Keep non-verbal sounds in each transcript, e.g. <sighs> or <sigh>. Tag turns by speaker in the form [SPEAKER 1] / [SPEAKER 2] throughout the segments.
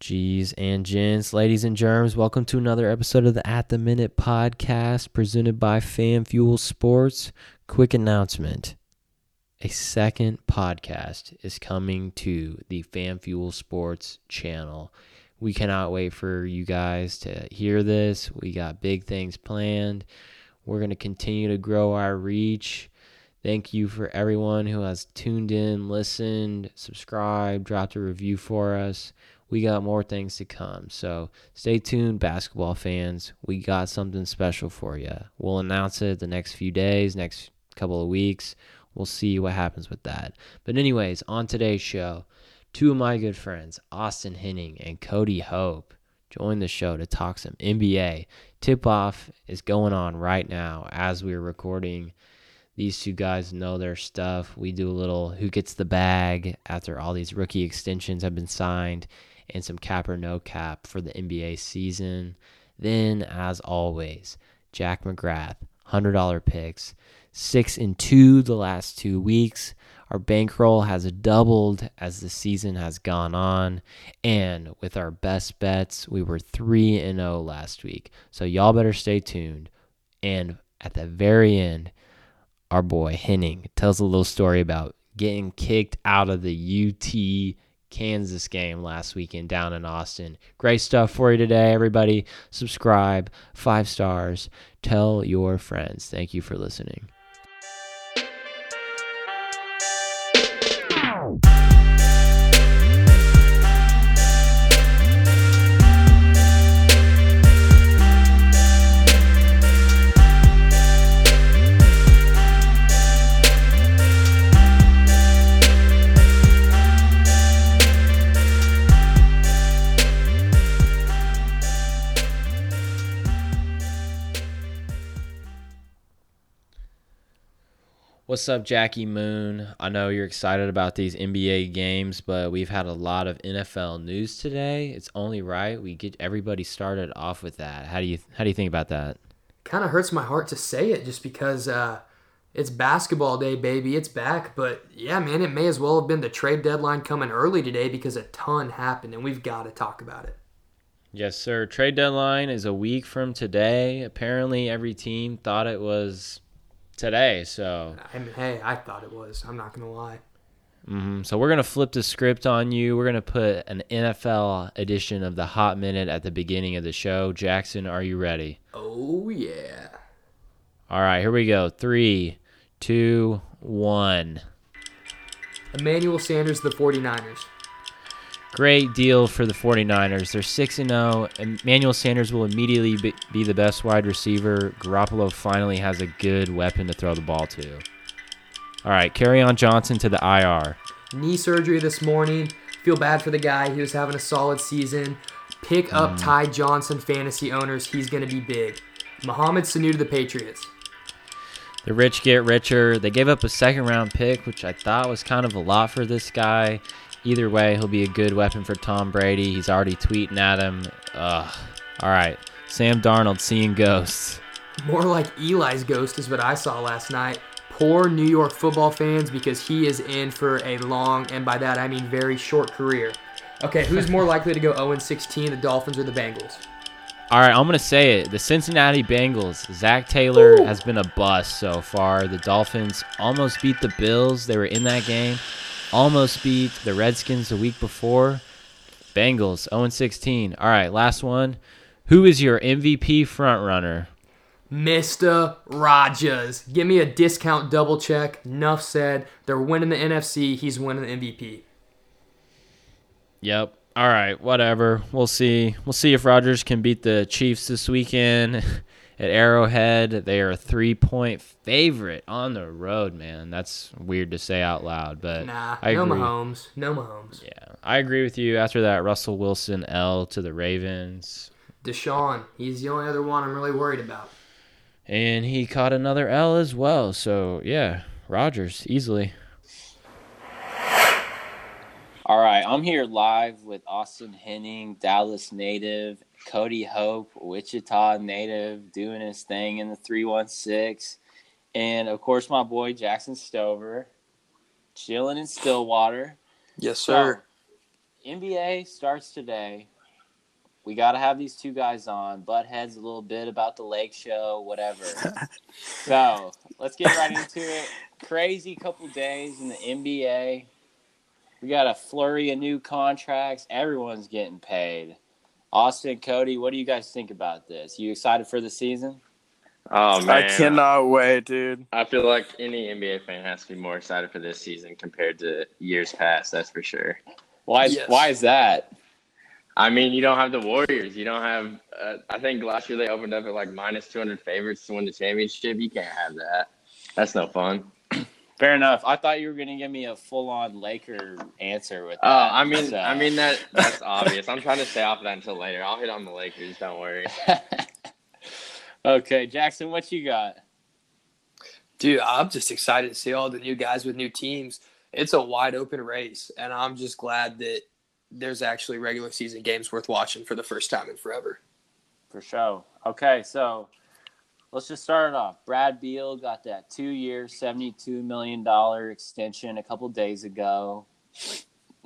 [SPEAKER 1] G's and gents, ladies and germs, welcome to another episode of the At the Minute podcast presented by FanFuel Sports. Quick announcement a second podcast is coming to the FanFuel Sports channel. We cannot wait for you guys to hear this. We got big things planned. We're going to continue to grow our reach. Thank you for everyone who has tuned in, listened, subscribed, dropped a review for us we got more things to come. So stay tuned, basketball fans. We got something special for you. We'll announce it the next few days, next couple of weeks. We'll see what happens with that. But, anyways, on today's show, two of my good friends, Austin Henning and Cody Hope, join the show to talk some NBA. Tip off is going on right now as we're recording. These two guys know their stuff. We do a little who gets the bag after all these rookie extensions have been signed and some cap or no cap for the NBA season. Then, as always, Jack McGrath, $100 picks, six and two the last two weeks. Our bankroll has doubled as the season has gone on. And with our best bets, we were 3 and 0 last week. So y'all better stay tuned. And at the very end, our boy Henning tells a little story about getting kicked out of the UT Kansas game last weekend down in Austin. Great stuff for you today, everybody. Subscribe, five stars, tell your friends. Thank you for listening. What's up, Jackie Moon? I know you're excited about these NBA games, but we've had a lot of NFL news today. It's only right we get everybody started off with that. How do you how do you think about that?
[SPEAKER 2] Kind of hurts my heart to say it, just because uh, it's basketball day, baby. It's back, but yeah, man, it may as well have been the trade deadline coming early today because a ton happened, and we've got to talk about it.
[SPEAKER 1] Yes, sir. Trade deadline is a week from today. Apparently, every team thought it was today. So
[SPEAKER 2] I mean, hey, I thought it was. I'm not gonna lie.
[SPEAKER 1] Mm-hmm. So we're gonna flip the script on you. We're gonna put an NFL edition of the Hot Minute at the beginning of the show. Jackson, are you ready?
[SPEAKER 2] Oh yeah.
[SPEAKER 1] All right, here we go. Three, two, one.
[SPEAKER 2] Emmanuel Sanders, the 49ers.
[SPEAKER 1] Great deal for the 49ers. They're 6 0. Emmanuel Sanders will immediately be the best wide receiver. Garoppolo finally has a good weapon to throw the ball to. All right, Kerryon Johnson to the IR.
[SPEAKER 2] Knee surgery this morning. Feel bad for the guy. He was having a solid season. Pick up mm. Ty Johnson, fantasy owners. He's going to be big. Mohamed Sanu to the Patriots.
[SPEAKER 1] The rich get richer. They gave up a second round pick, which I thought was kind of a lot for this guy either way, he'll be a good weapon for Tom Brady. He's already tweeting at him. Ugh. All right. Sam Darnold seeing ghosts.
[SPEAKER 2] More like Eli's ghost is what I saw last night. Poor New York football fans because he is in for a long, and by that I mean very short career. Okay, who's more <laughs> likely to go 0 16, the Dolphins or the Bengals?
[SPEAKER 1] All right, I'm going to say it. The Cincinnati Bengals, Zac Taylor Ooh. has been a bust so far. The Dolphins almost beat the Bills. They were in that game almost beat the Redskins the week before. Bengals 0 16. All right, last one. Who is your MVP front runner?
[SPEAKER 2] Mr. Rodgers. Give me a discount double check. Nuff said. They're winning the NFC. He's winning the MVP.
[SPEAKER 1] Yep. All right, whatever. We'll see. We'll see if Rodgers can beat the Chiefs this weekend. <laughs> at Arrowhead. They are a three point favorite on the road, man. That's weird to say out loud, but
[SPEAKER 2] nah, I no agree. Mahomes, no Mahomes.
[SPEAKER 1] Yeah, I agree with you. After that, Russell Wilson L to the Ravens.
[SPEAKER 2] Deshaun, he's the only other one I'm really worried about.
[SPEAKER 1] And he caught another L as well. So yeah, Rodgers easily. All right, I'm here live with Austin Henning, Dallas native, Cody Hope, Wichita native, doing his thing in the 316. And of course, my boy Jackson Stover, chilling in Stillwater.
[SPEAKER 2] Yes, sir. So,
[SPEAKER 1] NBA starts today. We got to have these two guys on. Butt heads a little bit about the Lake Show, whatever. <laughs> so let's get right into it. Crazy couple days in the NBA. We got a flurry of new contracts. Everyone's getting paid. Austin, Cody, what do you guys think about this? You excited for the season?
[SPEAKER 3] Oh man,
[SPEAKER 4] I cannot wait, dude.
[SPEAKER 3] I feel like any NBA fan has to be more excited for this season compared to years past. That's for sure.
[SPEAKER 1] Why is
[SPEAKER 2] Yes.
[SPEAKER 1] why is that?
[SPEAKER 3] I mean, you don't have the Warriors. You don't have. Uh, I think last year they opened up at like minus two hundred favorites to win the championship. You can't have that. That's no fun.
[SPEAKER 1] Fair enough. I thought you were gonna give me a full on Laker answer with oh, that.
[SPEAKER 3] Oh, I mean,
[SPEAKER 1] so-
[SPEAKER 3] I mean that that's obvious. I'm trying to stay off of that until later. I'll hit on the Lakers. Don't worry. <laughs>
[SPEAKER 1] okay, Jackson, what you got?
[SPEAKER 2] Dude, I'm just excited to see all the new guys with new teams. It's a wide open race, and I'm just glad that there's actually regular season games worth watching for the first time in forever.
[SPEAKER 1] For sure. Okay, so let's just start it off. Brad Beal got that two year, $72 million extension a couple days ago.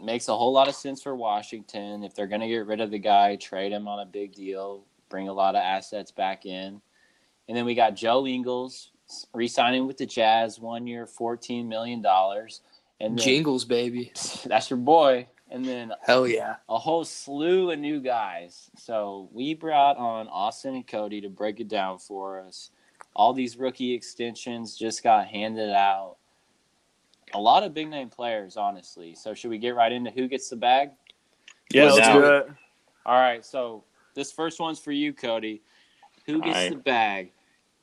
[SPEAKER 1] Makes a whole lot of sense for Washington. If they're going to get rid of the guy, trade him on a big deal, bring a lot of assets back in. And then we got Joe Ingles re signing with the Jazz, one year, $14 million. And then,
[SPEAKER 2] Jingles, baby. <laughs>
[SPEAKER 1] that's your boy. And then
[SPEAKER 2] Hell yeah.
[SPEAKER 1] a whole slew of new guys. So we brought on Austin and Cody to break it down for us. All these rookie extensions just got handed out. A lot of big name players, honestly. So should we get right into who gets the bag?
[SPEAKER 4] Yeah,
[SPEAKER 3] Let's
[SPEAKER 4] let's
[SPEAKER 3] do
[SPEAKER 4] do it.
[SPEAKER 1] All right. So this first one's for you, Cody. Who gets
[SPEAKER 3] All right.
[SPEAKER 1] the bag?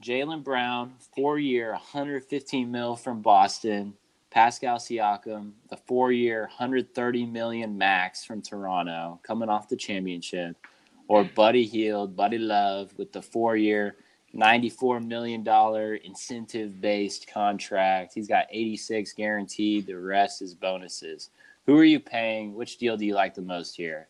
[SPEAKER 1] Jaylen Brown, four year, 115 mil from Boston. Pascal Siakam, the four year, 130 million max from Toronto, coming off the championship. Or Buddy Hield, Buddy Love with the four year, $94 million incentive based contract. He's got 86 guaranteed. The rest is bonuses. Who are you paying? Which deal do you like the most here?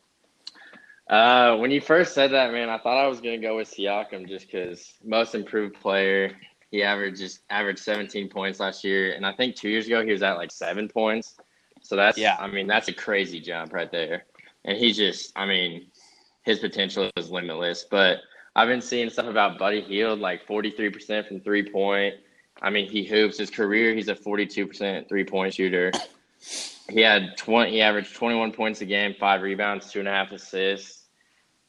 [SPEAKER 3] Uh, when you first said that, man, I thought I was gonna go with Siakam just because most improved player. He averaged just averaged 17 points last year, and I think two years ago he was at like seven points. So that's
[SPEAKER 1] Yeah.
[SPEAKER 3] I mean that's a crazy jump right there. And he's just, I mean, his potential is limitless. But I've been seeing stuff about Buddy Hield, like 43% from three point. I mean, he hoops his career. He's a 42% three point shooter. He had 20. He averaged 21 points a game, five rebounds, two and a half assists.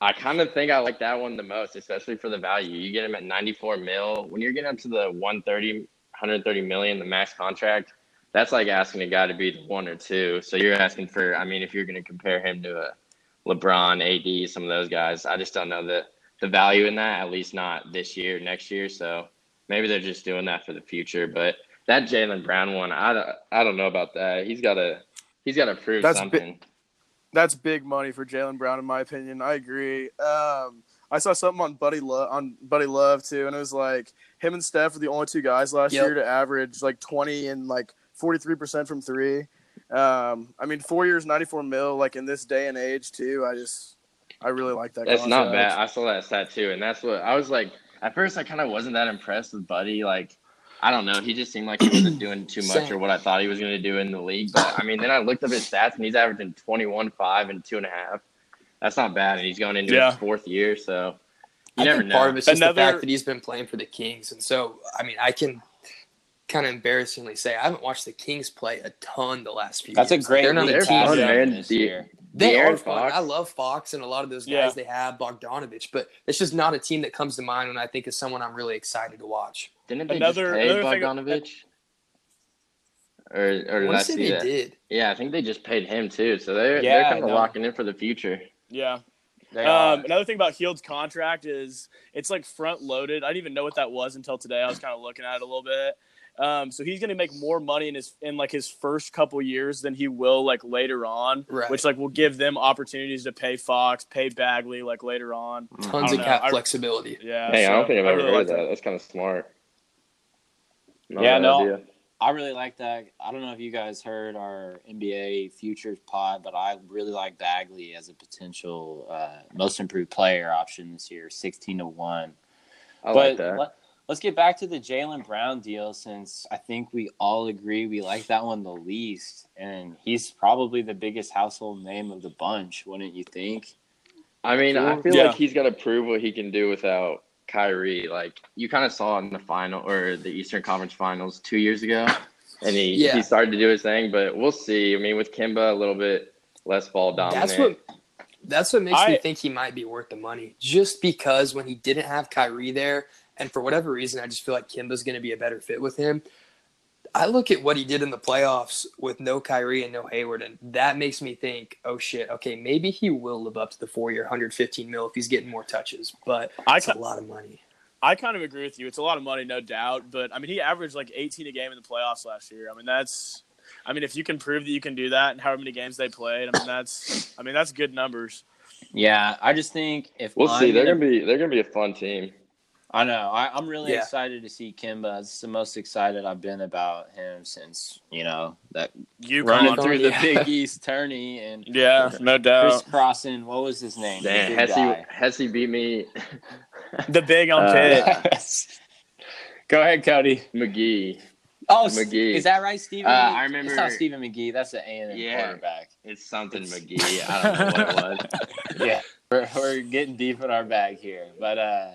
[SPEAKER 3] I kind of think I like that one the most, especially for the value. You get him at 94 mil. When you're getting up to the 130, 130 million, the max contract, that's like asking a guy to be the one or two. So you're asking for. I mean, if you're going to compare him to a LeBron, AD, some of those guys, I just don't know the the value in that. At least not this year, next year. So maybe they're just doing that for the future. But that Jaylen Brown one, I don't, I don't know about that. He's got to he's got to prove
[SPEAKER 4] That's bi-
[SPEAKER 3] something.
[SPEAKER 4] That's big money for Jaylen Brown, in my opinion. I agree. Um, I saw something on Buddy Love on Buddy Love too, and it was like him and Steph were the only two guys last
[SPEAKER 2] Yep.
[SPEAKER 4] year to average like twenty and like forty three percent from three. Um, I mean, four years, ninety four mil, like in this day and age too. I just, I really like that.
[SPEAKER 3] That's not bad. I saw that stat too, and that's what I was like. At first, I kind of wasn't that impressed with Buddy. Like, I don't know, he just seemed like he wasn't <clears throat> doing too much
[SPEAKER 2] Same.
[SPEAKER 3] or what I thought he was going to do in the league. But I mean, then I looked up his stats, and he's averaging twenty-one, five, and two and a half. That's not bad, and he's going into
[SPEAKER 4] Yeah.
[SPEAKER 3] his fourth year, so you
[SPEAKER 2] I
[SPEAKER 3] never
[SPEAKER 2] think
[SPEAKER 3] know.
[SPEAKER 2] part of it's just the fact that he's been playing for the Kings, and so I mean, I can kind of embarrassingly say I haven't watched the Kings play a ton the last few.
[SPEAKER 1] That's a
[SPEAKER 2] years.
[SPEAKER 1] great
[SPEAKER 2] They're not a
[SPEAKER 3] They're
[SPEAKER 2] team.
[SPEAKER 3] Oh,
[SPEAKER 4] fun,
[SPEAKER 3] man.
[SPEAKER 1] this year.
[SPEAKER 2] They
[SPEAKER 3] De'Aaron
[SPEAKER 2] are fun.
[SPEAKER 3] Fox.
[SPEAKER 2] I love Fox and a lot of those guys
[SPEAKER 4] Yeah.
[SPEAKER 2] they have, Bogdanovich, but it's just not a team that comes to mind when I think of someone I'm really excited to watch.
[SPEAKER 3] Didn't they
[SPEAKER 4] Another-
[SPEAKER 3] just pay
[SPEAKER 4] another thing-
[SPEAKER 3] Bogdanovich? Or, or did I,
[SPEAKER 2] want to say
[SPEAKER 3] see
[SPEAKER 2] they
[SPEAKER 3] that?
[SPEAKER 2] did.
[SPEAKER 3] Yeah, I think they just paid him too. So they're
[SPEAKER 1] Yeah,
[SPEAKER 3] they're kind of locking in for the future.
[SPEAKER 4] Yeah. Um, another thing about Hield's contract is it's like front loaded. I didn't even know what that was until today. I was kind of looking at it a little bit. Um, so he's going to make more money in his in like his first couple years than he will like later on,
[SPEAKER 2] Right.
[SPEAKER 4] which like will give them opportunities to pay Fox, pay Bagley like later on.
[SPEAKER 2] Tons of cap
[SPEAKER 4] I-
[SPEAKER 2] flexibility.
[SPEAKER 4] Yeah.
[SPEAKER 3] Hey, I don't think I've ever
[SPEAKER 4] really
[SPEAKER 3] heard
[SPEAKER 4] like
[SPEAKER 3] that. That's kind of smart. Not
[SPEAKER 1] Yeah,
[SPEAKER 3] a bad
[SPEAKER 1] no.
[SPEAKER 3] idea.
[SPEAKER 1] I really like that. I don't know if you guys heard our NBA futures pod, but I really like Bagley as a potential uh, most improved player option this year, sixteen to one.
[SPEAKER 3] I
[SPEAKER 1] but
[SPEAKER 3] like that.
[SPEAKER 1] Let, let's get back to the Jaylen Brown deal since I think we all agree we like that one the least, and he's probably the biggest household name of the bunch, wouldn't you think?
[SPEAKER 3] I mean, I feel
[SPEAKER 4] Yeah.
[SPEAKER 3] like he's got to prove what he can do without Kyrie. Like you kind of saw in the final or the Eastern Conference Finals two years ago, and he
[SPEAKER 2] Yeah.
[SPEAKER 3] he started to do his thing. But we'll see. I mean, with Kemba a little bit less ball dominant.
[SPEAKER 2] That's what that's what makes me think he might be worth the money. Just because when he didn't have Kyrie there, and for whatever reason, I just feel like Kemba's going to be a better fit with him. I look at what he did in the playoffs with no Kyrie and no Hayward, and that makes me think, oh shit, okay, maybe he will live up to the four year, 115 mil if he's getting more touches, but
[SPEAKER 4] I
[SPEAKER 2] it's a lot of money.
[SPEAKER 4] I kind of agree with you. It's a lot of money, no doubt. But I mean, he averaged like 18 a game in the playoffs last year. I mean, that's. I mean, if you can prove that you can do that and however many games they played, I mean, that's. I mean, that's good numbers.
[SPEAKER 1] Yeah, I just think if
[SPEAKER 3] We'll
[SPEAKER 1] I'm
[SPEAKER 3] see. They're
[SPEAKER 1] gonna-
[SPEAKER 3] gonna be they're gonna be a fun team.
[SPEAKER 1] I know. I, I'm really
[SPEAKER 2] Yeah.
[SPEAKER 1] excited to see Kemba. It's the most excited I've been about him since you know that
[SPEAKER 4] You
[SPEAKER 1] running
[SPEAKER 2] UConn,
[SPEAKER 1] through the
[SPEAKER 2] yeah.
[SPEAKER 1] Big <laughs> East tourney and
[SPEAKER 4] Yeah, no doubt.
[SPEAKER 1] crisscrossing. What was his name? The
[SPEAKER 3] Damn,
[SPEAKER 1] big
[SPEAKER 3] Hesse
[SPEAKER 1] guy.
[SPEAKER 3] Hesse beat me.
[SPEAKER 4] The big on
[SPEAKER 3] Uh,
[SPEAKER 4] pit. <laughs>
[SPEAKER 1] Go ahead, Cody.
[SPEAKER 3] McGee.
[SPEAKER 1] Oh,
[SPEAKER 3] McGee.
[SPEAKER 1] is that right, Stephen?
[SPEAKER 3] Uh,
[SPEAKER 1] McGee?
[SPEAKER 3] I remember-
[SPEAKER 1] It's not Stephen McGee. That's the A and M
[SPEAKER 3] Yeah.
[SPEAKER 1] quarterback.
[SPEAKER 3] It's something McGee. I don't know what it was. <laughs>
[SPEAKER 1] yeah, we're, we're getting deep in our bag here, but uh,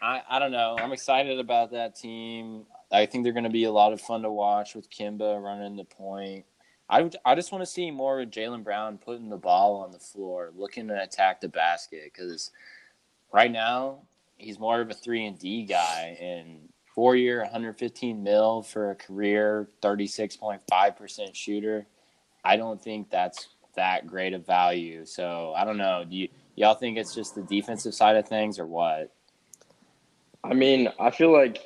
[SPEAKER 1] I I don't know. I'm excited about that team. I think they're going to be a lot of fun to watch with Kemba running the point. I I just want to see more of Jaylen Brown putting the ball on the floor, looking to attack the basket because right now he's more of a three and D guy and four year 115 mil for a career 36.5 percent shooter. I don't think that's that great of value. So I don't know. Do you y'all think it's just the defensive side of things or what?
[SPEAKER 3] I mean, I feel like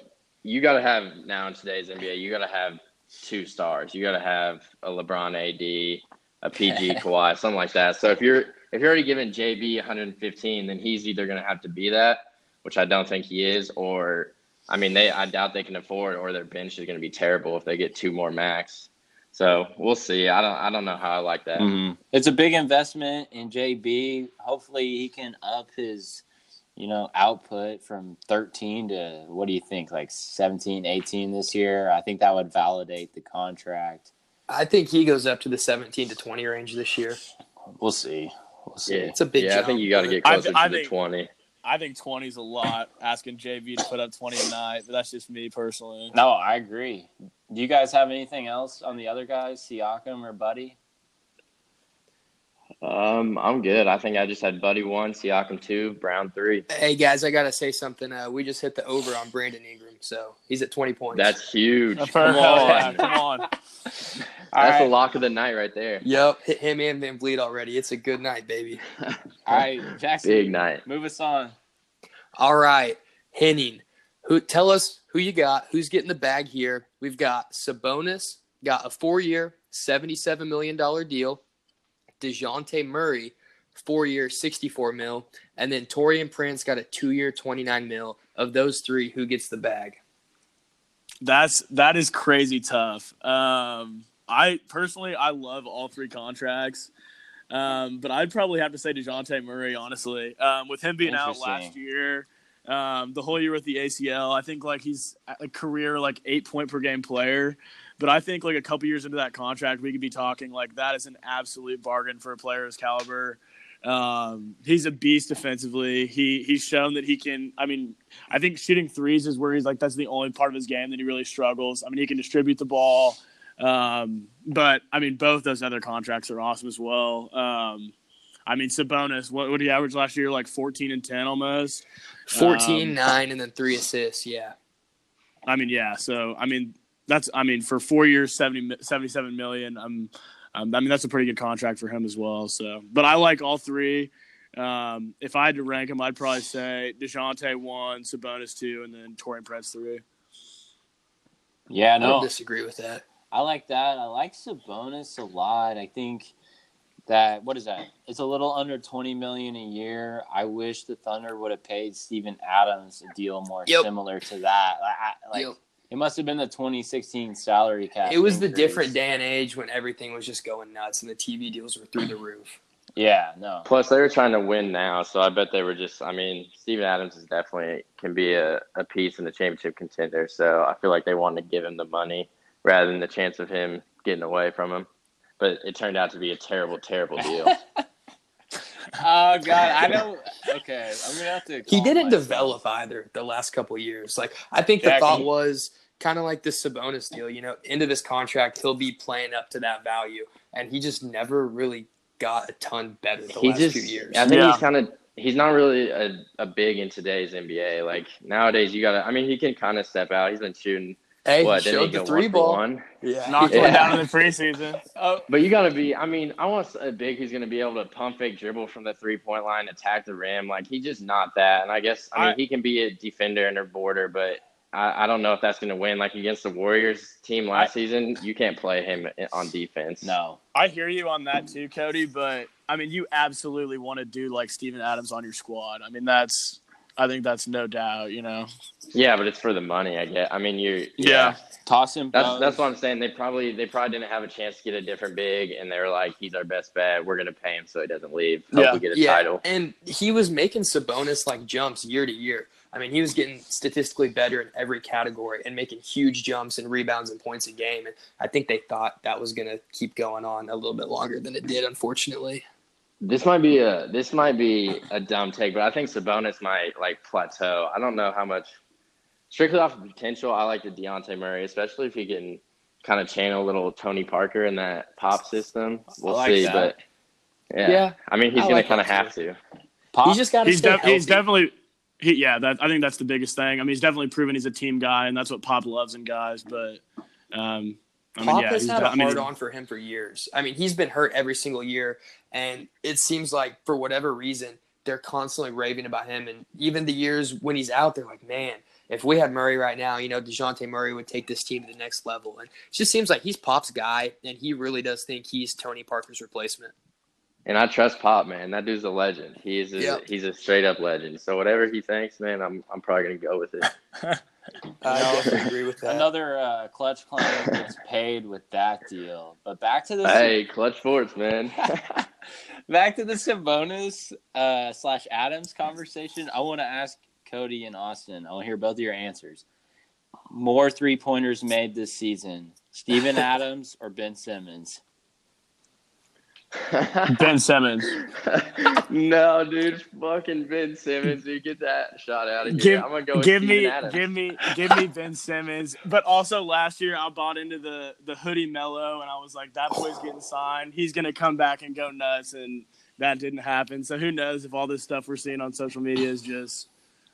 [SPEAKER 3] you got to have now in today's NBA, you got to have two stars. You got to have a LeBron AD, a PG <laughs> Kawhi, something like that. So if you're if you're already giving JB 115, then he's either going to have to be that, which I don't think he is, or I mean, they I doubt they can afford, or their bench is going to be terrible if they get two more max. So we'll see. I don't I don't know how I like that.
[SPEAKER 1] Mm-hmm. It's a big investment in JB. Hopefully he can up his you know output from 13 to what do you think like 17 18 this year i think that would validate the contract
[SPEAKER 2] I think he goes up to the 17 to 20 range this year.
[SPEAKER 1] we'll see we'll see
[SPEAKER 3] Yeah,
[SPEAKER 2] It's a big
[SPEAKER 3] yeah. I think you got to get closer
[SPEAKER 4] I
[SPEAKER 3] to the
[SPEAKER 4] think-
[SPEAKER 3] 20.
[SPEAKER 4] I think 20 is a lot. Asking JB to put up 20 a night, but that's just me personally.
[SPEAKER 1] no i agree do you guys have anything else on the other guys siakam or buddy
[SPEAKER 3] Um, I'm good. I think I just had Buddy one, Siakam two, Brown three.
[SPEAKER 2] Hey guys, I gotta say something. Uh, we just hit the over on Brandon Ingram, so he's at 20 points.
[SPEAKER 3] That's huge. Come on.
[SPEAKER 4] come <laughs> on.
[SPEAKER 3] That's
[SPEAKER 1] All
[SPEAKER 3] the lock of the night right there.
[SPEAKER 2] Yep, hit him and VanVleet already. It's a good night, baby. <laughs>
[SPEAKER 1] all right jackson
[SPEAKER 3] Big night.
[SPEAKER 1] move us on
[SPEAKER 2] All right, Henning, who tell us who you got? Who's getting the bag here? We've got Sabonis, got a four-year, seventy-seven million dollar deal. Dejounte Murray, four-year, sixty-four mil, and then Taurean Prince got a two-year, twenty-nine mil. Of those three, who gets the bag?
[SPEAKER 4] That's that is crazy tough. Um, I personally I love all three contracts, um, but I'd probably have to say Dejounte Murray honestly. Um, with him being out last year, um, the whole year with the ACL, I think like he's a career like eight point per game player. But I think like a couple years into that contract, we could be talking like that is an absolute bargain for a player his caliber. Um, he's a beast defensively. He he's shown that he can. I mean, I think shooting threes is where he's like that's the only part of his game that he really struggles. I mean, he can distribute the ball, um, but I mean, both those other contracts are awesome as well. Um, I mean, Sabonis, what would he average last year? Like fourteen and ten almost.
[SPEAKER 2] 14,
[SPEAKER 4] Um,
[SPEAKER 2] 9, and then three assists. Yeah.
[SPEAKER 4] I mean, yeah. So I mean, that's I mean for four years, 70, 77 million. Um, um, I mean that's a pretty good contract for him as well. So, but I like all three. Um, if I had to rank them, I'd probably say Dejounte one, Sabonis two, and then Taurean Prince three.
[SPEAKER 1] yeah
[SPEAKER 2] I don't disagree with that.
[SPEAKER 1] I like that. I like Sabonis a lot. I think that what is that? It's a little under twenty million a year. I wish the Thunder would have paid Steven Adams a deal more
[SPEAKER 2] Yep.
[SPEAKER 1] similar to that. Like, I, like
[SPEAKER 2] Yep.
[SPEAKER 1] It must have been the 2016 salary cap.
[SPEAKER 2] It was the different day and age when everything was just going nuts and the TV deals were through the roof.
[SPEAKER 1] Yeah, no.
[SPEAKER 3] Plus, they were trying to win now, so I bet they were just. I mean, Steven Adams is definitely can be a, a piece in the championship contender. So I feel like they wanted to give him the money rather than the chance of him getting away from him. But it turned out to be a terrible, terrible deal. <laughs>
[SPEAKER 1] Oh God, I know. Okay, I'm gonna have to.
[SPEAKER 2] He didn't
[SPEAKER 1] myself.
[SPEAKER 2] develop either the last couple years. Like I think the thought was kind of like this Sabonis deal. You know, end of this contract, he'll be playing up to that value, and he just never really got a ton better the
[SPEAKER 3] he
[SPEAKER 2] last
[SPEAKER 3] just,
[SPEAKER 2] few years.
[SPEAKER 3] I think
[SPEAKER 4] Yeah.
[SPEAKER 3] he's kind of. He's not really a, a big in today's NBA. Like nowadays, you gotta. I mean, he can kind of step out. He's been shooting.
[SPEAKER 2] Hey,
[SPEAKER 3] what?
[SPEAKER 2] he showed the three ball.
[SPEAKER 3] one?
[SPEAKER 2] Yeah,
[SPEAKER 4] Knocked
[SPEAKER 3] Yeah.
[SPEAKER 4] one down in the preseason. <laughs>
[SPEAKER 1] Oh,
[SPEAKER 3] But you got to be. I mean, I want a big who's going to be able to pump fake dribble from the three point line, attack the rim. Like he's just not that. And I guess I mean
[SPEAKER 4] I-
[SPEAKER 3] he can be a defender and a border, but I, I don't know if that's going to win. Like against the Warriors team last season, you can't play him on defense.
[SPEAKER 1] no.
[SPEAKER 4] I hear you on that too, Cody. But I mean, you absolutely want to do like Steven Adams on your squad. I mean, that's. I think that's no doubt. You know.
[SPEAKER 3] Yeah, but it's for the money. I get. I mean, you.
[SPEAKER 4] Yeah.
[SPEAKER 1] Toss him.
[SPEAKER 3] That's that's what I'm saying. They probably they probably didn't have a chance to get a different big, and they're like, he's our best bet. We're gonna pay him so he doesn't leave. Hope
[SPEAKER 4] Yeah.
[SPEAKER 3] we get a
[SPEAKER 2] yeah,
[SPEAKER 3] title.
[SPEAKER 2] and he was making Sabonis like jumps year to year. I mean, he was getting statistically better in every category and making huge jumps and rebounds and points a game. And I think they thought that was going to keep going on a little bit longer than it did, unfortunately.
[SPEAKER 3] This might be a this might be a dumb take, but I think Sabonis might like plateau. I don't know how much strictly off of potential. I like the Dejounte Murray, especially if he can kind of channel a little Tony Parker in that pop system. We'll
[SPEAKER 1] like
[SPEAKER 3] see,
[SPEAKER 1] that.
[SPEAKER 3] but yeah.
[SPEAKER 2] Yeah.
[SPEAKER 3] I mean he's
[SPEAKER 2] I
[SPEAKER 3] gonna
[SPEAKER 2] like
[SPEAKER 3] kind of
[SPEAKER 2] that
[SPEAKER 3] have to.
[SPEAKER 1] Pop.
[SPEAKER 2] He's just got to
[SPEAKER 4] He's,
[SPEAKER 2] stay
[SPEAKER 4] def-
[SPEAKER 2] healthy.
[SPEAKER 4] he's definitely. He, yeah, that I think that's the biggest thing. I mean, he's definitely proven he's a team guy, and that's what Pop loves in guys. But, um, I mean,
[SPEAKER 2] Pop
[SPEAKER 4] yeah,
[SPEAKER 2] has
[SPEAKER 4] he's
[SPEAKER 2] had
[SPEAKER 4] de-
[SPEAKER 2] a
[SPEAKER 4] I mean,
[SPEAKER 2] hard on for him for years. I mean, he's been hurt every single year, and it seems like for whatever reason they're constantly raving about him. And even the years when he's out, they're like, man, if we had Murray right now, you know, Dejounte Murray would take this team to the next level. And it just seems like he's Pop's guy, and he really does think he's Tony Parker's replacement.
[SPEAKER 3] And I trust Pop, man. That dude's a legend. He's a,
[SPEAKER 2] Yep.
[SPEAKER 3] he's a straight up legend. So whatever he thinks, man, I'm I'm probably gonna go with it. <laughs>
[SPEAKER 2] I
[SPEAKER 1] know,
[SPEAKER 2] definitely agree with that.
[SPEAKER 1] Another uh, clutch claim gets paid with that deal. But back to the
[SPEAKER 3] hey, Klutch Sports, man. <laughs>
[SPEAKER 1] back to the Sabonis uh, slash Adams conversation. I want to ask Cody and Austin. I want to hear both of your answers. More three pointers made this season: Steven <laughs> Adams or Ben Simmons?
[SPEAKER 4] Ben Simmons. <laughs>
[SPEAKER 3] no, dude, fucking Ben Simmons, dude, get that shot out of here.
[SPEAKER 4] Give,
[SPEAKER 3] I'm gonna go with
[SPEAKER 4] give me, give me, give me Ben Simmons. But also last year, I bought into the the hoodie Melo, and I was like, that boy's getting signed. He's gonna come back and go nuts, and that didn't happen. So who knows if all this stuff we're seeing on social media is just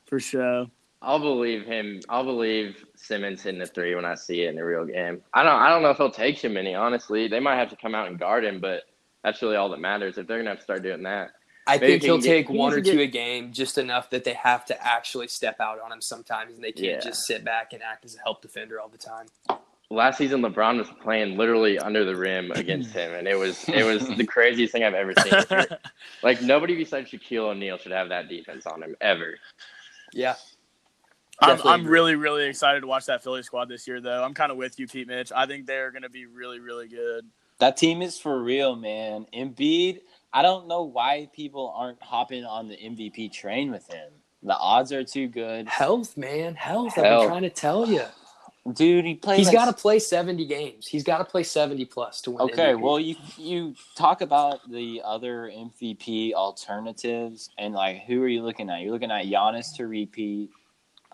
[SPEAKER 4] for show.
[SPEAKER 3] I'll believe him. I'll believe Simmons hitting the three when I see it in the real game. I don't. I don't know if he'll take too many. Honestly, they might have to come out and guard him, but that's really all that matters. If they're gonna have to start doing that,
[SPEAKER 2] I
[SPEAKER 3] Maybe
[SPEAKER 2] think
[SPEAKER 3] he
[SPEAKER 2] he'll
[SPEAKER 3] can get-
[SPEAKER 2] take one or
[SPEAKER 3] to
[SPEAKER 2] two a game, just enough that they have to actually step out on him sometimes, and they can't
[SPEAKER 3] Yeah.
[SPEAKER 2] just sit back and act as a help defender all the time.
[SPEAKER 3] last season LeBron was playing literally under the rim against him, and it was it was the <laughs> craziest thing I've ever seen. <laughs> like nobody besides Shaquille O'Neal should have that defense on him ever.
[SPEAKER 2] Yeah,
[SPEAKER 4] I'm, I'm really, really excited to watch that Philly squad this year, though. I'm kind of with you, Pete Mitch. I think they're going to be really, really good.
[SPEAKER 1] That team is for real, man. Embiid, I don't know why people aren't hopping on the MVP train with him. The odds are too good,
[SPEAKER 2] health, man, health. I've been trying to tell you.
[SPEAKER 1] dude. He plays.
[SPEAKER 2] He's
[SPEAKER 1] like
[SPEAKER 2] got to play 70 games. He's got to play 70 plus to win.
[SPEAKER 1] Okay,
[SPEAKER 2] MVP.
[SPEAKER 1] well, you you talk about the other MVP alternatives, and like, who are you looking at? You're looking at Giannis to repeat.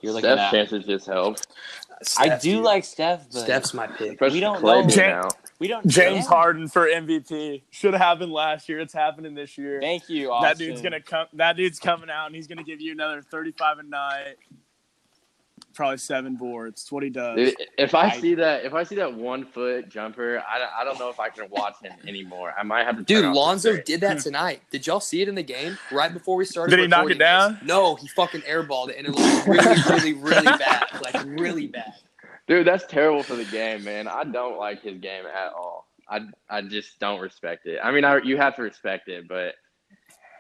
[SPEAKER 1] You're looking
[SPEAKER 3] Steph's
[SPEAKER 1] at.
[SPEAKER 3] chances just help.
[SPEAKER 1] I do
[SPEAKER 2] dude.
[SPEAKER 1] like Steph, but
[SPEAKER 2] Steph's my pick.
[SPEAKER 3] We
[SPEAKER 1] don't
[SPEAKER 3] Klay
[SPEAKER 1] know.
[SPEAKER 3] being
[SPEAKER 1] we don't.
[SPEAKER 4] James
[SPEAKER 1] yeah.
[SPEAKER 4] Harden for MVP should have happened last year. It's happening this year.
[SPEAKER 1] Thank you, Austin.
[SPEAKER 4] that dude's gonna come. That dude's coming out, and he's gonna give you another 35 a night, probably seven boards. It's what he does.
[SPEAKER 3] Dude, if I,
[SPEAKER 1] I-
[SPEAKER 3] see that, if I see that one foot jumper, I, don't- I don't know if I can watch him anymore. I might have to.
[SPEAKER 2] Dude,
[SPEAKER 3] turn off the
[SPEAKER 2] Lonzo did that tonight. Did y'all see it in the game right before we started?
[SPEAKER 4] Did he knock it
[SPEAKER 2] recording this?
[SPEAKER 4] down?
[SPEAKER 2] No, he fucking airballed it, and it looked really, really, really bad. Like really bad.
[SPEAKER 3] Dude, that's terrible for the game, man. I don't like his game at all. I, I just don't respect it. I mean, I, you have to respect it, but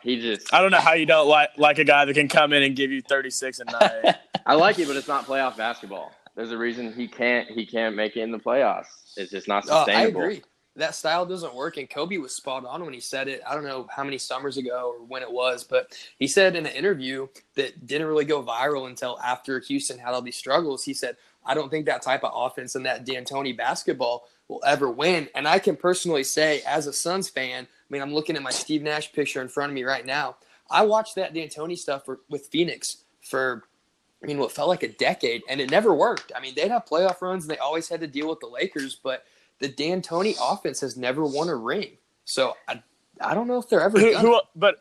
[SPEAKER 3] he just.
[SPEAKER 4] I don't know how you don't like like a guy that can come in and give you 36 a night. <laughs>
[SPEAKER 3] I like it, but it's not playoff basketball. There's a reason he can't he can't make it in the playoffs. It's just not
[SPEAKER 2] Oh, I agree. that style doesn't work. And Kobe was spot on when he said it. I don't know how many summers ago or when it was, but he said in an interview that didn't really go viral until after Houston had all these struggles. He said, I don't think that type of offense and that D'Antoni basketball will ever win. And I can personally say, as a Suns fan, I mean, I'm looking at my Steve Nash picture in front of me right now. I watched that D'Antoni stuff for, with Phoenix for, I mean, what felt like a decade, and it never worked. I mean, they'd have playoff runs, and they always had to deal with the Lakers, but the D'Antoni offense has never won a ring. So I, I don't know if they're ever
[SPEAKER 4] Who,
[SPEAKER 2] gonna.
[SPEAKER 4] who, but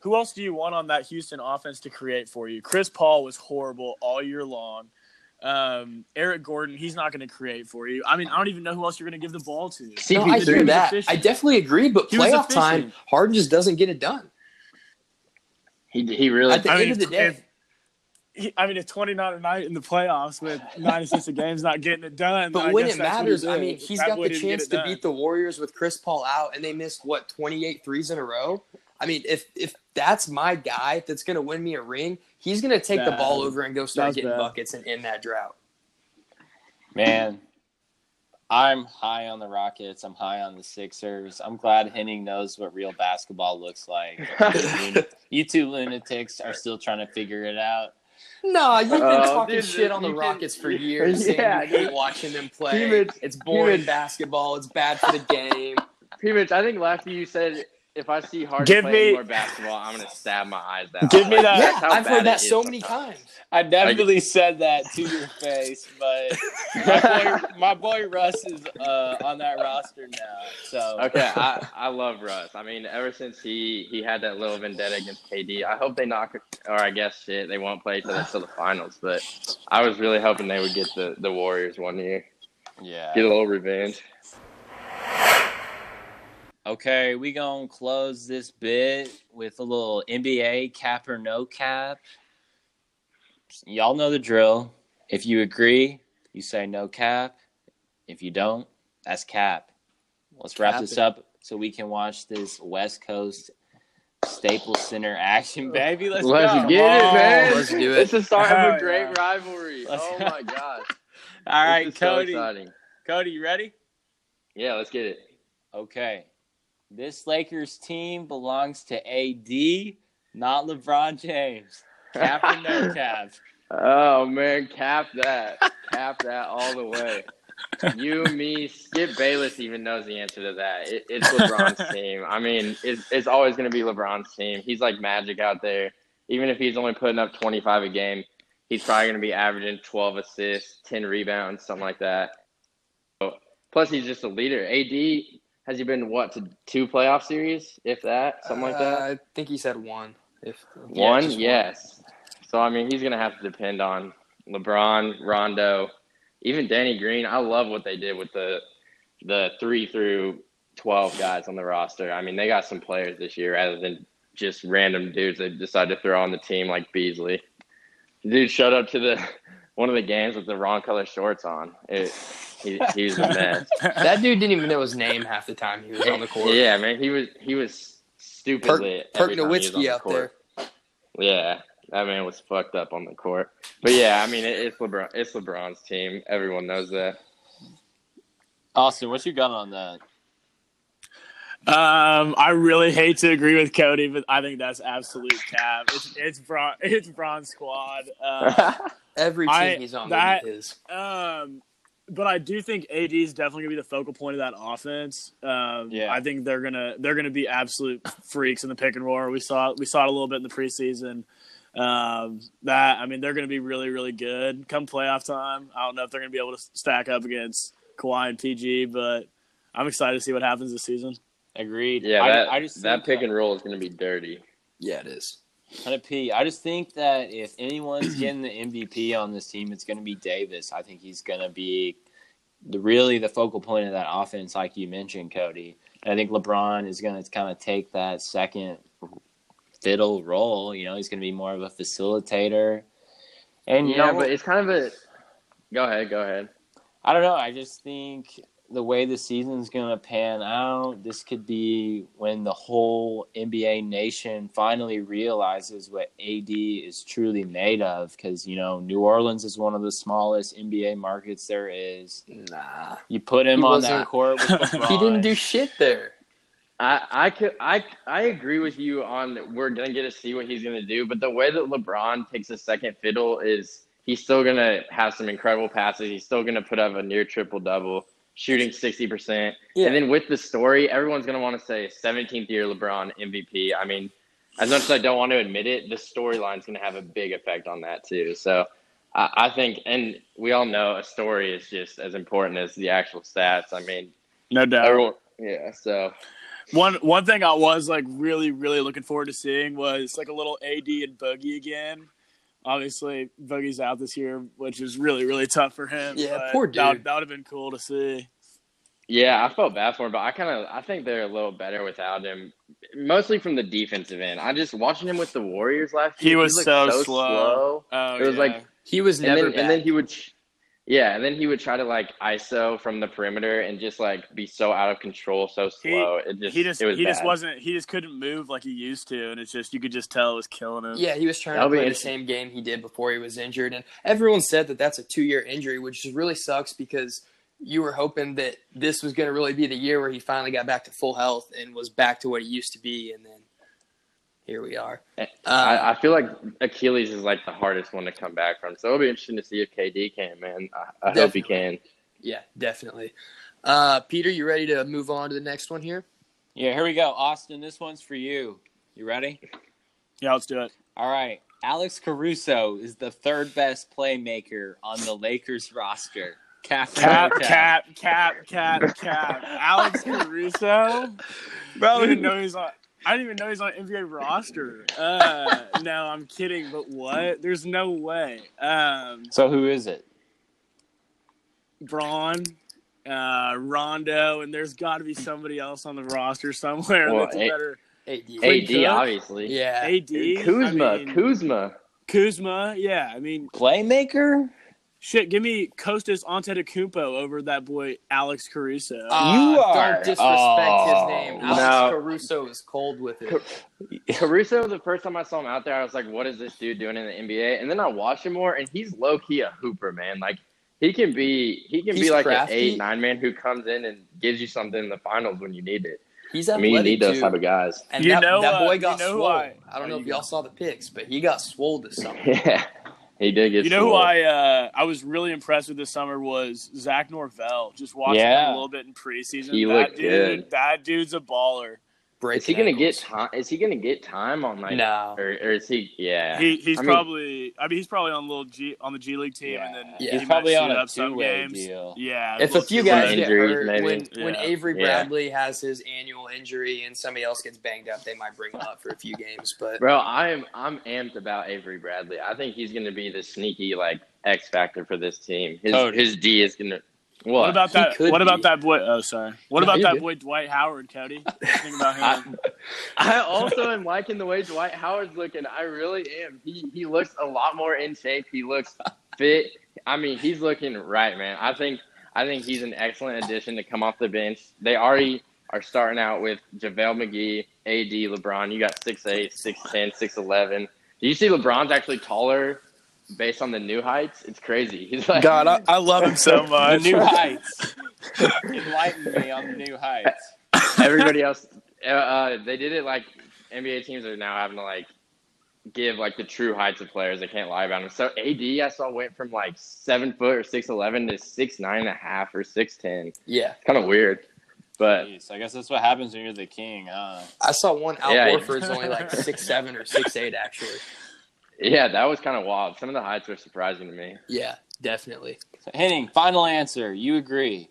[SPEAKER 4] who else do you want on that Houston offense to create for you? Chris Paul was horrible all year long. Um, Eric Gordon, he's not going to create for you. I mean, I don't even know who else you're going to give the ball to.
[SPEAKER 2] No, I
[SPEAKER 4] He
[SPEAKER 2] hear that.
[SPEAKER 4] efficient.
[SPEAKER 2] I definitely agree, but
[SPEAKER 4] He
[SPEAKER 2] playoff time. Harden just doesn't get it done.
[SPEAKER 3] He he really
[SPEAKER 2] At the
[SPEAKER 4] I
[SPEAKER 2] end
[SPEAKER 4] mean,
[SPEAKER 2] of the day,
[SPEAKER 4] if- he, I mean, it's 29 a night in the playoffs with nine assists a game's not getting it done.
[SPEAKER 2] But
[SPEAKER 4] I
[SPEAKER 2] when
[SPEAKER 4] guess
[SPEAKER 2] it matters, I mean, he's
[SPEAKER 4] That
[SPEAKER 2] got the chance to
[SPEAKER 4] done.
[SPEAKER 2] beat the Warriors with Chris Paul out, and they missed what 28 threes in a row. I mean, if if that's my guy that's going to win me a ring, he's going to take the ball over and go start
[SPEAKER 4] That's
[SPEAKER 2] getting
[SPEAKER 4] bad.
[SPEAKER 2] buckets and end that drought.
[SPEAKER 1] Man, I'm high on the Rockets. I'm high on the Sixers. I'm glad Henning knows what real basketball looks like. <laughs> you two lunatics are still trying to figure it out.
[SPEAKER 2] No, you've been
[SPEAKER 3] Oh,
[SPEAKER 2] talking
[SPEAKER 3] dude,
[SPEAKER 2] shit on the
[SPEAKER 3] you can-
[SPEAKER 2] Rockets for <laughs> years.
[SPEAKER 3] Yeah,
[SPEAKER 2] you hate watching them play.
[SPEAKER 3] Even-
[SPEAKER 2] it's boring basketball. It's bad for the game. <laughs>
[SPEAKER 3] Pretty much, I think last year you said if I see Harden
[SPEAKER 4] Give
[SPEAKER 3] play
[SPEAKER 4] me-
[SPEAKER 3] more basketball, I'm gonna stab my eyes out.
[SPEAKER 4] Give me that-
[SPEAKER 2] yeah, I've heard that so many
[SPEAKER 3] sometimes.
[SPEAKER 2] times.
[SPEAKER 1] I definitely said that to your face, but my boy, my boy Russ is uh, on that roster now. So
[SPEAKER 3] Okay, I, I love Russ. I mean, ever since he he had that little vendetta against KD, I hope they knock. Or I guess shit, they won't play each other till the finals. But I was really hoping they would get the the Warriors one year,
[SPEAKER 1] yeah.
[SPEAKER 3] get a little revenge.
[SPEAKER 1] Okay, we gonna close this bit with a little NBA cap or no cap. Y'all know the drill. If you agree, you say no cap. If you don't, that's cap. Let's wrap
[SPEAKER 2] Cap
[SPEAKER 1] this up so we can watch this West Coast Staples Center action, baby. Let's,
[SPEAKER 3] Let's
[SPEAKER 1] go.
[SPEAKER 3] get it,
[SPEAKER 4] on,
[SPEAKER 3] man.
[SPEAKER 2] let's do it.
[SPEAKER 3] It's the start of a great
[SPEAKER 4] yeah.
[SPEAKER 3] rivalry.
[SPEAKER 1] Let's
[SPEAKER 3] oh
[SPEAKER 1] go.
[SPEAKER 3] my gosh! <laughs>
[SPEAKER 1] All right,
[SPEAKER 3] This is
[SPEAKER 1] Cody.
[SPEAKER 3] exciting.
[SPEAKER 1] Cody, you ready?
[SPEAKER 3] Yeah, let's get it.
[SPEAKER 1] Okay. This Lakers team belongs to AD, not LeBron James. Cap or no <laughs> cap?
[SPEAKER 3] Oh man, cap that, cap that all the way. You, me, Skip Bayless even knows the answer to that. It, it's LeBron's <laughs> team. I mean, it's, it's always going to be LeBron's team. He's like magic out there. Even if he's only putting up 25 a game, he's probably going to be averaging 12 assists, 10 rebounds, something like that. So, plus, he's just a leader. AD has he been what to two playoff series, if that, something like that.
[SPEAKER 2] Uh, I think he said one. If
[SPEAKER 3] One,
[SPEAKER 2] just
[SPEAKER 3] yes. So I mean, he's gonna have to depend on LeBron, Rondo, even Danny Green. I love what they did with the the three through twelve guys on the roster. I mean, they got some players this year rather than just random dudes they decided to throw on the team like Beasley. Dude showed up to the <laughs> one of the games with the wrong color shorts on. It, he, he's a mess. <laughs>
[SPEAKER 2] That dude didn't even know his name half the time he was on the court.
[SPEAKER 3] Yeah, man, he was he was stupid
[SPEAKER 2] Perk,
[SPEAKER 3] lit
[SPEAKER 2] Perk
[SPEAKER 3] every time he was on
[SPEAKER 2] Nowitzki out
[SPEAKER 3] court.
[SPEAKER 2] there.
[SPEAKER 3] Yeah, that man was fucked up on the court. But yeah, I mean, it, it's LeBron. It's LeBron's team. Everyone knows that.
[SPEAKER 1] Austin, what you got on that?
[SPEAKER 4] Um, I really hate to agree with Cody, but I think that's absolute cap. It's it's Bron <laughs> it's Bron squad. Uh, <laughs>
[SPEAKER 2] Every team
[SPEAKER 4] I-
[SPEAKER 2] he's on
[SPEAKER 4] that-
[SPEAKER 2] is.
[SPEAKER 4] um, but I do think AD is definitely gonna be the focal point of that offense. Um,
[SPEAKER 1] Yeah.
[SPEAKER 4] I think they're gonna they're gonna be absolute freaks in the pick and roll. We saw we saw it a little bit in the preseason. Um, that I mean, they're gonna be really really good come playoff time. I don't know if they're gonna be able to stack up against Kawhi and PG, but I'm excited to see what happens this season.
[SPEAKER 1] Agreed.
[SPEAKER 3] yeah,
[SPEAKER 1] I,
[SPEAKER 3] that
[SPEAKER 1] I just
[SPEAKER 3] that
[SPEAKER 1] think
[SPEAKER 3] pick and roll is going to be dirty.
[SPEAKER 2] Yeah, it is.
[SPEAKER 1] Kind of P. I just think that if anyone's <clears throat> getting the MVP on this team, it's going to be Davis. I think he's going to be the really the focal point of that offense, like you mentioned, Cody. And I think LeBron is going to kind of take that second fiddle role. You know, he's going to be more of a facilitator. And you
[SPEAKER 3] yeah,
[SPEAKER 1] know,
[SPEAKER 3] but it's kind of a. Go ahead. Go ahead.
[SPEAKER 1] I don't know. I just think the way the season's going to pan out, this could be when the whole NBA nation finally realizes what AD is truly made of. Because, you know, New Orleans is one of the smallest NBA markets there is.
[SPEAKER 2] Nah,
[SPEAKER 1] You put him
[SPEAKER 2] He
[SPEAKER 1] on that court with <laughs>
[SPEAKER 2] he didn't do shit there.
[SPEAKER 3] I I could I I agree with you on we're gonna get to see what he's gonna do, but the way that LeBron takes a second fiddle is he's still gonna have some incredible passes. He's still gonna put up a near triple double, shooting sixty percent.
[SPEAKER 2] Yeah.
[SPEAKER 3] And then with the story, everyone's gonna want to say 17th year LeBron MVP. I mean, as much as I don't want to admit it, the storyline's gonna have a big effect on that too. So. I I think, and we all know a story is just as important as the actual stats. I mean,
[SPEAKER 4] No doubt.
[SPEAKER 3] everyone, yeah. So
[SPEAKER 4] One one thing I was like really really looking forward to seeing was like a little AD and Boogie again. Obviously, Boogie's out this year, which is really really tough for him.
[SPEAKER 2] Yeah, poor
[SPEAKER 4] That,
[SPEAKER 2] dude.
[SPEAKER 4] that would have been cool to see.
[SPEAKER 3] Yeah, I felt bad for him, but I kind of I think they're a little better without him, mostly from the defensive end. I just watching him with the Warriors last year.
[SPEAKER 4] He
[SPEAKER 3] year.
[SPEAKER 4] was
[SPEAKER 3] looked
[SPEAKER 4] so slow. Oh,
[SPEAKER 3] It was
[SPEAKER 4] yeah.
[SPEAKER 3] like,
[SPEAKER 2] He was
[SPEAKER 3] and
[SPEAKER 2] never
[SPEAKER 3] then
[SPEAKER 2] bad.
[SPEAKER 3] and then he would, ch- yeah, and then he would try to like ISO from the perimeter and just like be so out of control, so
[SPEAKER 4] He-
[SPEAKER 3] slow. it just
[SPEAKER 4] he just
[SPEAKER 3] it was
[SPEAKER 4] he just wasn't he just couldn't move like he used to, and it's just you could just tell it was killing him.
[SPEAKER 2] Yeah, he was trying
[SPEAKER 3] That'll
[SPEAKER 2] to
[SPEAKER 3] be
[SPEAKER 2] play the same game he did before he was injured, and everyone said that that's a two-year injury, which just really sucks because you were hoping that this was going to really be the year where he finally got back to full health and was back to what he used to be, and then here we are.
[SPEAKER 3] I,
[SPEAKER 2] Uh,
[SPEAKER 3] I feel like Achilles is like the hardest one to come back from, so it'll be interesting to see if KD can. Man, I, I hope he can.
[SPEAKER 2] yeah, definitely. Uh, Peter, you ready to move on to the next one here?
[SPEAKER 1] Yeah, here we go. Austin, this one's for you. You ready?
[SPEAKER 4] yeah, let's do it.
[SPEAKER 1] All right. Alex Caruso is the third best playmaker on the Lakers roster. Cap,
[SPEAKER 4] Cap,
[SPEAKER 1] or no
[SPEAKER 4] cap, cap, cap, cap. Alex Caruso, <laughs> bro. I didn't even know he's on. I didn't even know he's on NBA roster. Uh, <laughs> no, I'm kidding. But what? There's no way. Um,
[SPEAKER 1] So who is it?
[SPEAKER 4] Bron, uh, Rondo, and there's got to be somebody else on the roster somewhere
[SPEAKER 3] Well,
[SPEAKER 4] that's a
[SPEAKER 3] A-
[SPEAKER 4] better.
[SPEAKER 2] AD.
[SPEAKER 3] AD, obviously.
[SPEAKER 2] Yeah.
[SPEAKER 4] AD,
[SPEAKER 3] Kuzma,
[SPEAKER 4] I mean,
[SPEAKER 3] Kuzma.
[SPEAKER 4] Kuzma. Yeah, I mean,
[SPEAKER 1] Playmaker?
[SPEAKER 4] Shit. Give me Kostas Antetokounmpo over that boy Alex Caruso.
[SPEAKER 2] Uh,
[SPEAKER 1] You are-
[SPEAKER 2] Don't disrespect
[SPEAKER 1] Oh,
[SPEAKER 2] his name.
[SPEAKER 3] no.
[SPEAKER 2] Alex Caruso is cold with it. <laughs>
[SPEAKER 3] Caruso, the first time I saw him out there, I was like, "What is this dude doing in the NBA?" And then I watched him more, and he's low key a hooper, man. Like he can be, he can
[SPEAKER 2] He's
[SPEAKER 3] be like
[SPEAKER 2] crafty.
[SPEAKER 3] an eight, nine man who comes in and gives you something in the finals when you need it.
[SPEAKER 2] He's
[SPEAKER 3] I
[SPEAKER 2] athletic
[SPEAKER 3] mean, you need those type of guys.
[SPEAKER 2] And
[SPEAKER 4] You
[SPEAKER 2] that,
[SPEAKER 4] know,
[SPEAKER 2] that
[SPEAKER 4] uh,
[SPEAKER 2] boy
[SPEAKER 4] you
[SPEAKER 2] got
[SPEAKER 4] know
[SPEAKER 2] swole.
[SPEAKER 4] I-
[SPEAKER 2] I, don't know
[SPEAKER 4] Oh,
[SPEAKER 2] if
[SPEAKER 4] you
[SPEAKER 2] y'all saw the pics, but he got swole this <laughs> summer.
[SPEAKER 3] Yeah, he did get.
[SPEAKER 4] You know who. I uh, I was really impressed with this summer was Zach Norvell. Just watching
[SPEAKER 1] Yeah.
[SPEAKER 4] him a little bit in preseason.
[SPEAKER 3] He
[SPEAKER 4] that
[SPEAKER 3] looked
[SPEAKER 4] dude,
[SPEAKER 3] good.
[SPEAKER 4] That dude's a baller.
[SPEAKER 2] Break
[SPEAKER 3] Is he gonna get time? Is he gonna get time on like?
[SPEAKER 2] No.
[SPEAKER 3] Or, or is he? Yeah.
[SPEAKER 4] He he's
[SPEAKER 3] I mean-
[SPEAKER 4] probably I mean he's probably on a little G on the G League team
[SPEAKER 1] Yeah.
[SPEAKER 4] and then
[SPEAKER 2] Yeah.
[SPEAKER 4] he
[SPEAKER 1] He's probably
[SPEAKER 4] might
[SPEAKER 1] on
[SPEAKER 4] shoot
[SPEAKER 1] a
[SPEAKER 4] up some
[SPEAKER 1] two-way
[SPEAKER 4] games.
[SPEAKER 1] deal.
[SPEAKER 4] Yeah.
[SPEAKER 2] If a few guys
[SPEAKER 3] Some
[SPEAKER 2] get hurt,
[SPEAKER 3] maybe.
[SPEAKER 2] when when
[SPEAKER 4] Yeah.
[SPEAKER 2] Avery
[SPEAKER 3] Yeah.
[SPEAKER 2] Bradley has his annual injury and somebody else gets banged up, they might bring him up for a few games. But
[SPEAKER 3] Bro, I'm I'm amped about Avery Bradley. I think he's gonna be the sneaky like X factor for this team. His
[SPEAKER 1] Cody.
[SPEAKER 3] his D is gonna. What?
[SPEAKER 4] What about
[SPEAKER 2] He
[SPEAKER 4] that?
[SPEAKER 2] could
[SPEAKER 4] What
[SPEAKER 2] be.
[SPEAKER 4] about that boy? Oh, sorry. What
[SPEAKER 2] No,
[SPEAKER 4] about that
[SPEAKER 2] good.
[SPEAKER 4] boy Dwight Howard, Cody? What do you Think about him.
[SPEAKER 3] I also am liking the way Dwight Howard's looking. I really am. He he looks a lot more in shape. He looks fit. I mean, he's looking right, man. I think I think he's an excellent addition to come off the bench. They already are starting out with JaVale McGee, AD, LeBron. You got 6'8", 6'10", 6'11". Do you see LeBron's actually taller based on the new heights? It's crazy. <laughs> He's like
[SPEAKER 4] God, I, I love him so <laughs>
[SPEAKER 1] The
[SPEAKER 4] much.
[SPEAKER 1] new <laughs> heights. Enlighten me on the new heights.
[SPEAKER 3] everybody else uh, uh, they did it like nba teams are now having to like give like the true heights of players they can't lie about them so ad i saw went from like seven foot or six eleven to six nine and a half or six ten
[SPEAKER 2] yeah,
[SPEAKER 3] kind of weird but
[SPEAKER 1] Jeez, I guess that's what happens when you're the king, huh?
[SPEAKER 2] I saw one Al
[SPEAKER 3] Yeah.
[SPEAKER 2] Horford's only like six seven or six eight actually.
[SPEAKER 3] Yeah that was kind of wild some of the heights were surprising to me
[SPEAKER 2] Yeah, definitely.
[SPEAKER 1] So, Henning, final answer. You agree.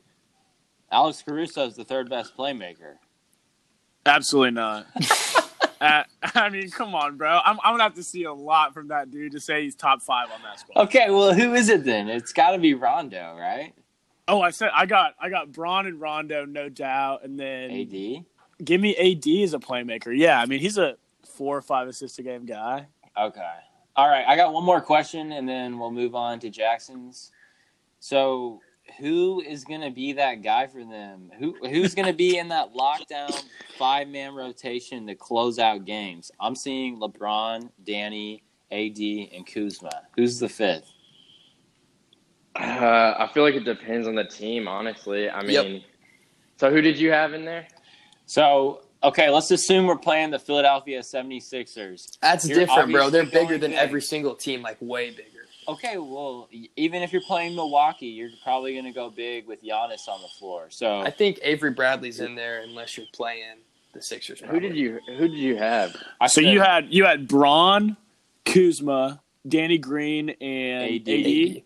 [SPEAKER 1] Alex Caruso is the third best playmaker.
[SPEAKER 4] Absolutely not. <laughs> uh, I mean, come on, bro. I'm, I'm gonna have to see a lot from that dude to say he's top five on that squad.
[SPEAKER 1] Okay, well, who is it then? It's got to be Rondo, right?
[SPEAKER 4] Oh, I said I got I got Bron and Rondo, no doubt, and then
[SPEAKER 1] AD.
[SPEAKER 4] give me AD as a playmaker. Yeah, I mean he's a four or five assist a game guy.
[SPEAKER 1] Okay. All right. I got one more question, and then we'll move on to Jackson's. So, who is going to be that guy for them? Who who's going to be in that lockdown five man rotation to close out games? I'm seeing LeBron, Danny, AD, and Kuzma. Who's the fifth?
[SPEAKER 3] Uh, I feel like it depends on the team, honestly. I mean,
[SPEAKER 2] Yep.
[SPEAKER 3] so who did you have in there?
[SPEAKER 1] So, okay, let's assume we're playing the Philadelphia 76ers.
[SPEAKER 2] That's
[SPEAKER 1] You're
[SPEAKER 2] different, bro. They're bigger than
[SPEAKER 1] big.
[SPEAKER 2] every single team, like way bigger.
[SPEAKER 1] Okay, well, even if you're playing Milwaukee, you're probably going to go big with Giannis on the floor. So,
[SPEAKER 2] I think Avery Bradley's in there unless you're playing the Sixers.
[SPEAKER 3] Who did you Who did you have?
[SPEAKER 1] I
[SPEAKER 4] So
[SPEAKER 1] said
[SPEAKER 4] you had you had Bron, Kuzma, Danny Green, and
[SPEAKER 1] AD.
[SPEAKER 4] AD.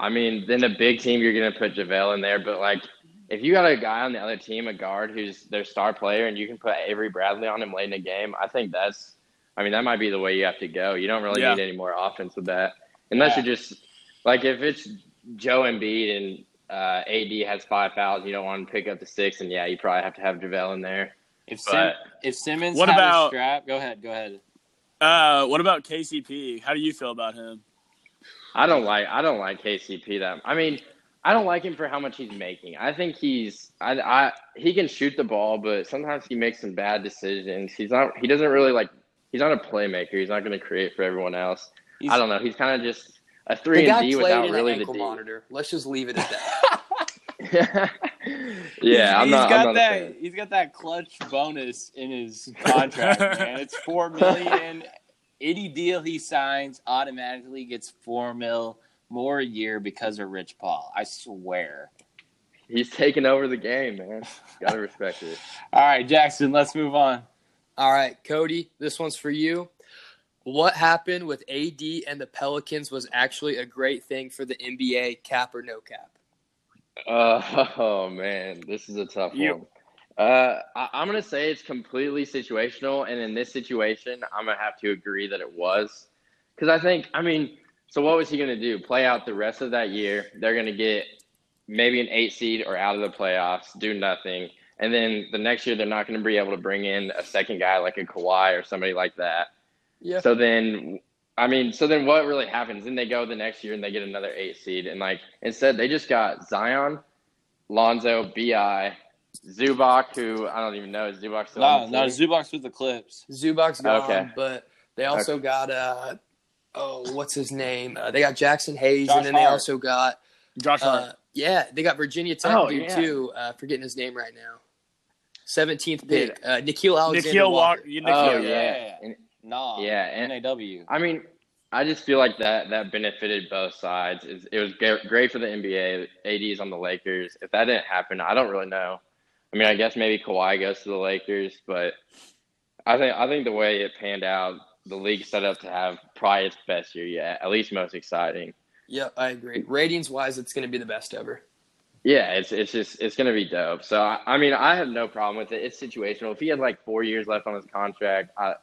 [SPEAKER 3] I mean, then a big team, you're gonna put Javale in there, but like. If you got a guy on the other team, a guard who's their star player, and you can put Avery Bradley on him late in the game, I think that's, I mean, that might be the way you have to go. You don't really
[SPEAKER 4] Yeah.
[SPEAKER 3] need any more offense with that, unless
[SPEAKER 1] Yeah.
[SPEAKER 3] you're just like if it's Joel Embiid and uh, AD has five fouls, you don't want to pick up the six, and yeah, you probably have to have JaVale in there.
[SPEAKER 1] if, Sim-
[SPEAKER 3] But
[SPEAKER 1] if Simmons
[SPEAKER 4] What
[SPEAKER 1] had
[SPEAKER 4] about-
[SPEAKER 1] a strap, go ahead, go ahead.
[SPEAKER 4] Uh, what about KCP? How do you feel about him?
[SPEAKER 3] I don't like I don't like KCP that. I mean, I don't like him for how much he's making. I think he's I, I he can shoot the ball, but sometimes he makes some bad decisions. He's not he doesn't really like he's not a playmaker. He's not going to create for everyone else.
[SPEAKER 1] He's-
[SPEAKER 3] I don't know. He's kind of just a three and D without
[SPEAKER 2] in
[SPEAKER 3] really
[SPEAKER 2] an
[SPEAKER 3] the D.
[SPEAKER 2] monitor. Let's just leave it at that. <laughs> <laughs>
[SPEAKER 3] yeah,
[SPEAKER 1] He's-
[SPEAKER 3] I'm
[SPEAKER 1] he's
[SPEAKER 3] not.
[SPEAKER 1] got
[SPEAKER 3] I'm not
[SPEAKER 1] that.
[SPEAKER 3] fan.
[SPEAKER 1] He's got that Klutch bonus in his contract, <laughs> man. It's four million. Any deal he signs automatically gets four mil more a year because of Rich Paul. I swear.
[SPEAKER 3] He's taking over the game, man. Gotta respect it. <laughs>
[SPEAKER 1] All right, Jackson. Let's move on.
[SPEAKER 2] All right, Cody, this one's for you. What happened with AD and the Pelicans was actually a great thing for the NBA, cap or no cap.
[SPEAKER 3] Uh, oh <laughs> man, this is a tough
[SPEAKER 4] You-
[SPEAKER 3] one. Uh, I, I'm gonna say it's completely situational, and in this situation, I'm gonna have to agree that it was, because I think, I mean, so what was he gonna do? Play out the rest of that year? They're gonna get maybe an eight seed or out of the playoffs, do nothing, and then the next year they're not gonna be able to bring in a second guy like a Kawhi or somebody like that.
[SPEAKER 2] Yeah.
[SPEAKER 3] So then, I mean, so then what really happens? Then they go the next year and they get another eight seed, and like instead they just got Zion, Lonzo, Bi, Zubac, who I don't even know is Zubac still
[SPEAKER 1] No, no,
[SPEAKER 3] team?
[SPEAKER 1] Zubac's with the Clips.
[SPEAKER 2] Zubac's gone,
[SPEAKER 3] Okay.
[SPEAKER 2] but they also got uh oh, what's his name? Uh, they got Jaxson Hayes,
[SPEAKER 1] Josh
[SPEAKER 2] and then they also got
[SPEAKER 4] Josh Hart.
[SPEAKER 2] uh, yeah, they got Virginia Tech
[SPEAKER 3] Oh,
[SPEAKER 2] dude
[SPEAKER 3] yeah.
[SPEAKER 2] too. Uh, forgetting his name right now. Seventeenth pick, uh, Nickeil Alexander
[SPEAKER 4] Nickeil
[SPEAKER 2] Walker.
[SPEAKER 4] Walker. Nickeil,
[SPEAKER 3] Oh
[SPEAKER 1] yeah.
[SPEAKER 3] yeah, And-
[SPEAKER 1] Nah.
[SPEAKER 3] Yeah, and-
[SPEAKER 1] NAW.
[SPEAKER 3] I mean, I just feel like that that benefited both sides. It, it was great for the NBA. AD's on the Lakers. If that didn't happen, I don't really know. I mean, I guess maybe Kawhi goes to the Lakers, but I think I think the way it panned out, the league set up to have probably its best year yet, at least most exciting.
[SPEAKER 2] Yep, I agree. Ratings wise, it's going to be the best ever.
[SPEAKER 3] Yeah, it's it's just it's gonna be dope. So I, I mean, I have no problem with it. It's situational. If he had like four years left on his contract, I,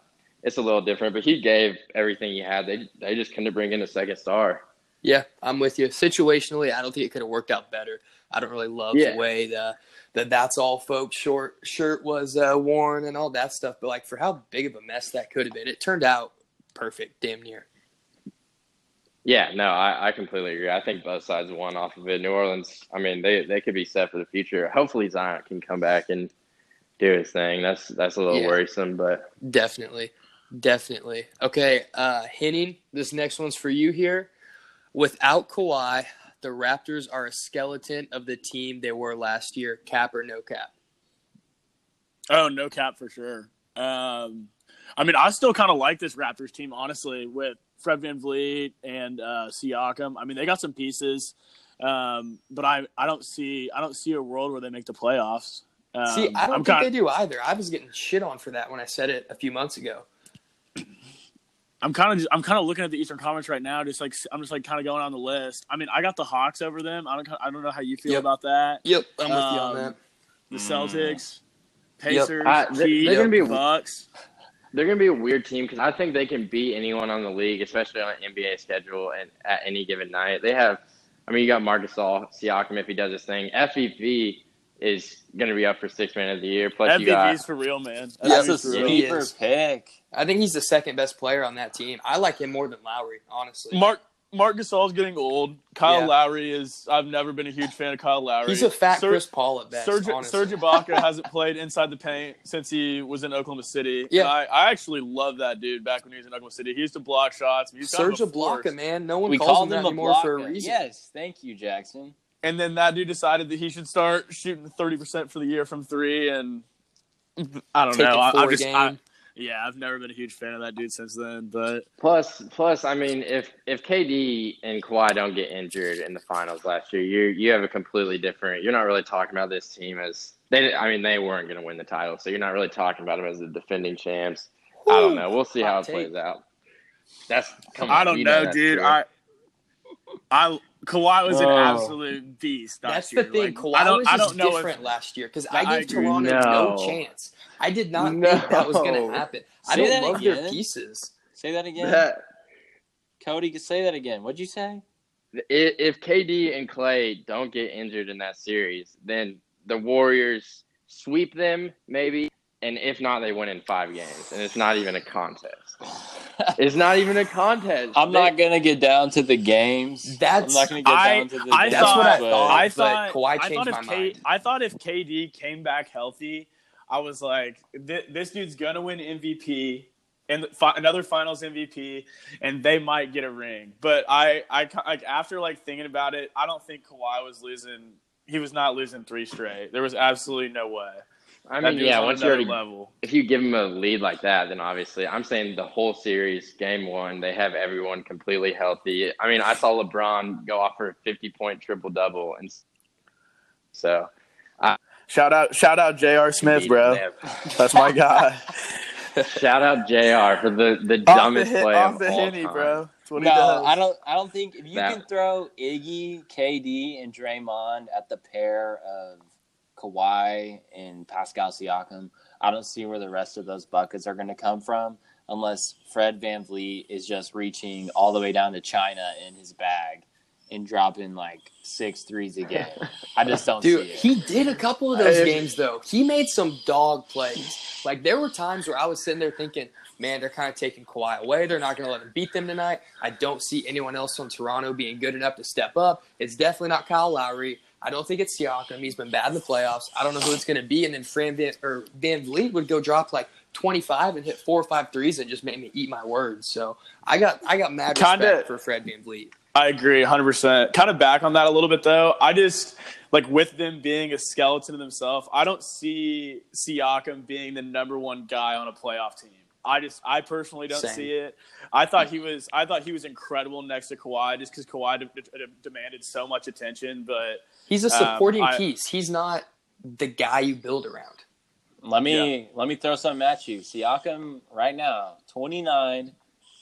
[SPEAKER 3] it's a little different. But he gave everything he had. They they just couldn't bring in a second star.
[SPEAKER 2] Yeah, I'm with you. Situationally, I don't think it could have worked out better. I don't really love
[SPEAKER 3] Yeah.
[SPEAKER 2] the way the the that's all folks short shirt was uh, worn and all that stuff. But like for how big of a mess that could have been, it turned out perfect, damn near.
[SPEAKER 3] Yeah, no, I, I completely agree. I think both sides won off of it. New Orleans, I mean, they they could be set for the future. Hopefully Zion can come back and do his thing. That's that's a little
[SPEAKER 2] Yeah.
[SPEAKER 3] worrisome, but
[SPEAKER 2] Definitely, definitely. Okay, uh, Henning, this next one's for you here. Without Kawhi, the Raptors are a skeleton of the team they were last year. Cap or no cap?
[SPEAKER 4] Oh, no cap for sure. Um, I mean, I still kind of like this Raptors team, honestly, with Fred VanVleet and uh, Siakam. I mean, they got some pieces, um, but I, I don't see I don't see a world where they make the playoffs. Um,
[SPEAKER 2] See, I don't
[SPEAKER 4] I'm
[SPEAKER 2] think
[SPEAKER 4] kind
[SPEAKER 2] they do either. I was getting shit on for that when I said it a few months ago.
[SPEAKER 4] I'm kind of I'm kind of looking at the Eastern Conference right now. Just like I'm just like kind of going on the list. I mean, I got the Hawks over them. I don't I don't know how you feel
[SPEAKER 2] Yep.
[SPEAKER 4] about that.
[SPEAKER 2] Yep, I'm with you on
[SPEAKER 4] Um,
[SPEAKER 2] that.
[SPEAKER 4] The. Celtics, Pacers,
[SPEAKER 3] Uh, they-
[SPEAKER 4] Heat,
[SPEAKER 3] they're gonna be-
[SPEAKER 4] Bucks.
[SPEAKER 3] they're gonna be a weird team because I think they can beat anyone on the league, especially on an NBA schedule and at any given night. They have, I mean, you got Marc Gasol, Siakam if he does his thing. FVV is gonna be up for six man of the year. Plus you got
[SPEAKER 4] MVP's for real, man.
[SPEAKER 1] That's
[SPEAKER 2] Yeah,
[SPEAKER 1] a
[SPEAKER 4] real.
[SPEAKER 2] he
[SPEAKER 1] sleeper pick.
[SPEAKER 2] I think he's the second best player on that team. I like him more than Lowry, honestly.
[SPEAKER 4] Mark Marc Gasol's getting old. Kyle
[SPEAKER 2] Yeah.
[SPEAKER 4] Lowry is. I've never been a huge fan of Kyle Lowry.
[SPEAKER 2] He's a fat
[SPEAKER 4] Ser-
[SPEAKER 2] Chris Paul at best.
[SPEAKER 4] Serge,
[SPEAKER 2] honestly.
[SPEAKER 4] Serge Ibaka hasn't played inside the paint since he was in Oklahoma City.
[SPEAKER 2] Yeah.
[SPEAKER 4] And I, I actually love that dude back when he was in Oklahoma City. He used to block shots. He's
[SPEAKER 2] Serge
[SPEAKER 4] a force.
[SPEAKER 2] Ibaka, man. No one
[SPEAKER 1] We
[SPEAKER 2] calls
[SPEAKER 1] called
[SPEAKER 2] him that
[SPEAKER 1] him a
[SPEAKER 2] anymore for a reason.
[SPEAKER 1] Yes, thank you, Jackson.
[SPEAKER 4] And then that dude decided that he should start shooting thirty percent for the year from three. And I don't
[SPEAKER 2] Taking
[SPEAKER 4] know. I,
[SPEAKER 2] four
[SPEAKER 4] I'm just. I, yeah, I've never been a huge fan of that dude since then. But
[SPEAKER 3] Plus, plus, I mean, if if KD and Kawhi don't get injured in the finals last year, you you have a completely different. You're not really talking about this team as they. I mean, they weren't going to win the title, so you're not really talking about them as the defending champs. I don't know. We'll see how it
[SPEAKER 2] take.
[SPEAKER 3] plays out. That's come
[SPEAKER 4] I don't
[SPEAKER 3] you
[SPEAKER 4] know, dude.
[SPEAKER 3] true.
[SPEAKER 4] I, I Kawhi was an
[SPEAKER 1] Oh.
[SPEAKER 4] absolute beast. last
[SPEAKER 2] That's the thing.
[SPEAKER 4] Like,
[SPEAKER 2] Kawhi
[SPEAKER 4] I don't.
[SPEAKER 2] was
[SPEAKER 4] I
[SPEAKER 2] just
[SPEAKER 4] don't know
[SPEAKER 2] different
[SPEAKER 4] if
[SPEAKER 2] last year because
[SPEAKER 4] I
[SPEAKER 2] I gave
[SPEAKER 4] agree.
[SPEAKER 2] Toronto no.
[SPEAKER 3] No.
[SPEAKER 2] chance. I did not
[SPEAKER 3] No.
[SPEAKER 2] think that was going to happen. I
[SPEAKER 1] Say
[SPEAKER 2] don't
[SPEAKER 1] that
[SPEAKER 2] love their pieces.
[SPEAKER 1] Say that again,
[SPEAKER 3] that
[SPEAKER 1] Cody. Say that again. What'd you say?
[SPEAKER 3] if KD and Klay don't get injured in that series, then the Warriors sweep them maybe, and if not, they win in five games, and it's not even a contest. <sighs> <sighs> <sighs> It's not even a contest.
[SPEAKER 1] I'm
[SPEAKER 3] They-
[SPEAKER 1] not gonna get down to the games.
[SPEAKER 2] That's-
[SPEAKER 1] I'm not gonna get
[SPEAKER 4] I-
[SPEAKER 1] down to the
[SPEAKER 4] I
[SPEAKER 1] games.
[SPEAKER 2] That's what I
[SPEAKER 1] but-
[SPEAKER 2] thought.
[SPEAKER 4] I
[SPEAKER 2] but
[SPEAKER 4] thought
[SPEAKER 2] Kawhi
[SPEAKER 4] I
[SPEAKER 2] changed
[SPEAKER 4] thought if
[SPEAKER 2] my
[SPEAKER 4] K,
[SPEAKER 2] mind.
[SPEAKER 4] I thought if KD came back healthy, I was like, this, this dude's gonna win MVP and fi- another Finals MVP, and they might get a ring. But I, I like after like thinking about it, I don't think Kawhi was losing. He was not losing three straight. There was absolutely no way.
[SPEAKER 3] I mean, yeah, once you
[SPEAKER 4] another
[SPEAKER 3] already
[SPEAKER 4] level.
[SPEAKER 3] if you give them a lead like that, then obviously I'm saying the whole series, game one, they have everyone completely healthy. I mean, I saw LeBron go off for a 50 point triple double, and so
[SPEAKER 4] Shout out, shout out, J.R. Smith, bro.
[SPEAKER 3] have- <laughs>
[SPEAKER 4] That's my guy. <laughs>
[SPEAKER 3] Shout out J.R. for the the
[SPEAKER 4] off the,
[SPEAKER 3] dumbest
[SPEAKER 4] hit,
[SPEAKER 3] play
[SPEAKER 4] off
[SPEAKER 3] of
[SPEAKER 4] the
[SPEAKER 3] all
[SPEAKER 4] henny,
[SPEAKER 3] time.
[SPEAKER 4] bro. That's what he
[SPEAKER 1] no,
[SPEAKER 4] does.
[SPEAKER 1] I don't. I don't think if you
[SPEAKER 3] That-
[SPEAKER 1] can throw Iggy, KD, and Draymond at the pair of Kawhi and Pascal Siakam, I don't see where the rest of those buckets are going to come from unless Fred VanVleet is just reaching all the way down to China in his bag and dropping like six threes a game. <laughs> I just don't
[SPEAKER 2] Dude,
[SPEAKER 1] see it.
[SPEAKER 2] he did a couple of those games though. He made some dog plays. Like there were times where I was sitting there thinking, man, they're kind of taking Kawhi away. They're not going to let him beat them tonight. I don't see anyone else from Toronto being good enough to step up. It's definitely not Kyle Lowry. I don't think it's Siakam. He's been bad in the playoffs. I don't know who it's going to be. And then Fran Van, or VanVleet would go drop like 25 and hit four or five threes and just made me eat my words. So I got I got mad respect
[SPEAKER 4] Kinda-
[SPEAKER 2] for Fred VanVleet.
[SPEAKER 4] I agree 100%. Kind of back on that a little bit, though. I just, like, with them being a skeleton of themselves, I don't see Siakam being the number one guy on a playoff team. I just, I personally don't
[SPEAKER 2] Same.
[SPEAKER 4] see it. I thought he was, I thought he was incredible next to Kawhi just because Kawhi de- de- demanded so much attention. But
[SPEAKER 2] He's a
[SPEAKER 4] Um,
[SPEAKER 2] supporting
[SPEAKER 4] I-
[SPEAKER 2] piece. He's not the guy you build around.
[SPEAKER 1] Let me let me throw something at you. Siakam right now, 29,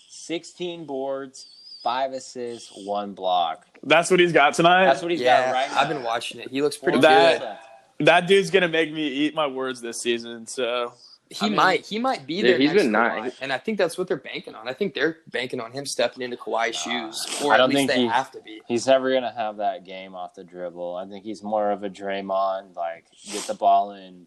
[SPEAKER 1] 16 boards, five assists, one block.
[SPEAKER 4] that's what he's got tonight.
[SPEAKER 1] That's what he's
[SPEAKER 2] yeah,
[SPEAKER 1] got right now.
[SPEAKER 2] I've been watching it. He looks pretty
[SPEAKER 4] That-
[SPEAKER 2] good.
[SPEAKER 4] that dude's gonna make me eat my words this season. So
[SPEAKER 2] He
[SPEAKER 3] I mean,
[SPEAKER 2] might he might be
[SPEAKER 3] dude,
[SPEAKER 2] there.
[SPEAKER 3] he's
[SPEAKER 2] next
[SPEAKER 3] been
[SPEAKER 2] to
[SPEAKER 3] nice.
[SPEAKER 2] Kawhi, and I think that's what they're banking on. I think they're banking on him stepping into Kawhi's shoes, or
[SPEAKER 1] I
[SPEAKER 2] at
[SPEAKER 1] don't
[SPEAKER 2] least
[SPEAKER 1] think
[SPEAKER 2] they
[SPEAKER 1] he-
[SPEAKER 2] have to be.
[SPEAKER 1] He's never gonna have that game off the dribble. I think he's more of a Draymond, like get the ball and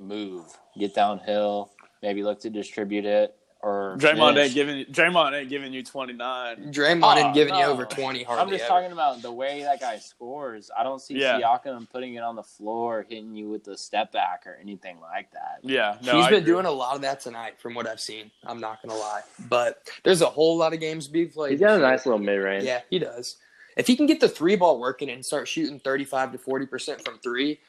[SPEAKER 1] move, get downhill, maybe look to distribute it or
[SPEAKER 4] Draymond
[SPEAKER 1] finish.
[SPEAKER 4] ain't giving Draymond ain't giving you 29.
[SPEAKER 2] Draymond
[SPEAKER 1] Oh,
[SPEAKER 2] ain't giving you over twenty hardly.
[SPEAKER 1] I'm just
[SPEAKER 2] ever.
[SPEAKER 1] talking about the way that guy scores. I don't see
[SPEAKER 4] Yeah.
[SPEAKER 1] Siakam putting it on the floor, hitting you with the step back or anything like that.
[SPEAKER 4] Yeah, no,
[SPEAKER 2] He's
[SPEAKER 4] I
[SPEAKER 2] been
[SPEAKER 4] agree.
[SPEAKER 2] doing a lot of that tonight, from what I've seen. I'm not gonna lie, but there's a whole lot of games to be played.
[SPEAKER 3] He's got a nice little mid range.
[SPEAKER 2] Yeah, he does. If he can get the three ball working and start shooting 35 to 40 percent from three,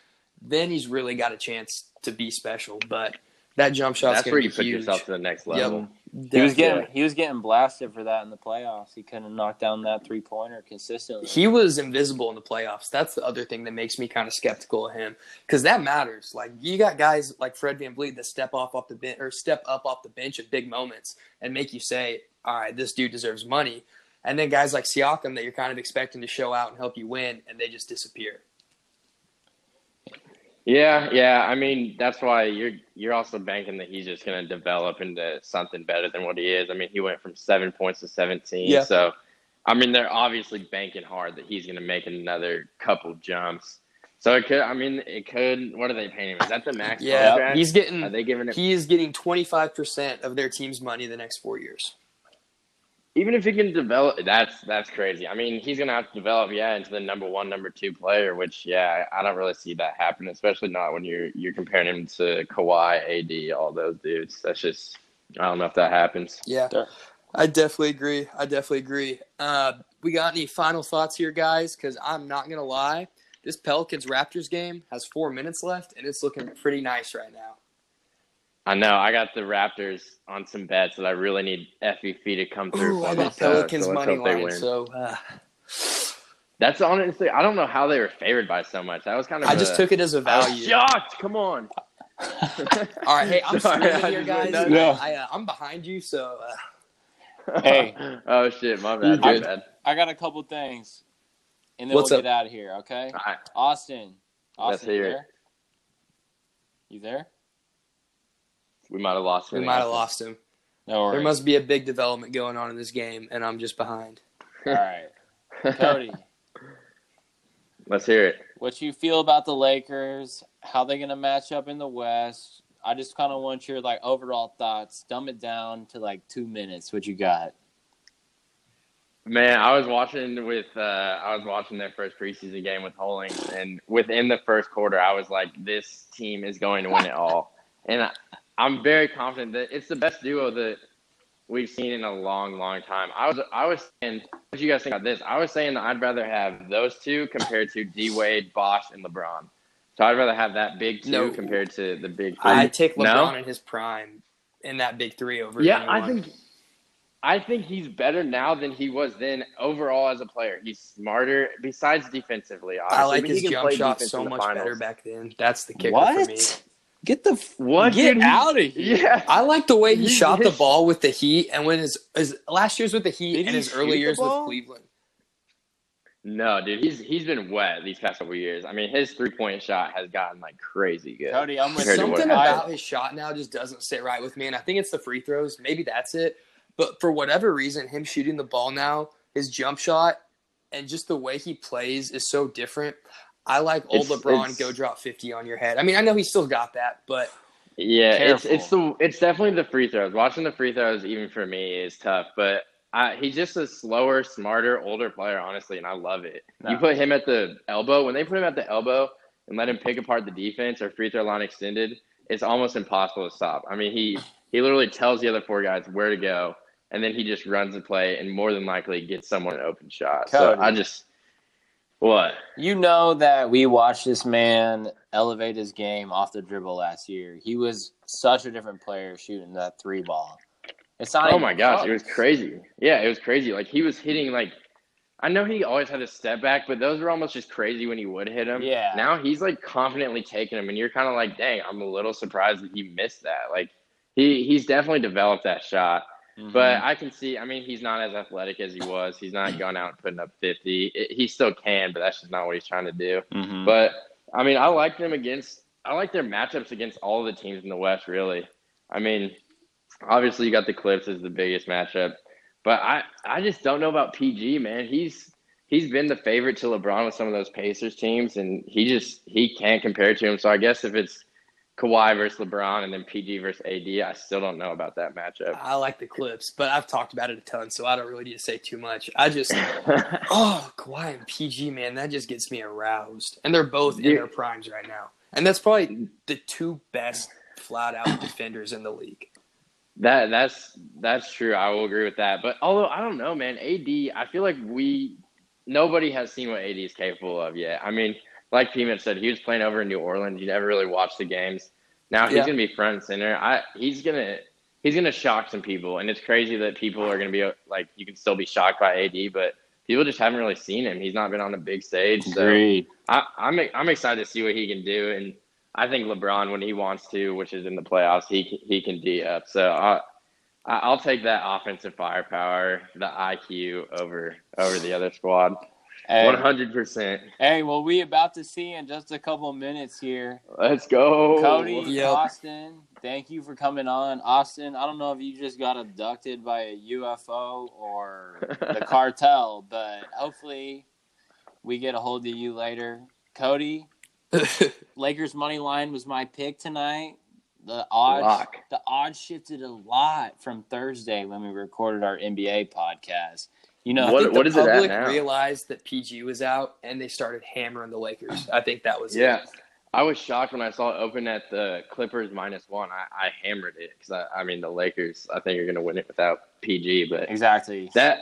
[SPEAKER 2] then he's really got a chance to be special. But that jump shot's
[SPEAKER 3] That's where you put
[SPEAKER 2] huge.
[SPEAKER 3] yourself to the next level.
[SPEAKER 1] He was getting he was getting blasted for that in the playoffs. He couldn't knock down that three pointer consistently.
[SPEAKER 2] He was invisible in the playoffs. That's the other thing that makes me kind of skeptical of him because that matters. Like you got guys like Fred VanVleet that step off off the bench or step up off the bench at big moments and make you say, "All right, this dude deserves money." And then guys like Siakam that you're kind of expecting to show out and help you win, and they just disappear.
[SPEAKER 3] Yeah, yeah. I mean, that's why you're you're also banking that he's just going to develop into something better than what he is. I mean, he went from seven points to seventeen.
[SPEAKER 2] Yeah.
[SPEAKER 3] So, I mean, they're obviously banking hard that he's going to make another couple jumps. So it could. I mean, it could. What are they paying him? Is that the max
[SPEAKER 2] Yeah,
[SPEAKER 3] contract?
[SPEAKER 2] he's getting
[SPEAKER 3] Are they giving it?
[SPEAKER 2] he is getting 25% of their team's money the next four years.
[SPEAKER 3] Even if he can develop, that's that's crazy. I mean, he's gonna have to develop, yeah, into the number one, number two player. Which, yeah, I don't really see that happen, especially not when you're you're comparing him to Kawhi, AD, all those dudes. That's just, I don't know if that happens.
[SPEAKER 2] Yeah, I definitely agree. I definitely agree. Uh, we got any final thoughts here, guys? Because I'm not gonna lie, this Pelicans Raptors game has four minutes left, and it's looking pretty nice right now.
[SPEAKER 3] I know. I got the Raptors on some bets that I really need FEF to come through.
[SPEAKER 2] Ooh,
[SPEAKER 3] for
[SPEAKER 2] I
[SPEAKER 3] me,
[SPEAKER 2] got
[SPEAKER 3] so-
[SPEAKER 2] Pelicans
[SPEAKER 3] so
[SPEAKER 2] money line.
[SPEAKER 3] win.
[SPEAKER 2] So uh,
[SPEAKER 3] That's honestly, I don't know how they were favored by so much. That was kind of.
[SPEAKER 2] I just took it as a
[SPEAKER 3] I was
[SPEAKER 2] value.
[SPEAKER 3] shocked. Come on. <laughs>
[SPEAKER 2] All right, hey, I'm
[SPEAKER 3] Sorry,
[SPEAKER 2] swinging
[SPEAKER 3] I
[SPEAKER 2] here,
[SPEAKER 3] just
[SPEAKER 2] guys.
[SPEAKER 3] went
[SPEAKER 4] nuts.
[SPEAKER 2] I, uh, I'm behind you, so uh, <laughs>
[SPEAKER 1] Hey.
[SPEAKER 3] oh shit, my bad.
[SPEAKER 1] I-
[SPEAKER 3] My bad.
[SPEAKER 1] I got a couple things, and then
[SPEAKER 2] What's
[SPEAKER 1] we'll
[SPEAKER 2] up?
[SPEAKER 1] get out of here. Okay,
[SPEAKER 3] All right.
[SPEAKER 1] Austin.
[SPEAKER 3] Let's
[SPEAKER 1] Austin, you
[SPEAKER 3] hear it.
[SPEAKER 1] there? You there?
[SPEAKER 3] We might have lost. Him.
[SPEAKER 2] We might have lost him.
[SPEAKER 1] No worries.
[SPEAKER 2] There must be a big development going on in this game, and I'm just behind. <laughs>
[SPEAKER 1] All right, Cody. <laughs>
[SPEAKER 3] Let's hear it.
[SPEAKER 1] what you feel about the Lakers? How they're gonna match up in the West? I just kind of want your like overall thoughts. Dumb it down to like two minutes. What you got?
[SPEAKER 3] Man, I was watching with uh, I was watching their first preseason game with Holdings, and within the first quarter, I was like, "This team is going to win it all," and I, I'm very confident that it's the best duo that we've seen in a long, long time. I was I was saying, what do you guys think about this? I was saying that I'd rather have those two compared to D Wade, Bosh, and LeBron. So I'd rather have that big two
[SPEAKER 2] No.
[SPEAKER 3] compared to the big three.
[SPEAKER 2] I take
[SPEAKER 3] No?
[SPEAKER 2] LeBron in his prime in that big three over.
[SPEAKER 3] Yeah, I think I think he's better now than he was then overall as a player. He's smarter besides defensively. Obviously,
[SPEAKER 2] I like his jump shot so much
[SPEAKER 3] finals.
[SPEAKER 2] better back then. That's the kicker for me.
[SPEAKER 1] Get the
[SPEAKER 3] What?
[SPEAKER 1] Get
[SPEAKER 3] dude?
[SPEAKER 1] out of here.
[SPEAKER 3] Yeah.
[SPEAKER 2] I like the way he
[SPEAKER 3] His-
[SPEAKER 2] shot the ball with the Heat, and when his, his last year's with the Heat
[SPEAKER 1] Did
[SPEAKER 2] and
[SPEAKER 1] he
[SPEAKER 2] his early
[SPEAKER 1] the
[SPEAKER 2] years with? Cleveland.
[SPEAKER 3] No, dude, he's he's been wet these past couple years. I mean, his three point shot has gotten like crazy good.
[SPEAKER 1] Cody, I'm with
[SPEAKER 3] Compared to
[SPEAKER 1] you.
[SPEAKER 3] what
[SPEAKER 2] Something
[SPEAKER 3] I-
[SPEAKER 2] about his shot now just doesn't sit right with me, and I think it's the free throws. Maybe that's it. But for whatever reason, him shooting the ball now, his jump shot, and just the way he plays is so different. I like old
[SPEAKER 3] It's-
[SPEAKER 2] LeBron
[SPEAKER 3] it's-
[SPEAKER 2] go drop fifty on your head. I mean, I know he still got that, but
[SPEAKER 3] Yeah, it's
[SPEAKER 1] Careful.
[SPEAKER 3] it's the it's definitely the free throws. Watching the free throws, even for me, is tough. But I, he's just a slower, smarter, older player, honestly, and I love it.
[SPEAKER 1] No.
[SPEAKER 3] You put him at the elbow when they put him at the elbow and let him pick apart the defense or free throw line extended. It's almost impossible to stop. I mean, he he literally tells the other four guys where to go, and then he just runs the play and more than likely gets someone an open shot. So I just what
[SPEAKER 1] You know that we watched this man elevate his game off the dribble last year. He was such a different player shooting that three ball. It's not.
[SPEAKER 3] Oh my gosh, it was crazy. Yeah, it was crazy. Like he was hitting like I know he always had a step back, but those were almost just crazy when he would hit them.
[SPEAKER 1] Yeah.
[SPEAKER 3] Now he's like confidently taking them and you're kind of like, "Dang, I'm a little surprised that he missed that." Like he he's definitely developed that shot.
[SPEAKER 1] Mhm.
[SPEAKER 3] But I can see, I mean, he's not as athletic as he was. He's not going out and putting up 50. It, he still can, but that's just not what he's trying to do.
[SPEAKER 1] Mhm.
[SPEAKER 3] But I mean, I like them against. I like their matchups against all the teams in the West. Really, I mean, obviously you got the Clips as the biggest matchup, but I I just don't know about PG, man. He's he's been the favorite to LeBron with some of those Pacers teams, and he just he can't compare to him. So I guess if it's Kawhi versus LeBron and then PG versus AD, I still don't know about that matchup.
[SPEAKER 2] I like the clips. But I've talked about it a ton, so I don't really need to say too much. I just <laughs> oh Kawhi and PG, man, that just gets me aroused, and they're both in their primes right now, and that's probably the two best flat out defenders in the league.
[SPEAKER 3] That that's that's true. I will agree with that. But although I don't know, man, AD, I feel like we nobody has seen what AD is capable of yet. I mean, like Peanut said, he was playing over in New Orleans. You never really watched the games. Now he's
[SPEAKER 2] Yeah.
[SPEAKER 3] gonna be front and center. I he's gonna he's gonna shock some people, and it's crazy that people are gonna be like you can still be shocked by AD, but people just haven't really seen him. He's not been on a big stage, so
[SPEAKER 1] Agreed.
[SPEAKER 3] I, I'm I'm excited to see what he can do, and I think LeBron, when he wants to, which is in the playoffs, he can- he can d up. So I, I'll take that offensive firepower, the IQ over over the other squad, one hundred percent.
[SPEAKER 1] hey, well, we about to see in just a couple minutes here.
[SPEAKER 3] Let's go,
[SPEAKER 1] Cody,
[SPEAKER 2] Yep.
[SPEAKER 1] Austin, thank you for coming on. Austin, I don't know if you just got abducted by a UFO or the <laughs> cartel, but hopefully we get a hold of you later. Cody, <laughs> Lakers money line was my pick tonight. the odds
[SPEAKER 3] Lock.
[SPEAKER 1] the odds shifted a lot from Thursday when we recorded our NBA podcast. You know,
[SPEAKER 2] I
[SPEAKER 3] What-
[SPEAKER 2] think
[SPEAKER 3] what
[SPEAKER 2] the
[SPEAKER 3] is it at
[SPEAKER 2] public
[SPEAKER 3] now?
[SPEAKER 2] realized that PG was out and they started hammering the Lakers. I think that was it.
[SPEAKER 3] Yeah. I was shocked when I saw it open at the Clippers minus one. I, I hammered it because I, I mean the Lakers. I think are going to win it without PG, but
[SPEAKER 1] exactly.
[SPEAKER 3] that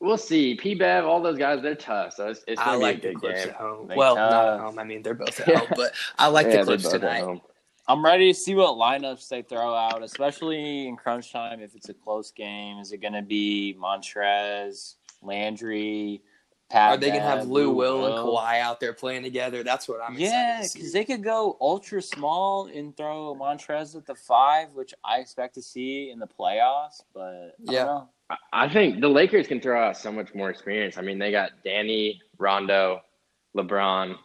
[SPEAKER 3] we'll see. P Bev, all those guys, they're tough. So it's, it's
[SPEAKER 2] I
[SPEAKER 3] going to
[SPEAKER 2] like
[SPEAKER 3] be
[SPEAKER 2] the
[SPEAKER 3] a good
[SPEAKER 2] Clips
[SPEAKER 3] game.
[SPEAKER 2] at home.
[SPEAKER 1] They
[SPEAKER 2] well, not at home. I mean, they're both at <laughs> home, but I like
[SPEAKER 3] Yeah,
[SPEAKER 2] the
[SPEAKER 3] they're
[SPEAKER 2] Clips
[SPEAKER 3] both at
[SPEAKER 2] tonight.
[SPEAKER 3] Home.
[SPEAKER 1] I'm ready to see what lineups they throw out, especially in crunch time. If it's a close game, is it going to be Montrezl, Landry, Pat?
[SPEAKER 2] Are they gonna have
[SPEAKER 1] Bev,
[SPEAKER 2] Lou Will and Kawhi out there playing together? That's what I'm
[SPEAKER 1] Yeah,
[SPEAKER 2] excited to
[SPEAKER 1] because they could go ultra small and throw Montrezl at the five, which I expect to see in the playoffs. But I
[SPEAKER 2] Yeah.
[SPEAKER 1] don't know.
[SPEAKER 3] I- I think the Lakers can throw out so much more experience. I mean, they got Danny, Rondo, LeBron.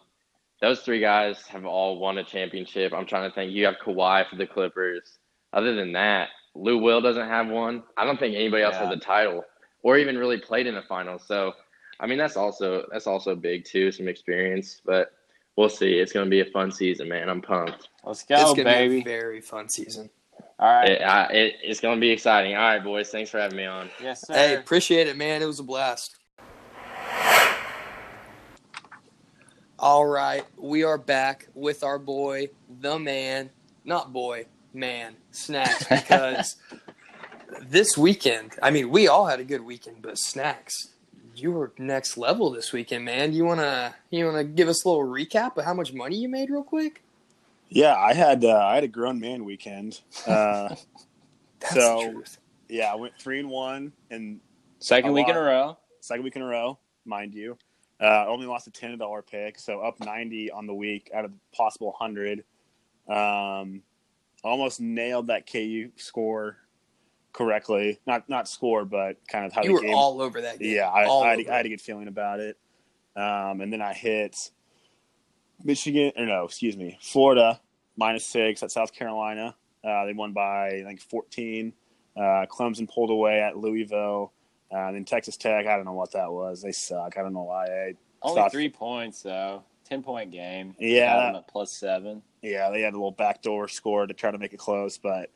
[SPEAKER 3] Those three guys have all won a championship. I'm trying to think. You have Kawhi for the Clippers. Other than that, Lou Will doesn't have one. I don't think anybody else
[SPEAKER 1] Yeah.
[SPEAKER 3] has a title or even really played in the finals. So, I mean, that's also that's also big too, some experience. But we'll see. It's going to be a fun season, man. I'm pumped.
[SPEAKER 1] Let's
[SPEAKER 2] it's
[SPEAKER 1] go,
[SPEAKER 2] gonna
[SPEAKER 1] baby.
[SPEAKER 2] be a very fun season.
[SPEAKER 1] All right.
[SPEAKER 3] It, I, it, it's going to be exciting. All right, boys. Thanks for having me on.
[SPEAKER 1] yes, sir.
[SPEAKER 2] Hey, appreciate it, man. It was a blast. All right, we are back with our boy, the man, not boy, man, Snacks, because <laughs> this weekend, I mean, we all had a good weekend, but Snacks, you were next level this weekend, man. You wanna you wanna give us a little recap of how much money you made, real quick?
[SPEAKER 5] Yeah, I had uh, I had a grown man weekend. Uh, <laughs>
[SPEAKER 2] That's
[SPEAKER 5] So-
[SPEAKER 2] the truth.
[SPEAKER 5] yeah, I went three and one, and
[SPEAKER 1] Second
[SPEAKER 5] a
[SPEAKER 1] week in a row.
[SPEAKER 5] second week in a row, mind you. Uh, only lost a ten dollar pick, so up ninety on the week out of possible hundred. Um, almost nailed that KU score correctly. Not not score, but kind of how
[SPEAKER 2] You
[SPEAKER 5] the
[SPEAKER 2] were
[SPEAKER 5] game.
[SPEAKER 2] all over that game.
[SPEAKER 5] yeah, I, I, had, I had a good feeling about it. Um, and then I hit Michigan, or no, excuse me, Florida minus six at South Carolina. Uh, they won by I think fourteen. Uh, Clemson pulled away at Louisville. Uh, and then Texas Tech, I don't know what that was. They suck. I don't know why. I,
[SPEAKER 1] Only
[SPEAKER 5] Thought-
[SPEAKER 1] three points though. Ten point game.
[SPEAKER 5] Yeah.
[SPEAKER 1] Had them at plus seven.
[SPEAKER 5] yeah, they had a little backdoor score to try to make it close, but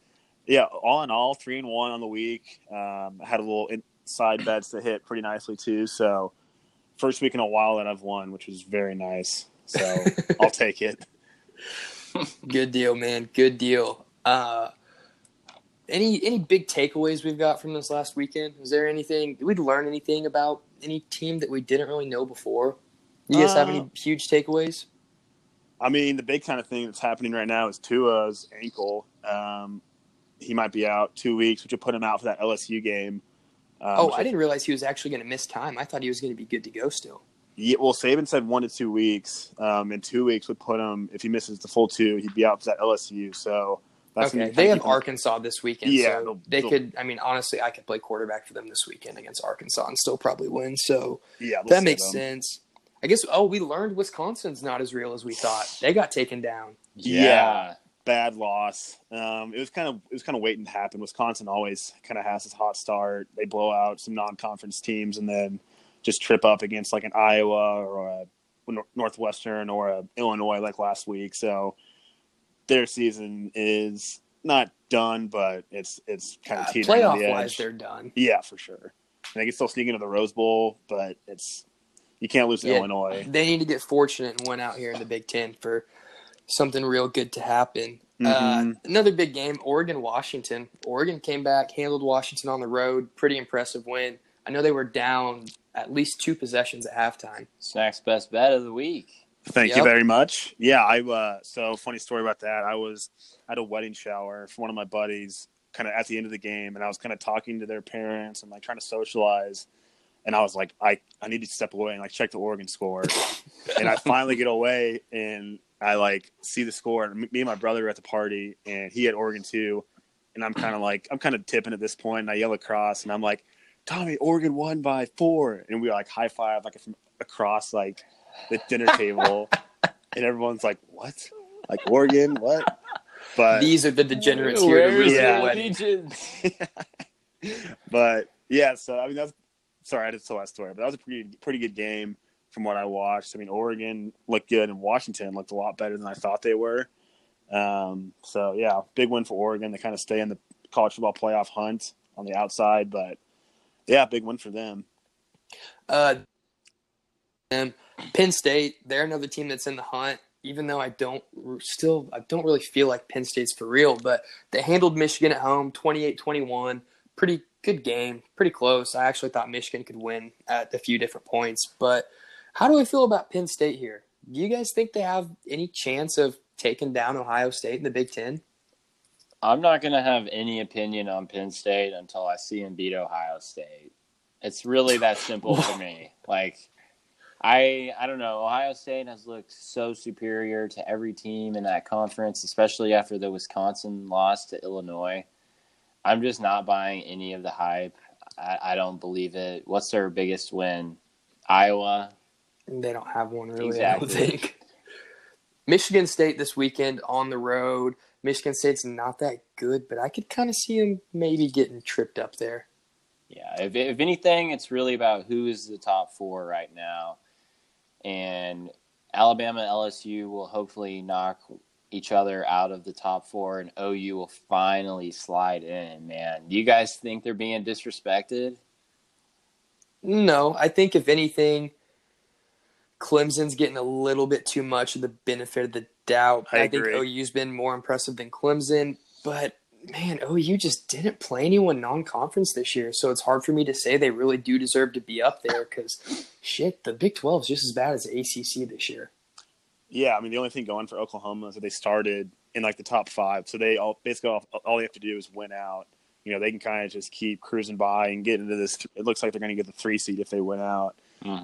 [SPEAKER 5] yeah, all in all, three and one on the week. Um, had a little inside bets that hit pretty nicely too. So first week in a while that I've won, which was very nice. So <laughs> I'll take it.
[SPEAKER 2] Good deal, man. Good deal. Uh, any any big takeaways we've got from this last weekend? Is there anything? Did we learn anything about any team that we didn't really know before? Do you guys have any
[SPEAKER 5] Uh,
[SPEAKER 2] huge takeaways?
[SPEAKER 5] I mean, the big kind of thing that's happening right now is Tua's ankle. Um, he might be out two weeks, which would put him out for that LSU game. Um,
[SPEAKER 2] oh, I didn't realize he was actually going to miss time. I thought he was going to be good to go still.
[SPEAKER 5] Yeah, well, Saban said one to two weeks. Um, and two weeks would put him if he misses the full two, he'd be out for that LSU. So that's
[SPEAKER 2] okay, they
[SPEAKER 5] kinda
[SPEAKER 2] have Arkansas this weekend.
[SPEAKER 5] Yeah,
[SPEAKER 2] so
[SPEAKER 5] they'll-
[SPEAKER 2] they
[SPEAKER 5] they'll-
[SPEAKER 2] could. I mean, honestly, I could play quarterback for them this weekend against Arkansas and still probably win. So
[SPEAKER 5] Yeah,
[SPEAKER 2] that makes
[SPEAKER 5] him.
[SPEAKER 2] sense. I guess. Oh, we learned Wisconsin's not as real as we thought. They got taken down.
[SPEAKER 5] Yeah. Bad loss. Um, it was kind of it was kind of waiting to happen. Wisconsin always kind of has this hot start. They blow out some non-conference teams and then just trip up against like an Iowa or a Northwestern or a Illinois like last week. So their season is not done, but it's it's kind of
[SPEAKER 2] Uh,
[SPEAKER 5] teetering on the
[SPEAKER 2] playoff wise, they're done.
[SPEAKER 5] Yeah, for sure. And they can still sneak into the Rose Bowl, but it's you can't lose to
[SPEAKER 2] Yeah.
[SPEAKER 5] Illinois.
[SPEAKER 2] They need to get fortunate and win out here in the Big Ten for something real good to happen. Uh,
[SPEAKER 5] Mhm.
[SPEAKER 2] another big game, Oregon Washington. Oregon came back, handled Washington on the road. Pretty impressive win. I know they were down at least two possessions at halftime.
[SPEAKER 1] Snacks best bet of the week.
[SPEAKER 5] Thank you very much. Yeah, I uh so funny story about that. I was at a wedding shower for one of my buddies kind of at the end of the game and I was kind of talking to their parents and like trying to socialize and I was like I I need to step away and like check the Oregon score. and I finally get away and I like see the score and me and my brother are at the party and he had Oregon too and I'm kind of like I'm kind of tipping at this point and I yell across and I'm like Tommy Oregon won by 4 and we like high five like from across like the dinner table, and everyone's like, "What? Like Oregon? What?" But
[SPEAKER 2] These are the degenerates here to
[SPEAKER 1] Where
[SPEAKER 2] ruin
[SPEAKER 1] is
[SPEAKER 5] Yeah.
[SPEAKER 2] the
[SPEAKER 1] the
[SPEAKER 2] wedding. <laughs>
[SPEAKER 5] but yeah, so I mean that's sorry I did tell that story, but that was a pretty pretty good game from what I watched. I mean Oregon looked good, and Washington looked a lot better than I thought they were. Um, so yeah, big win for Oregon. They kind of stay in the college football playoff hunt on the outside, but yeah, big win for them.
[SPEAKER 2] Uh, and Penn State, they're another team that's in the hunt. Even though I don't still, I don't really feel like Penn State's for real, but they handled Michigan at home 28-21. Pretty good game, pretty close. I actually thought Michigan could win at a few different points. But how do I feel about Penn State here? Do you guys think they have any chance of taking down Ohio State in the Big Ten?
[SPEAKER 1] I'm not going to have any opinion on Penn State until I see them beat Ohio State. It's really that simple for <laughs> me. Like, I I don't know. Ohio State has looked so superior to every team in that conference, especially after the Wisconsin loss to Illinois. I'm just not buying any of the hype. I, I don't believe it. What's their biggest win? Iowa.
[SPEAKER 2] They don't have one really.
[SPEAKER 1] Exactly.
[SPEAKER 2] I don't think. Michigan State this weekend on the road. Michigan State's not that good, but I could kind of see them maybe getting tripped up there.
[SPEAKER 1] Yeah, if, if anything, it's really about who is the top four right now. And Alabama LSU will hopefully knock each other out of the top four, and OU will finally slide in. Man, do you guys think they're being disrespected?
[SPEAKER 2] No, I think if anything, Clemson's getting a little bit too much of the benefit of the doubt.
[SPEAKER 5] I
[SPEAKER 2] think
[SPEAKER 5] agree.
[SPEAKER 2] OU's been more impressive than Clemson, but man, OU just didn't play anyone non-conference this year, so it's hard for me to say they really do deserve to be up there because shit, the Big 12 is just as bad as the ACC this year.
[SPEAKER 5] Yeah, I mean the only thing going for Oklahoma is that they started in like the top five, so they all basically all, all they have to do is win out. You know, they can kind of just keep cruising by and get into this. It looks like they're going to get the three seed if they win out.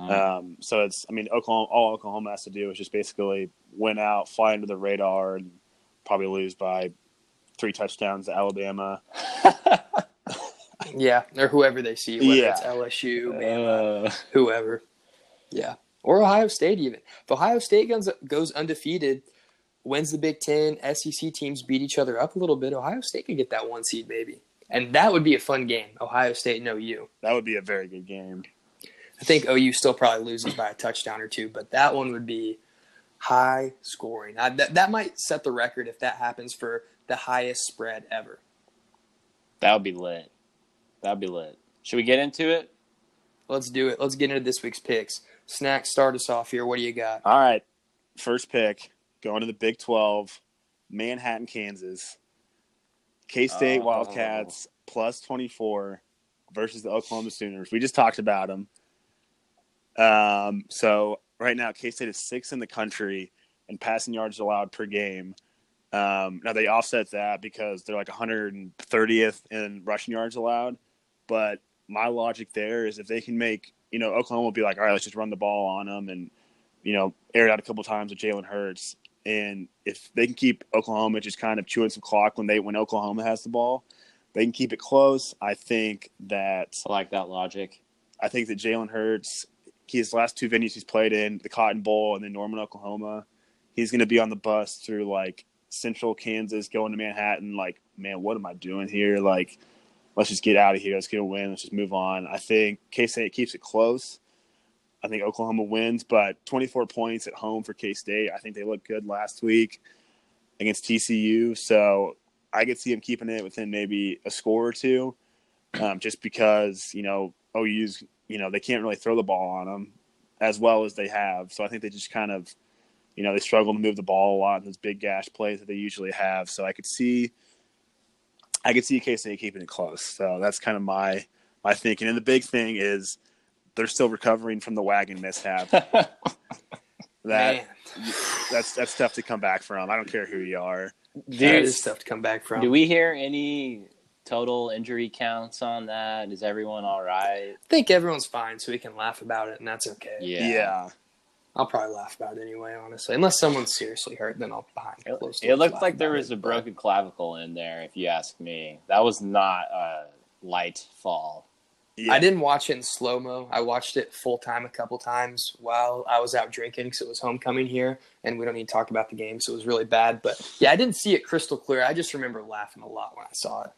[SPEAKER 5] Um, so it's, I mean, Oklahoma, all Oklahoma has to do is just basically win out, fly under the radar, and probably lose by three touchdowns to Alabama. <laughs>
[SPEAKER 2] Yeah, or whoever they see, whether
[SPEAKER 5] Yeah.
[SPEAKER 2] it's LSU, Bama,
[SPEAKER 1] Uh,
[SPEAKER 2] whoever. Yeah. Or Ohio State even. If Ohio State goes, goes undefeated, wins the Big Ten, SEC teams beat each other up a little bit, Ohio State could get that one seed maybe. And that would be a fun game, Ohio State and OU.
[SPEAKER 5] That would be a very good game.
[SPEAKER 2] I think OU still probably loses by a touchdown or two, but that one would be high scoring. I, that, that might set the record if that happens for the highest spread ever.
[SPEAKER 1] that would be lit. That would be lit. Should we get into it?
[SPEAKER 2] Let's do it. Let's get into this week's picks. Snack, start us off here. What do you got?
[SPEAKER 5] All right, first pick going to the Big Twelve, Manhattan, Kansas. K State
[SPEAKER 1] Oh.
[SPEAKER 5] Wildcats plus twenty four versus the Oklahoma Sooners. We just talked about them. Um, so right now, K State is sixth in the country in passing yards allowed per game. Um, now they offset that because they're like 130th in rushing yards allowed. But my logic there is if they can make, you know, Oklahoma will be like, all right, let's just run the ball on them and, you know, air it out a couple times with Jalen Hurts. And if they can keep Oklahoma just kind of chewing some clock when they when Oklahoma has the ball, they can keep it close. I think that
[SPEAKER 1] I like that logic.
[SPEAKER 5] I think that Jalen Hurts, his last two venues he's played in, the Cotton Bowl and then Norman, Oklahoma, he's going to be on the bus through like central Kansas, going to Manhattan. Like, man, what am I doing here? Like, let's just get out of here. Let's get a win. Let's just move on. I think K State keeps it close. I think Oklahoma wins, but 24 points at home for K State. I think they looked good last week against TCU. So I could see them keeping it within maybe a score or two, um, just because, you know, OU's, you know, they can't really throw the ball on them as well as they have. So I think they just kind of, you know, they struggle to move the ball a lot in those big gash plays that they usually have. So I could see, I could see K State keeping it close. So that's kind of my my thinking. And the big thing is they're still recovering from the wagon mishap. <laughs> that
[SPEAKER 2] Man,
[SPEAKER 5] that's that's tough to come back from. I don't care who you are.
[SPEAKER 2] that
[SPEAKER 1] Dude,
[SPEAKER 2] is tough to come back from.
[SPEAKER 1] do we hear any total injury counts on that? Is everyone all right?
[SPEAKER 2] I think everyone's fine, so we can laugh about it, and that's okay.
[SPEAKER 1] Yeah.
[SPEAKER 5] yeah.
[SPEAKER 2] I'll probably laugh about it anyway, honestly. Unless someone's seriously hurt, then I'll behind
[SPEAKER 1] It,
[SPEAKER 2] closed
[SPEAKER 1] it
[SPEAKER 2] doors
[SPEAKER 1] looked like there was
[SPEAKER 2] it,
[SPEAKER 1] a
[SPEAKER 2] but-
[SPEAKER 1] broken clavicle in there, if you ask me. That was not a light fall.
[SPEAKER 5] yeah.
[SPEAKER 2] I didn't watch it in slow mo. I watched it full time a couple times while I was out drinking because it was homecoming here, and we don't need to talk about the game, so it was really bad. But yeah, I didn't see it crystal clear. I just remember laughing a lot when I saw it.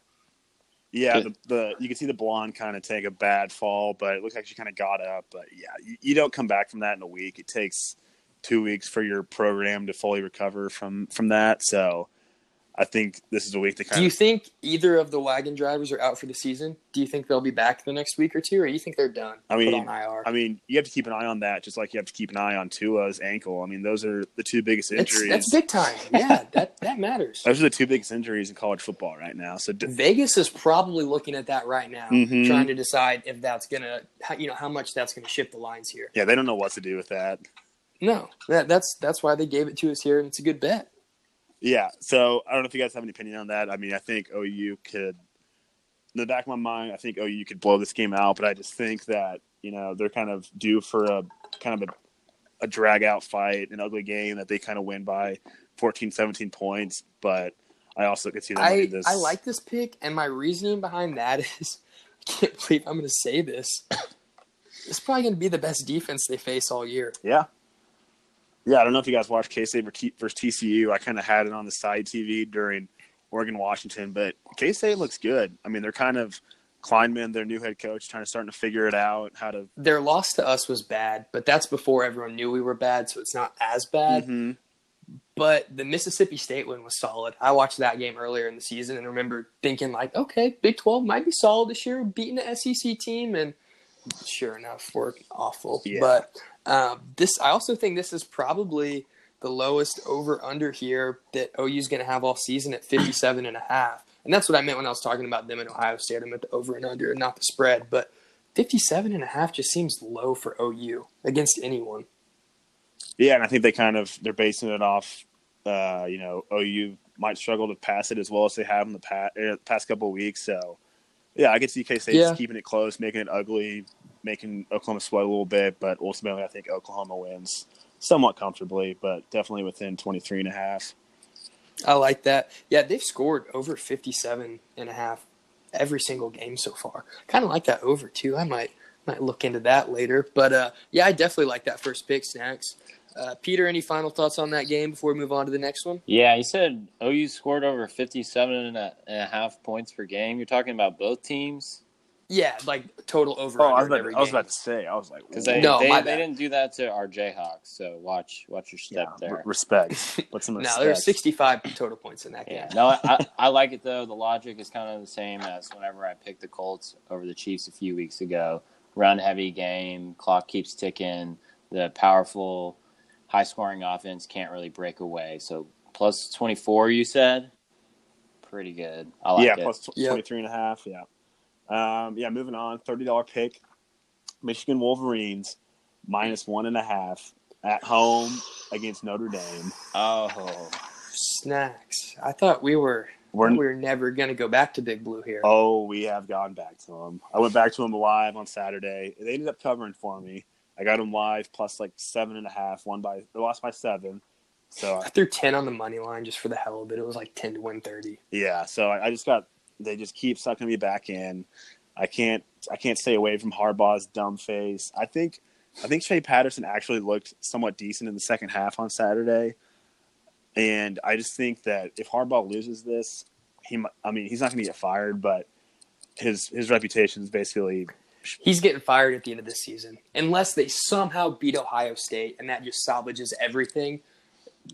[SPEAKER 5] Yeah, the, the you can see the blonde kind of take a bad fall, but it looks like she kind of got up. But yeah, you, you don't come back from that in a week. It takes two weeks for your program to fully recover from from that. So I think this is a week to kind
[SPEAKER 2] Do you
[SPEAKER 5] of.
[SPEAKER 2] think either of the wagon drivers are out for the season? Do you think they'll be back the next week or two, or do you think they're done?
[SPEAKER 5] I mean,
[SPEAKER 2] on IR.
[SPEAKER 5] I mean, you have to keep an eye on that, just like you have to keep an eye on Tua's ankle. I mean, those are the two biggest injuries.
[SPEAKER 2] that's big time. <laughs> Yeah, that that matters.
[SPEAKER 5] Those are the two biggest injuries in college football right now. So d-
[SPEAKER 2] Vegas is probably looking at that right now,
[SPEAKER 5] Mhm.
[SPEAKER 2] trying to decide if that's gonna, how, you know, how much that's gonna shift the lines here.
[SPEAKER 5] yeah, they don't know what to do with that.
[SPEAKER 2] No, that, that's that's why they gave it to us here, and it's a good bet.
[SPEAKER 5] Yeah. So I don't know if you guys have any opinion on that. I mean, I think OU could, in the back of my mind, I think OU could blow this game out, but I just think that, you know, they're kind of due for a kind of a, a drag out fight, an ugly game that they kind of win by 14, 17 points. But I also could see them
[SPEAKER 2] I
[SPEAKER 5] this.
[SPEAKER 2] I like this pick, and my reasoning behind that <laughs> is, I can't believe I'm gonna say this. It's probably gonna be the best defense they face all year.
[SPEAKER 5] Yeah. Yeah, I don't know if you guys watched K State versus TCU. I kind of had it on the side TV during Oregon Washington, but K State looks good. I mean, they're kind of Klieman, their new head coach, trying to starting to figure it out how to.
[SPEAKER 2] Their loss to us was bad, but that's before everyone knew we were bad, so it's not as bad.
[SPEAKER 5] Mhm.
[SPEAKER 2] But the Mississippi State win was solid. I watched that game earlier in the season and remember thinking like, okay, Big Twelve might be solid this year, beating the SEC team, and sure enough, we're awful.
[SPEAKER 5] Yeah.
[SPEAKER 2] But um, this, I also think this is probably the lowest over under here that OU is going to have all season at 57 and a half. And that's what I meant when I was talking about them in Ohio State. I meant the over and under and not the spread. But 57 and a half just seems low for OU against anyone.
[SPEAKER 5] Yeah, and I think they kind of they're basing it off. Uh, you know, OU might struggle to pass it as well as they have in the past, uh, past couple of weeks. So, yeah, I could see K State
[SPEAKER 2] Yeah.
[SPEAKER 5] just keeping it close, making it ugly, making Oklahoma sweat a little bit. But ultimately, I think Oklahoma wins somewhat comfortably, but definitely within 23 and a half.
[SPEAKER 2] I like that. Yeah, they've scored over 57 and a half every single game so far. Kind of like that over too. I might might look into that later. But uh, yeah, I definitely like that first pick, Snacks. Uh, Peter, any final thoughts on that game before we move on to the next one?
[SPEAKER 1] Yeah, you said OU scored over 57 and a, and a half points per game. You're talking about both teams?
[SPEAKER 2] Yeah, like total over.
[SPEAKER 5] Oh, I was, about
[SPEAKER 2] every
[SPEAKER 5] to, I was
[SPEAKER 2] game.
[SPEAKER 5] about to say, I was like,
[SPEAKER 1] Because they,
[SPEAKER 2] No,
[SPEAKER 1] they,
[SPEAKER 2] my
[SPEAKER 1] they
[SPEAKER 2] bad.
[SPEAKER 1] didn't do that to our Jayhawks, so watch watch your step
[SPEAKER 5] yeah,
[SPEAKER 1] there.
[SPEAKER 5] r- respect. <laughs> What's some
[SPEAKER 2] No,
[SPEAKER 5] respect?
[SPEAKER 2] there 65 total points in that game.
[SPEAKER 1] Yeah, no, I, <laughs> I like it though. The logic is kind of the same as whenever I picked the Colts over the Chiefs a few weeks ago. Run heavy game, clock keeps ticking. The powerful, high scoring offense can't really break away. So plus twenty four, you said, pretty good. I like
[SPEAKER 5] yeah,
[SPEAKER 1] it.
[SPEAKER 5] plus tw-
[SPEAKER 2] Yep.
[SPEAKER 5] 23 and a half. Yeah. Um, yeah, moving on. $30 pick. Michigan Wolverines minus one and a half at home against Notre Dame.
[SPEAKER 1] oh,
[SPEAKER 2] Snacks. I thought we were
[SPEAKER 5] We're,
[SPEAKER 2] we were never going to go back to Big Blue here.
[SPEAKER 5] oh, we have gone back to them. I went back to them live on Saturday. They ended up covering for me. I got them live plus like seven and a half. One by they lost by seven. So
[SPEAKER 2] I threw 10 on the money line just for the hell of it. It was like 10 to win 30.
[SPEAKER 5] Yeah, so I, I just got they just keep sucking me back in. I can't I can't stay away from Harbaugh's dumb face. I think I think Shea Patterson actually looked somewhat decent in the second half on Saturday, and I just think that if Harbaugh loses this, he I mean he's not going to get fired, but his his reputation is basically
[SPEAKER 2] He's getting fired at the end of this season. Unless they somehow beat Ohio State and that just salvages everything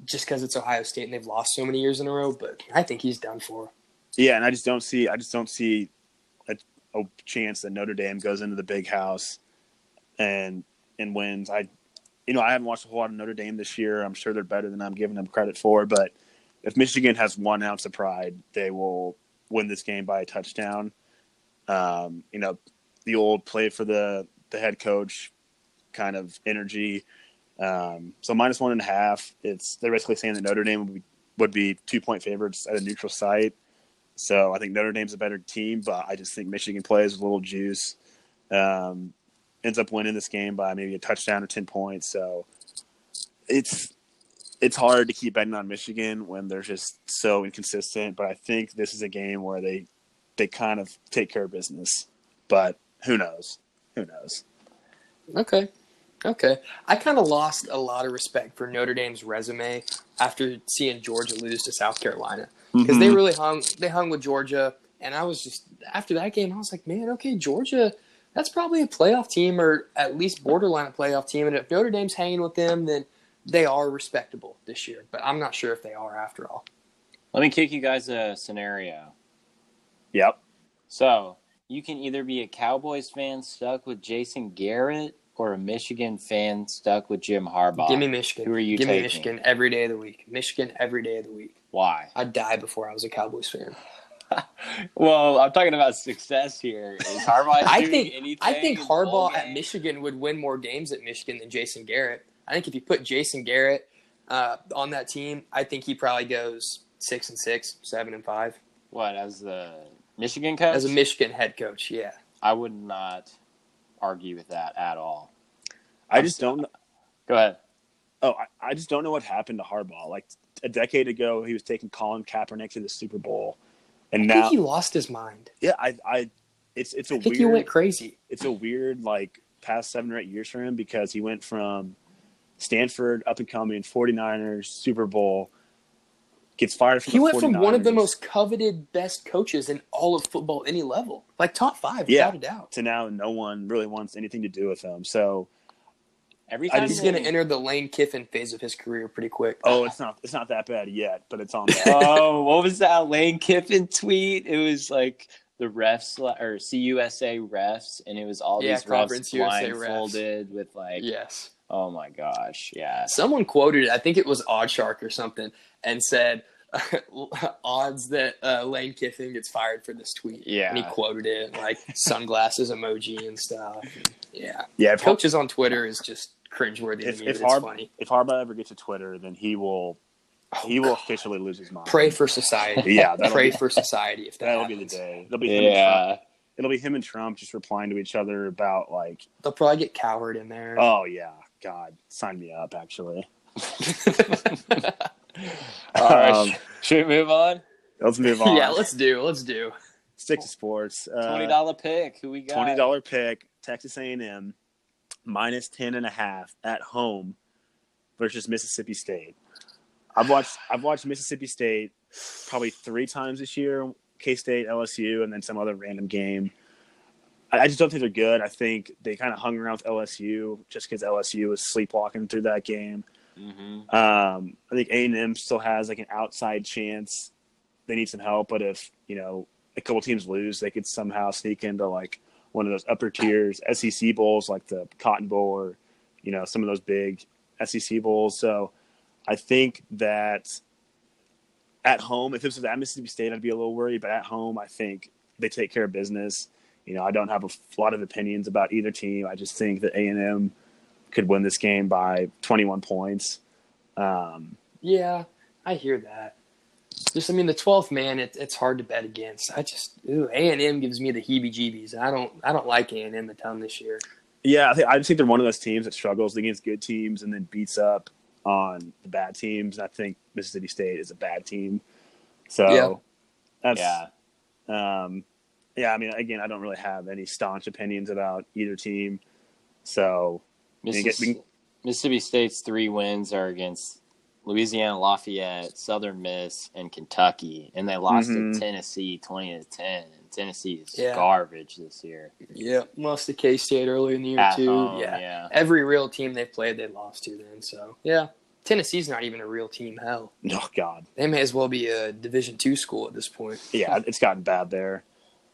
[SPEAKER 2] just because it's Ohio State and they've lost so many years in a row. But I think he's done for.
[SPEAKER 5] Yeah, and I just don't see I just don't see a, a chance that Notre Dame goes into the big house and and wins. I you know I haven't watched a whole lot of Notre Dame this year. I'm sure they're better than I'm giving them credit for, but if Michigan has one ounce of pride, they will win this game by a touchdown. Um, you know, the old play for the the head coach kind of energy. Um, so minus one and a half. It's they're basically saying that Notre Dame would be, would be two point favorites at a neutral site. So I think Notre Dame's a better team, but I just think Michigan plays with a little juice. Um, ends up winning this game by maybe a touchdown or ten points. So it's it's hard to keep betting on Michigan when they're just so inconsistent. But I think this is a game where they they kind of take care of business. But who knows? Who knows?
[SPEAKER 2] Okay. Okay. I kind of lost a lot of respect for Notre Dame's resume after seeing Georgia lose to South Carolina because they mm-hmm. really hung they hung with Georgia and I was just after that game I was like, man, okay, Georgia that's probably a playoff team or at least borderline a playoff team and if Notre Dame's hanging with them then they are respectable this year, but I'm not sure if they are after all.
[SPEAKER 1] Let me kick you guys a scenario.
[SPEAKER 5] Yep.
[SPEAKER 1] So you can either be a Cowboys fan stuck with Jason Garrett or a Michigan fan stuck with Jim Harbaugh.
[SPEAKER 2] Give me Michigan.
[SPEAKER 1] Who are you
[SPEAKER 2] Give me? Michigan every day of the week. Michigan every day of the week.
[SPEAKER 1] Why?
[SPEAKER 2] I'd die before I was a Cowboys fan. <laughs>
[SPEAKER 1] Well, I'm talking about success here. Is Harbaugh <laughs>
[SPEAKER 2] I think
[SPEAKER 1] anything?
[SPEAKER 2] I think Harbaugh at? Michigan would win more games at Michigan than Jason Garrett. I think if you put Jason Garrett uh, on that team, I think he probably goes six and six, seven and five
[SPEAKER 1] What as the Michigan coach?
[SPEAKER 2] as a Michigan head coach. Yeah,
[SPEAKER 1] I would not argue with that at all.
[SPEAKER 5] I just don't.
[SPEAKER 1] Go ahead.
[SPEAKER 5] Oh, I, I just don't know what happened to Harbaugh. Like a decade ago, he was taking Colin Kaepernick to the Super Bowl, and
[SPEAKER 2] I
[SPEAKER 5] now,
[SPEAKER 2] think he lost his mind.
[SPEAKER 5] yeah, I, I, it's it's a
[SPEAKER 2] I think
[SPEAKER 5] weird,
[SPEAKER 2] he went crazy.
[SPEAKER 5] it's a weird like past seven or eight years for him because he went from Stanford up and coming 49ers Super Bowl gets fired from
[SPEAKER 2] He
[SPEAKER 5] the
[SPEAKER 2] went from one of the most coveted best coaches in all of football, any level, like top five,
[SPEAKER 5] Yeah.
[SPEAKER 2] without a doubt.
[SPEAKER 5] to now no one really wants anything to do with him. So
[SPEAKER 1] Every time
[SPEAKER 2] He's going to enter the Lane Kiffin phase of his career pretty quick.
[SPEAKER 5] oh, it's not it's not that bad yet, but it's on <laughs>
[SPEAKER 1] oh, what was that Lane Kiffin tweet? It was like the refs or CUSA refs, and it was all
[SPEAKER 2] Yeah,
[SPEAKER 1] these
[SPEAKER 2] Conference
[SPEAKER 1] refs
[SPEAKER 2] USA refs.
[SPEAKER 1] blindfolded with like,
[SPEAKER 2] yes.
[SPEAKER 1] oh my gosh, yeah.
[SPEAKER 2] Someone quoted it. I think it was OddsShark or something, and said <laughs> odds that uh, Lane Kiffin gets fired for this tweet.
[SPEAKER 1] Yeah.
[SPEAKER 2] and he quoted it like sunglasses emoji and stuff. <laughs> Yeah,
[SPEAKER 5] yeah,
[SPEAKER 2] coaches on Twitter is just cringeworthy.
[SPEAKER 5] if,
[SPEAKER 2] to me,
[SPEAKER 5] if,
[SPEAKER 2] but it's
[SPEAKER 5] Harb-
[SPEAKER 2] funny.
[SPEAKER 5] if Harbaugh ever gets to Twitter, then he will he will officially lose his mind.
[SPEAKER 2] Pray for society. <laughs>
[SPEAKER 5] Yeah,
[SPEAKER 2] pray
[SPEAKER 5] be-
[SPEAKER 2] for society. If that
[SPEAKER 5] That'll be the day. It'll be him and Trump.
[SPEAKER 1] Yeah.
[SPEAKER 5] It'll be him and Trump just replying to each other about like,
[SPEAKER 2] they'll probably get Cowherd in there.
[SPEAKER 5] oh yeah, God, sign me up. Actually, <laughs>
[SPEAKER 1] All right,
[SPEAKER 5] Um,
[SPEAKER 1] should we move on?
[SPEAKER 5] let's move <laughs> on.
[SPEAKER 2] yeah, let's do. Let's do.
[SPEAKER 5] stick to sports.
[SPEAKER 1] Twenty dollar pick. Who we got?
[SPEAKER 5] Twenty dollar pick. Texas A and M minus ten and a half at home versus Mississippi State. I've watched I've watched Mississippi State probably three times this year. K State, LSU, and then some other random game. I, I just don't think they're good. I think they kind of hung around with LSU just because LSU was sleepwalking through that game.
[SPEAKER 1] hmm
[SPEAKER 5] Um, I think A and M still has like an outside chance. They need some help, but if you know a couple teams lose, they could somehow sneak into like one of those upper tiers SEC bowls, like the Cotton Bowl or you know some of those big SEC bowls. So I think that at home, if this was at Mississippi State, I'd be a little worried. But at home, I think they take care of business. You know, I don't have a lot of opinions about either team. I just think that A and M could win this game by 21 points. Um,
[SPEAKER 2] Yeah, I hear that. Just, I mean, the twelfth man, it, it's hard to bet against. I just A and M gives me the heebie-jeebies. I don't, I don't like A and M a ton this year.
[SPEAKER 5] yeah, I, think, I just think they're one of those teams that struggles against good teams and then beats up on the bad teams. I think Mississippi State is a bad team. So
[SPEAKER 2] Yeah.
[SPEAKER 5] that's
[SPEAKER 1] Yeah.
[SPEAKER 5] Um, yeah, I mean, again, I don't really have any staunch opinions about either team. So we get- we-
[SPEAKER 1] Mississippi State's three wins are against Louisiana Lafayette, Southern Miss, and Kentucky, and they lost
[SPEAKER 5] Mhm.
[SPEAKER 1] to Tennessee twenty to ten. Tennessee is
[SPEAKER 2] Yeah.
[SPEAKER 1] garbage this year.
[SPEAKER 2] Yeah, lost to K State early in the year
[SPEAKER 1] At
[SPEAKER 2] too.
[SPEAKER 1] home,
[SPEAKER 2] yeah.
[SPEAKER 1] yeah.
[SPEAKER 2] every real team they played, they lost to then. So yeah, Tennessee's not even a real team. Hell,
[SPEAKER 5] oh god,
[SPEAKER 2] they may as well be a Division two school at this point.
[SPEAKER 5] yeah, <laughs> it's gotten bad there.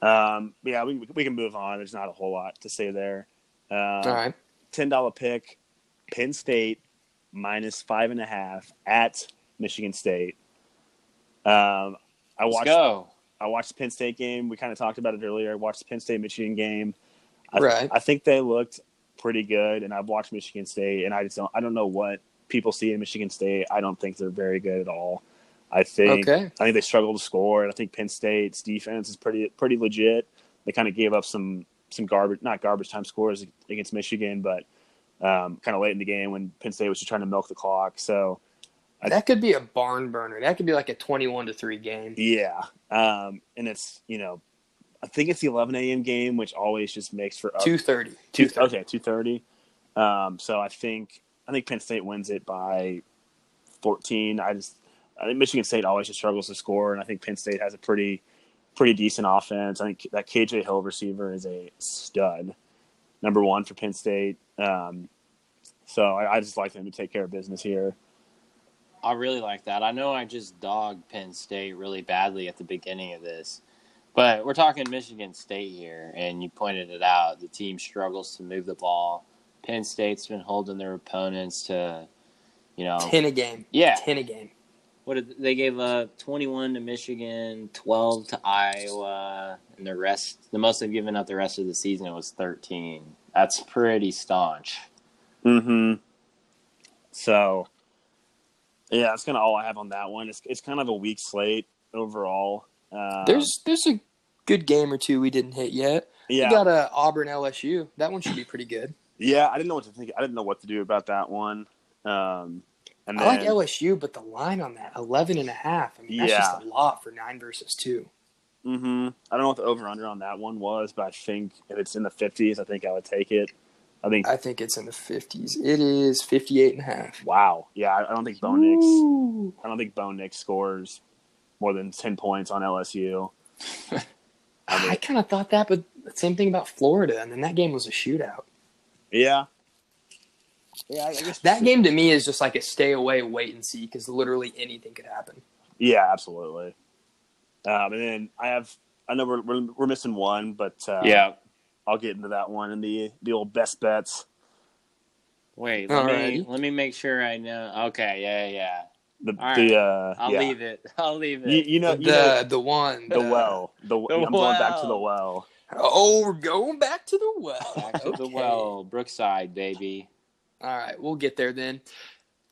[SPEAKER 5] Um, yeah, we we can move on. There's not a whole lot to say there. Uh,
[SPEAKER 2] All right,
[SPEAKER 5] ten dollar pick, Penn State minus five and a half at Michigan State. Um, I
[SPEAKER 1] Let's
[SPEAKER 5] watched
[SPEAKER 1] go.
[SPEAKER 5] I watched the Penn State game. We kind of talked about it earlier. I watched the Penn State Michigan game. I,
[SPEAKER 2] Right.
[SPEAKER 5] I think they looked pretty good, and I've watched Michigan State, and I just don't. I don't know what people see in Michigan State. I don't think they're very good at all. I think
[SPEAKER 2] okay,
[SPEAKER 5] I think they struggle to score, and I think Penn State's defense is pretty pretty legit. They kind of gave up some some garbage, not garbage time scores against Michigan, but um, kind of late in the game when Penn State was just trying to milk the clock. So I-
[SPEAKER 2] that could be a barn burner. That could be like a twenty-one to three game.
[SPEAKER 5] yeah, um, and it's you know, I think it's the 11 a.m. game, which always just makes for up-
[SPEAKER 2] Two thirty.
[SPEAKER 5] two okay two thirty. Um, so I think I think Penn State wins it by 14. I just I think Michigan State always just struggles to score, and I think Penn State has a pretty pretty decent offense. I think that KJ Hill receiver is a stud, number one for Penn State. Um, so I, I just like them to take care of business here.
[SPEAKER 1] I really like that. I know I just dogged Penn State really badly at the beginning of this, but we're talking Michigan State here, and you pointed it out. The team struggles to move the ball. Penn State's been holding their opponents to, you know,
[SPEAKER 2] Ten a game.
[SPEAKER 1] yeah.
[SPEAKER 2] Ten a game.
[SPEAKER 1] What did, they gave up 21 to Michigan, 12 to Iowa, and the rest. The most they've given up the rest of the season It was 13. That's pretty staunch.
[SPEAKER 5] Mm-hmm. So, yeah, that's kind of all I have on that one. It's it's kind of a weak slate overall. Uh,
[SPEAKER 2] There's there's a good game or two we didn't hit yet.
[SPEAKER 5] yeah,
[SPEAKER 2] We got a Auburn LSU. That one should be pretty good.
[SPEAKER 5] yeah. I didn't know what to think. I didn't know what to do about that one. Um, and
[SPEAKER 2] I like LSU, but the line on that 11 and a half. I mean, that's
[SPEAKER 5] Yeah.
[SPEAKER 2] just a lot for nine versus two.
[SPEAKER 5] hmm I don't know what the over under on that one was, but I think if it's in the fifties, I think I would take it. I think.
[SPEAKER 2] I think it's in the 50s. It is 58 and a half.
[SPEAKER 5] wow. Yeah, I don't think Bo Nix. I don't think Bo Nix scores more than ten points on LSU. <laughs> I
[SPEAKER 2] I kind of thought that, but same thing about Florida, and then that game was a shootout.
[SPEAKER 5] yeah. Yeah, I I guess
[SPEAKER 2] That game to me is just like a stay away, wait and see, because literally anything could happen.
[SPEAKER 5] Yeah, absolutely. Um, and then I have. I know we're we're, we're missing one, but uh,
[SPEAKER 1] yeah.
[SPEAKER 5] I'll get into that one in the the old best bets.
[SPEAKER 1] Wait, let me
[SPEAKER 2] Alrighty.
[SPEAKER 1] let me make sure I know. Okay, yeah, yeah.
[SPEAKER 5] The
[SPEAKER 1] All right.
[SPEAKER 5] the uh,
[SPEAKER 1] I'll
[SPEAKER 5] yeah.
[SPEAKER 1] leave it. <laughs> I'll leave it.
[SPEAKER 5] You, you know
[SPEAKER 2] the
[SPEAKER 5] you know
[SPEAKER 2] the one
[SPEAKER 5] the well. The,
[SPEAKER 1] The
[SPEAKER 5] I'm going back to the
[SPEAKER 1] well.
[SPEAKER 5] well.
[SPEAKER 2] Oh, we're going back to the well.
[SPEAKER 1] Back to the <laughs> well, Brookside, baby.
[SPEAKER 2] All right, we'll get there then.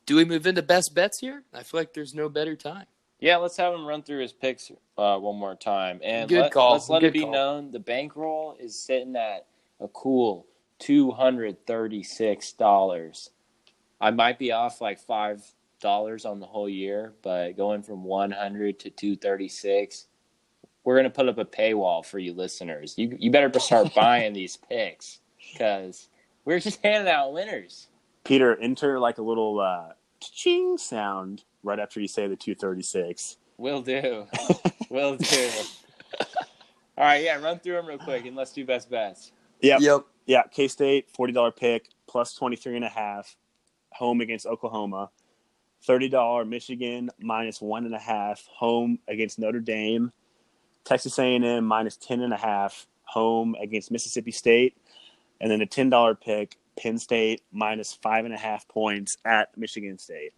[SPEAKER 2] Do we move into best bets here? I feel like there's no better time.
[SPEAKER 1] Yeah, let's have him run through his picks uh, one more time. And
[SPEAKER 2] Good
[SPEAKER 1] let,
[SPEAKER 2] call.
[SPEAKER 1] let's let
[SPEAKER 2] Good
[SPEAKER 1] it be
[SPEAKER 2] call.
[SPEAKER 1] known the bankroll is sitting at a cool two hundred thirty six dollars. I might be off like five dollars on the whole year, but going from one hundred to two thirty six, we're gonna put up a paywall for you listeners. You you better start <laughs> buying these picks because we're just handing out winners.
[SPEAKER 5] Peter, enter like a little uh, ching sound right after you say the 236.
[SPEAKER 1] Will do. <laughs> Will do. All right, yeah, run through them real quick and let's do best bets.
[SPEAKER 5] Yep.
[SPEAKER 2] Yep.
[SPEAKER 5] Yeah, K State, $40 pick, plus 23 and a half, home against Oklahoma. $30 Michigan, minus one and a half, home against Notre Dame. Texas A&M, minus 10 and a half, home against Mississippi State. And then a $10 pick, Penn State, minus five and a half points at Michigan State.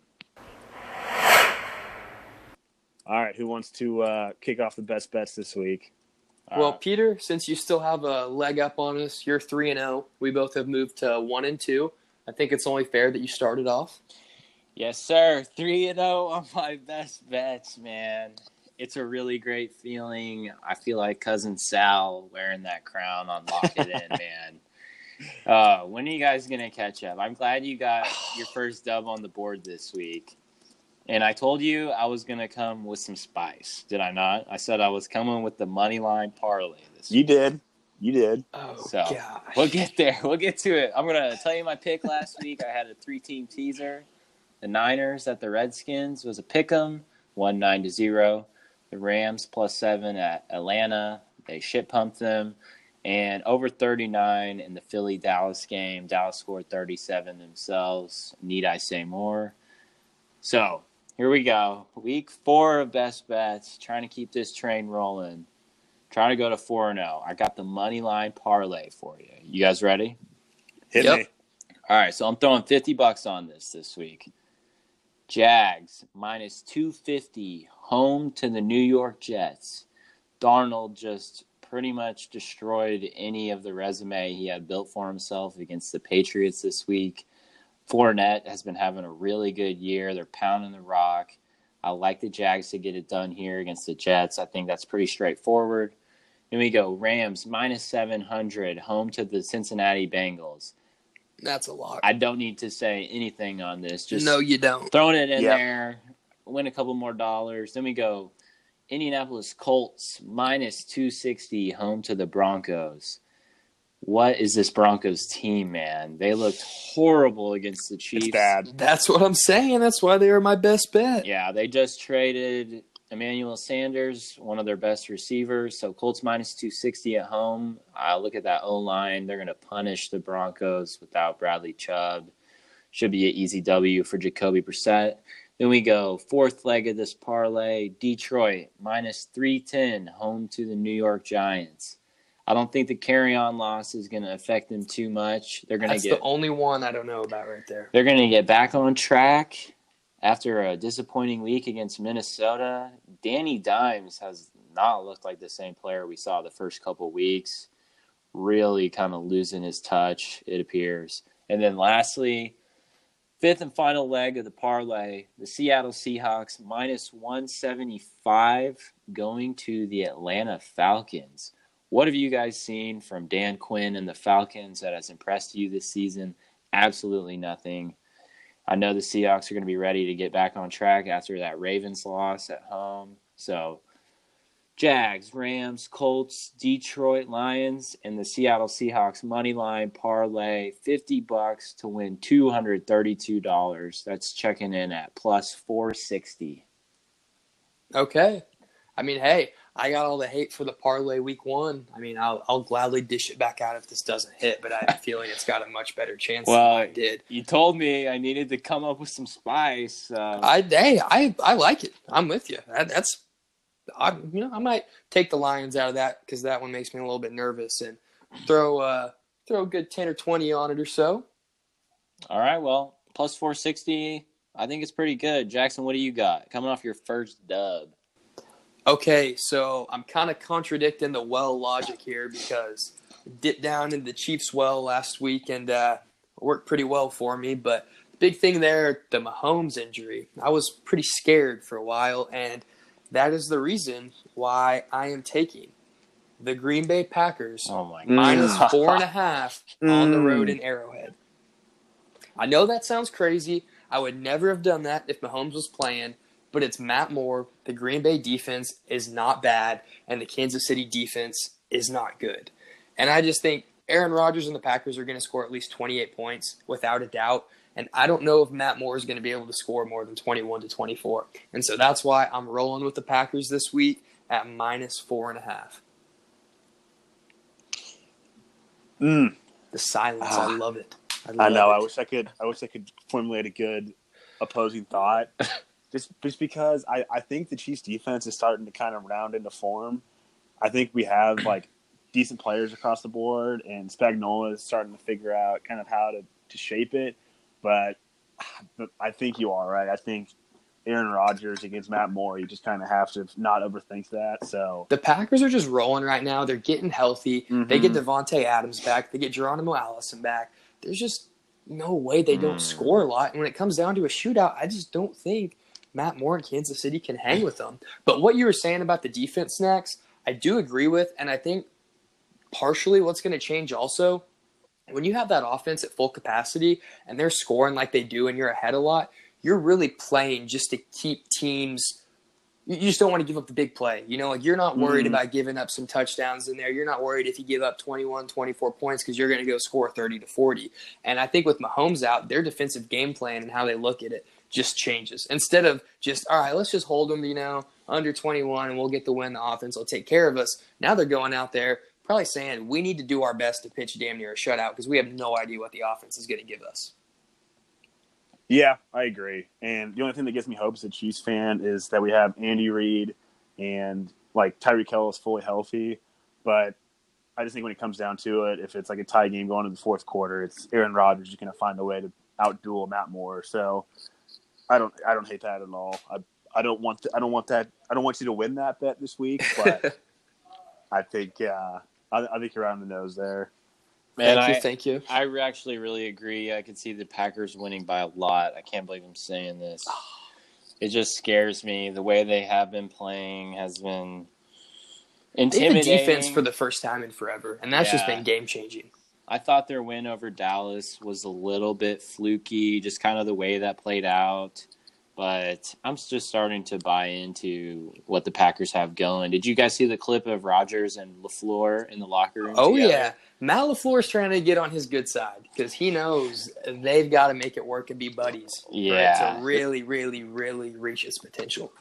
[SPEAKER 5] All right, who wants to uh, kick off the best bets this week?
[SPEAKER 2] Well,
[SPEAKER 1] Uh,
[SPEAKER 2] Peter, since you still have a leg up on us, you're three and zero. We both have moved to one and two. I think it's only fair that you started off.
[SPEAKER 1] yes, sir. Three and zero on my best bets, man. It's a really great feeling. I feel like cousin Sal wearing that crown on Lock It In, <laughs> man. Uh, when are you guys gonna catch up? I'm glad you got <sighs> your first dub on the board this week. And I told you I was gonna come with some spice. Did I not? I said I was coming with the money line parlay this
[SPEAKER 5] You
[SPEAKER 1] week.
[SPEAKER 5] did. You did.
[SPEAKER 2] Oh
[SPEAKER 1] So,
[SPEAKER 2] gosh.
[SPEAKER 1] We'll get there. We'll get to it. I'm gonna tell you my pick last week. I had a three-team teaser. The Niners at the Redskins was a pick 'em, one nine to zero. The Rams plus seven at Atlanta. They shit pumped them, and over 39 in the Philly Dallas game. Dallas scored 37 themselves. Need I say more? So here we go. Week four of best bets. Trying to keep this train rolling. Trying to go to 4 0. I got the money line parlay for you. You guys ready?
[SPEAKER 5] Hit
[SPEAKER 2] Yep.
[SPEAKER 5] me.
[SPEAKER 1] All right, so I'm throwing 50 bucks on this this week. Jags minus 250 home to the New York Jets. Darnold just pretty much destroyed any of the resume he had built for himself against the Patriots this week. Fournette has been having a really good year. They're pounding the rock. I like the Jags to get it done here against the Jets. I think that's pretty straightforward. Then we go Rams minus 700 home to the Cincinnati Bengals.
[SPEAKER 2] That's a lot.
[SPEAKER 1] I don't need to say anything on this. Just
[SPEAKER 2] no, you don't.
[SPEAKER 1] throwing it in
[SPEAKER 5] Yeah.
[SPEAKER 1] there, win a couple more dollars. Then we go Indianapolis Colts minus 260 home to the Broncos. What is this Broncos team, man? They looked horrible against the Chiefs.
[SPEAKER 5] It's bad.
[SPEAKER 2] That's what I'm saying. That's why they are my best bet.
[SPEAKER 1] Yeah, they just traded Emmanuel Sanders, one of their best receivers. So Colts minus 260 at home. Uh, look at that O line. They're going to punish the Broncos without Bradley Chubb. Should be an easy W for Jacoby Brissett. Then we go fourth leg of this parlay Detroit minus 310 home to the New York Giants. I don't think the Kerryon loss is going to affect them too much. They're going to
[SPEAKER 2] That's
[SPEAKER 1] get
[SPEAKER 2] the only one I don't know about right there.
[SPEAKER 1] they're going to get back on track after a disappointing week against Minnesota. Danny Dimes has not looked like the same player we saw the first couple weeks. Really kind of losing his touch, it appears. And then lastly, fifth and final leg of the parlay, the Seattle Seahawks minus 175 going to the Atlanta Falcons. What have you guys seen from Dan Quinn and the Falcons that has impressed you this season? Absolutely nothing. I know the Seahawks are going to be ready to get back on track after that Ravens loss at home. So, Jags, Rams, Colts, Detroit Lions, and the Seattle Seahawks money line parlay 50 bucks to win $232. That's checking in at plus 460.
[SPEAKER 2] Okay. I mean, hey, I got all the hate for the parlay week one. I mean, I'll I'll gladly dish it back out if this doesn't hit, but I have a feeling it's got a much better chance
[SPEAKER 1] Well,
[SPEAKER 2] than I did.
[SPEAKER 1] You told me I needed to come up with some spice. So.
[SPEAKER 2] I hey, I I like it. I'm with you. That, that's I you know I might take the Lions out of that because that one makes me a little bit nervous and throw uh throw a good ten or twenty on it or so.
[SPEAKER 1] All right, well, plus 460. I think it's pretty good. Jackson, what do you got? Coming off your first dub.
[SPEAKER 2] Okay, so I'm kind of contradicting the well logic here because I dipped down in the Chiefs well last week and uh, worked pretty well for me. But the big thing there, the Mahomes injury, I was pretty scared for a while, and that is the reason why I am taking the Green Bay Packers
[SPEAKER 1] Oh my
[SPEAKER 5] Mm.
[SPEAKER 2] minus four and a half on the
[SPEAKER 5] Mm.
[SPEAKER 2] road in Arrowhead. I know that sounds crazy. I would never have done that if Mahomes was playing, but it's Matt Moore. The Green Bay defense is not bad, and the Kansas City defense is not good. And I just think Aaron Rodgers and the Packers are going to score at least 28 points without a doubt. And I don't know if Matt Moore is going to be able to score more than 21 to 24. And so that's why I'm rolling with the Packers this week at minus four and a half.
[SPEAKER 5] Mm,
[SPEAKER 2] The silence, I
[SPEAKER 5] Ah.
[SPEAKER 2] love it.
[SPEAKER 5] I
[SPEAKER 2] love
[SPEAKER 5] know. I wish I could. I wish I could formulate a good opposing thought. <laughs> just, just because I, I think the Chiefs defense is starting to kind of round into form. I think we have like <clears throat> decent players across the board, and Spagnuolo is starting to figure out kind of how to, to shape it. But, but <sighs> I think you are right. I think Aaron Rodgers against Matt Moore, you just kind of have to not overthink that. So
[SPEAKER 2] The Packers are just rolling right now. They're getting healthy. They get
[SPEAKER 5] Mhm.
[SPEAKER 2] Davante Adams back. They get Geronimo Allison back. There's just no way they don't
[SPEAKER 1] Mm.
[SPEAKER 2] score a lot. And when it comes down to a shootout, I just don't think Matt Moore and Kansas City can hang with them. But what you were saying about the defense next, I do agree with. And I think partially what's going to change also when you have that offense at full capacity and they're scoring like they do and you're ahead a lot, you're really playing just to keep teams. You just don't want to give up the big play. You know, like you're not worried
[SPEAKER 5] Mhm.
[SPEAKER 2] about giving up some touchdowns in there. You're not worried if you give up 21, 24 points because you're going to go score 30 to 40. And I think with Mahomes out, their defensive game plan and how they look at it just changes. Instead of just, all right, let's just hold them, you know, under 21 and we'll get the win. The offense will take care of us. Now they're going out there probably saying we need to do our best to pitch damn near a shutout because we have no idea what the offense is going to give us.
[SPEAKER 5] Yeah, I agree. And the only thing that gives me hope as a Chiefs fan is that we have Andy Reid and like Tyreek Hill is fully healthy. But I just think when it comes down to it, if it's like a tie game going into the fourth quarter, it's Aaron Rodgers is going to find a way to outduel Matt Moore. So I don't, I don't hate that at all. I, I don't want, to, I don't want that. I don't want you to win that bet this week, but <laughs> I think, uh, I, I think you're on the nose there.
[SPEAKER 1] Man,
[SPEAKER 2] thank you,
[SPEAKER 1] I,
[SPEAKER 2] thank you.
[SPEAKER 1] I re- actually really agree. I could see the Packers winning by a lot. I can't believe I'm saying this. <sighs> It just scares me. The way they have been playing has been
[SPEAKER 2] They have the defense for the first time in forever, and that's just been game changing.
[SPEAKER 1] I thought their win over Dallas was a little bit fluky, just kind of the way that played out. But I'm just starting to buy into what the Packers have going. Did you guys see the clip of Rodgers and Lafleur in the locker room?
[SPEAKER 2] Oh
[SPEAKER 1] together?
[SPEAKER 2] yeah, Matt Lafleur's trying to get on his good side because he knows they've got to make it work and be buddies. for it
[SPEAKER 1] Yeah.
[SPEAKER 2] to really, really, really reach its potential.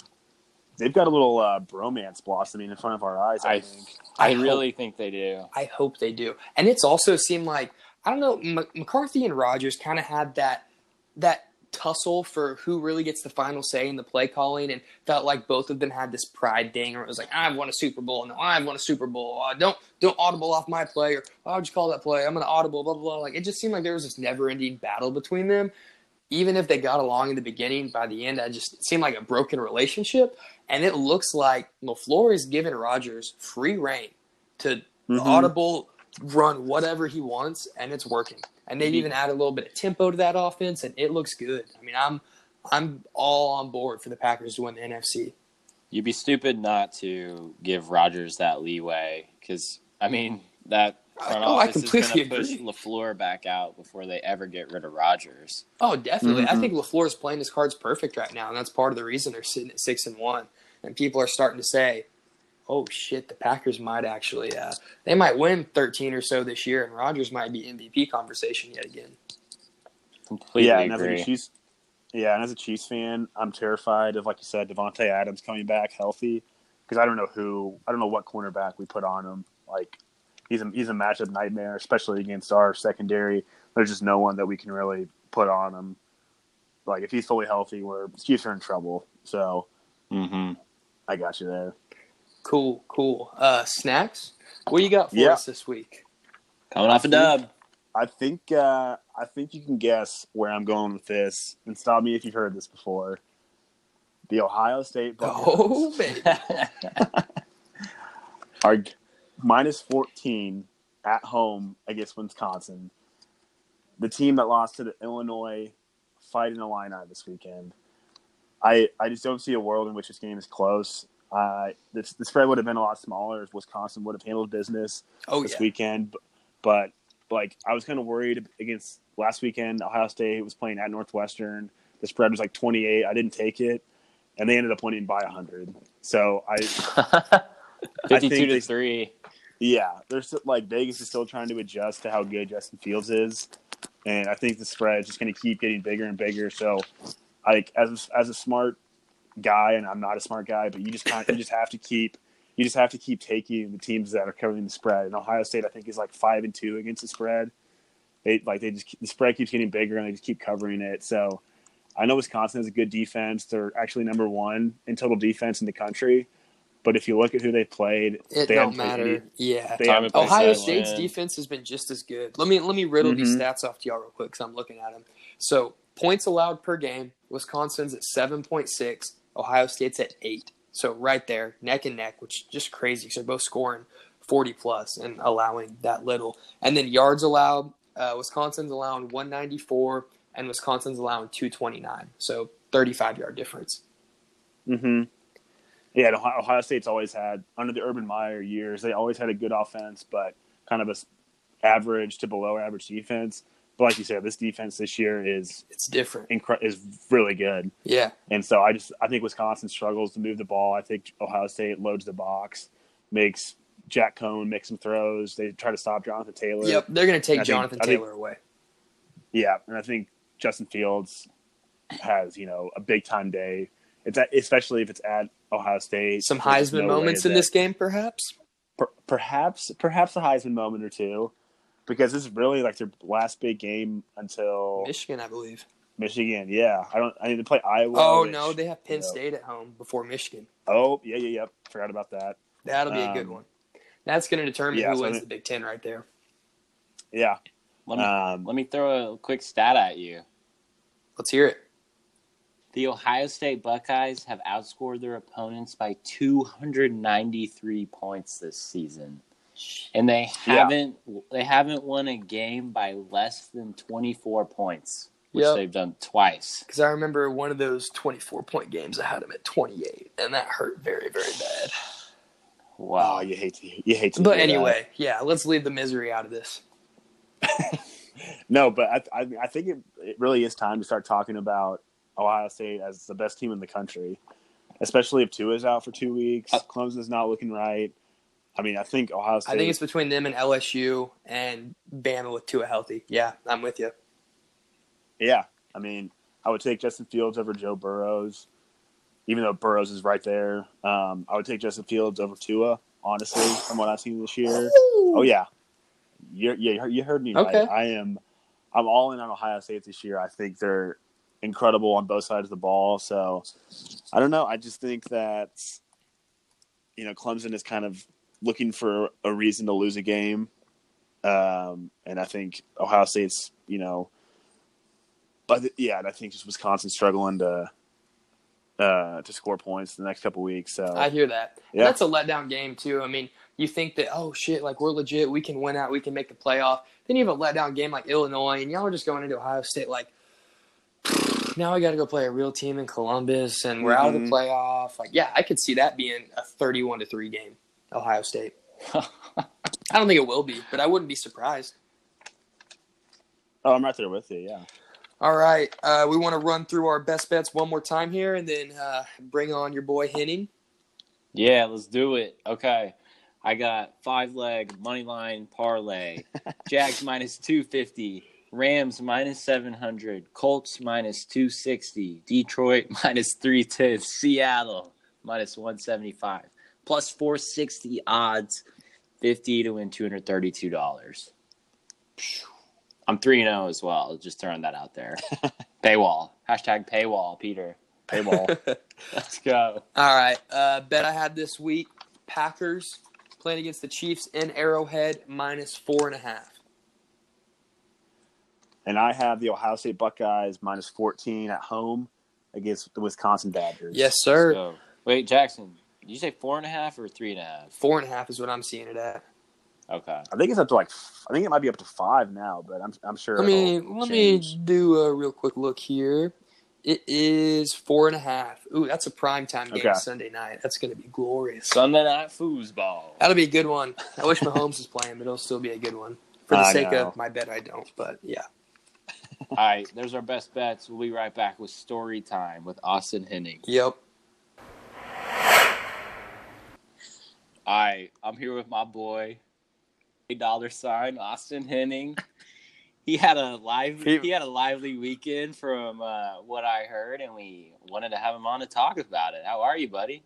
[SPEAKER 5] They've got a little uh, bromance blossoming in front of our eyes. I,
[SPEAKER 1] I-
[SPEAKER 5] think.
[SPEAKER 1] I,
[SPEAKER 2] I hope-
[SPEAKER 1] really think they do.
[SPEAKER 2] I hope they do. And it's also seemed like I don't know. M- McCarthy and Rodgers kind of had that that tussle for who really gets the final say in the play calling, and felt like both of them had this pride thing where it was like, "I've won a Super Bowl," no, "I've won a Super Bowl." Uh, don't don't audible off my play, or "Why would you call that play?" I'm gonna audible, blah blah blah. Like it just seemed like there was this never-ending battle between them. Even if they got along in the beginning, by the end, I just seemed like a broken relationship. And it looks like LaFleur is giving Rodgers free reign to
[SPEAKER 5] Mhm.
[SPEAKER 2] audible run whatever he wants, and it's working. And they've even added a little bit of tempo to that offense, and it looks good. I mean, I'm I'm all on board for the Packers to win the NFC.
[SPEAKER 1] You'd be stupid not to give Rodgers that leeway because I mean that front
[SPEAKER 2] Oh, I
[SPEAKER 1] office is
[SPEAKER 2] completely
[SPEAKER 1] going to push
[SPEAKER 2] agree.
[SPEAKER 1] Lafleur back out before they ever get rid of Rodgers.
[SPEAKER 2] Oh, definitely. I
[SPEAKER 5] Mhm.
[SPEAKER 2] think LaFleur is playing his cards perfect right now, and that's part of the reason they're sitting at six and one. And people are starting to say, "Oh shit, the Packers might actually uh, they might win thirteen or so this year, and Rodgers might be MVP conversation yet again."
[SPEAKER 1] Completely
[SPEAKER 5] yeah, and as a Chiefs, yeah, and as a Chiefs fan, I'm terrified of like you said, Davante Adams coming back healthy because I don't know who, I don't know what cornerback we put on him. Like he's a he's a matchup nightmare, especially against our secondary. There's just no one that we can really put on him. Like if he's fully healthy, we're the Chiefs are in trouble. So
[SPEAKER 1] mm-hmm.
[SPEAKER 5] I got you there.
[SPEAKER 2] Cool, cool. Uh, snacks. What you got for
[SPEAKER 5] Yeah.
[SPEAKER 2] us this week?
[SPEAKER 1] Coming off a dub.
[SPEAKER 5] I think uh, I think you can guess where I'm going with this, and stop me if you've heard this before. The Ohio State Buckeyes.
[SPEAKER 2] Oh, baby. <laughs>
[SPEAKER 5] are minus 14 at home against Wisconsin. The team that lost to the Illinois Fighting Illini this weekend. I, I just don't see a world in which this game is close. Uh, this, the spread would have been a lot smaller if Wisconsin would have handled business
[SPEAKER 2] Oh
[SPEAKER 5] this
[SPEAKER 2] yeah.
[SPEAKER 5] weekend. But, but like I was kind of worried against last weekend. Ohio State was playing at Northwestern. The spread was like 28. I didn't take it, and they ended up winning by 100. So I <laughs>
[SPEAKER 1] Fifty-two
[SPEAKER 5] think
[SPEAKER 1] to
[SPEAKER 5] they-
[SPEAKER 1] three.
[SPEAKER 5] yeah, there's like Vegas is still trying to adjust to how good Justin Fields is, and I think the spread is just going to keep getting bigger and bigger. So, like as a, as a smart guy, and I'm not a smart guy, but you just kind of, you just have to keep you just have to keep taking the teams that are covering the spread. And Ohio State, I think, is like five and two against the spread. They like they just the spread keeps getting bigger, and they just keep covering it. So. I know Wisconsin has a good defense. They're actually number one in total defense in the country. But if you look at who they played,
[SPEAKER 2] It
[SPEAKER 5] they
[SPEAKER 2] don't
[SPEAKER 5] haven't played
[SPEAKER 2] matter.
[SPEAKER 5] any-
[SPEAKER 2] yeah.
[SPEAKER 5] they
[SPEAKER 1] Time
[SPEAKER 5] haven't
[SPEAKER 1] and place
[SPEAKER 2] Ohio State's
[SPEAKER 1] win.
[SPEAKER 2] defense has been just as good. Let me let me riddle these
[SPEAKER 5] Mhm.
[SPEAKER 2] stats off to y'all real quick because I'm looking at them. So points allowed per game, Wisconsin's at seven point six, Ohio State's at eight. So right there, neck and neck, which is just crazy because they're both scoring forty plus and allowing that little. And then yards allowed, uh, Wisconsin's allowing one ninety four, and Wisconsin's allowing two twenty nine. So thirty five yard difference.
[SPEAKER 5] Mm-hmm. Yeah, Ohio, Ohio State's always had under the Urban Meyer years. They always had a good offense, but kind of a average to below average defense. But like you said, this defense this year is
[SPEAKER 2] It's different.
[SPEAKER 5] incre- is really good.
[SPEAKER 2] Yeah.
[SPEAKER 5] And so I just I think Wisconsin struggles to move the ball. I think Ohio State loads the box, makes Jack Coan make some throws. They try to stop Jonathan Taylor.
[SPEAKER 2] Yep. They're gonna take
[SPEAKER 5] I think-
[SPEAKER 2] Jonathan
[SPEAKER 5] think-
[SPEAKER 2] Taylor away.
[SPEAKER 5] Yeah, and I think Justin Fields has you know a big time day. It's at, especially if it's at Ohio State.
[SPEAKER 2] Some Heisman
[SPEAKER 5] no
[SPEAKER 2] moments in
[SPEAKER 5] that-
[SPEAKER 2] this game, perhaps.
[SPEAKER 5] per- perhaps perhaps a Heisman moment or two, because this is really like their last big game until
[SPEAKER 2] Michigan, I believe.
[SPEAKER 5] Michigan. Yeah, I don't. I need to play Iowa.
[SPEAKER 2] Oh
[SPEAKER 5] which-
[SPEAKER 2] no, they have Penn
[SPEAKER 5] you know-
[SPEAKER 2] State at home before Michigan.
[SPEAKER 5] Oh yeah, yeah, yep. Forgot about that.
[SPEAKER 2] That'll be a good
[SPEAKER 5] Um,
[SPEAKER 2] one. That's going to determine
[SPEAKER 5] yeah,
[SPEAKER 2] who
[SPEAKER 5] so I
[SPEAKER 2] wins
[SPEAKER 5] mean-
[SPEAKER 2] the Big Ten right there.
[SPEAKER 5] Yeah.
[SPEAKER 1] Let me
[SPEAKER 5] Um,
[SPEAKER 1] let me throw a quick stat at you.
[SPEAKER 2] Let's hear it.
[SPEAKER 1] The Ohio State Buckeyes have outscored their opponents by 293 points this season. And they haven't they haven't won a game by less than 24 points, which
[SPEAKER 2] Yep.
[SPEAKER 1] they've done twice.
[SPEAKER 2] Because I remember one of those 24 point games, I had them at 28, and that hurt very, very bad.
[SPEAKER 5] Oh,
[SPEAKER 1] Wow.
[SPEAKER 5] you hate to you hate to.
[SPEAKER 2] But
[SPEAKER 5] hear that.
[SPEAKER 2] anyway, yeah, let's leave the misery out of this. <laughs>
[SPEAKER 5] No, but I, I, I think it, it really is time to start talking about Ohio State as the best team in the country, especially if Tua is out for two weeks.
[SPEAKER 1] Uh,
[SPEAKER 5] Clemson's not looking right. I mean, I think Ohio State.
[SPEAKER 2] I think it's between them and LSU and Bama with Tua healthy. Yeah, I'm with you.
[SPEAKER 5] yeah. I mean, I would take Justin Fields over Joe Burrows, even though Burrows is right there. Um, I would take Justin Fields over Tua, honestly, from what I've seen this year. Oh yeah, you yeah you heard- you heard me
[SPEAKER 2] Okay.
[SPEAKER 5] right. I am I'm all in on Ohio State this year. I think they're incredible on both sides of the ball. So I don't know. I just think that you know Clemson is kind of looking for a reason to lose a game, um, and I think Ohio State's you know, but yeah, and I think just Wisconsin struggling to uh, to score points the next couple weeks. So
[SPEAKER 2] I hear that.
[SPEAKER 5] Yeah.
[SPEAKER 2] that's a letdown game too. I mean, you think that oh shit, like we're legit, we can win out, we can make the playoff. Then you have a letdown game like Illinois, and y'all are just going into Ohio State like. Now I got to go play a real team in Columbus, and we're out of the
[SPEAKER 5] Mhm.
[SPEAKER 2] playoff. Like, yeah, I could see that being a thirty-one to three game, Ohio State. <laughs> I don't think it will be, but I wouldn't be surprised.
[SPEAKER 5] oh, I'm right there with you. Yeah.
[SPEAKER 2] All right, uh, we want to run through our best bets one more time here, and then uh, bring on your boy Henning.
[SPEAKER 1] Yeah, let's do it. Okay. I got five leg money line parlay. <laughs> Jags minus 250. Rams minus 700. Colts minus 260. Detroit <laughs> minus 310. Seattle minus 175. Plus 460 odds. 50 to win $232. I'm 3 0 as well. Just throwing that out there. <laughs> paywall. Hashtag paywall, Peter.
[SPEAKER 5] Paywall. <laughs>
[SPEAKER 1] Let's go.
[SPEAKER 2] All right. Uh, bet I had this week Packers playing against the Chiefs in Arrowhead minus four and a half.
[SPEAKER 5] and I have the Ohio State Buckeyes minus 14 at home against the Wisconsin Badgers.
[SPEAKER 2] Yes, sir.
[SPEAKER 1] So, wait, Jackson, did you say four and a half or three and a half?
[SPEAKER 2] Four and a half is what I'm seeing it at.
[SPEAKER 1] Okay.
[SPEAKER 5] I think it's up to like I think it might be up to five now, but I'm I'm sure.
[SPEAKER 2] Let me let
[SPEAKER 5] change.
[SPEAKER 2] me do a real quick look here. It is four and a half. Ooh, that's a prime time game
[SPEAKER 5] Okay.
[SPEAKER 2] Sunday night. That's going to be glorious.
[SPEAKER 1] Sunday night foosball.
[SPEAKER 2] That'll be a good one. I wish <laughs> Mahomes was playing, but it'll still be a good one. For the
[SPEAKER 5] I
[SPEAKER 2] sake
[SPEAKER 5] know.
[SPEAKER 2] of my bet, I don't. But yeah.
[SPEAKER 1] All right, there's our best bets. We'll be right back with story time with Austin Henning.
[SPEAKER 2] Yep.
[SPEAKER 1] All right, I'm here with my boy, a dollar sign Austin Henning. <laughs> He had a live
[SPEAKER 4] He-
[SPEAKER 1] he had a lively weekend from uh, what I heard, and we wanted to have him on to talk about it. How are you, buddy?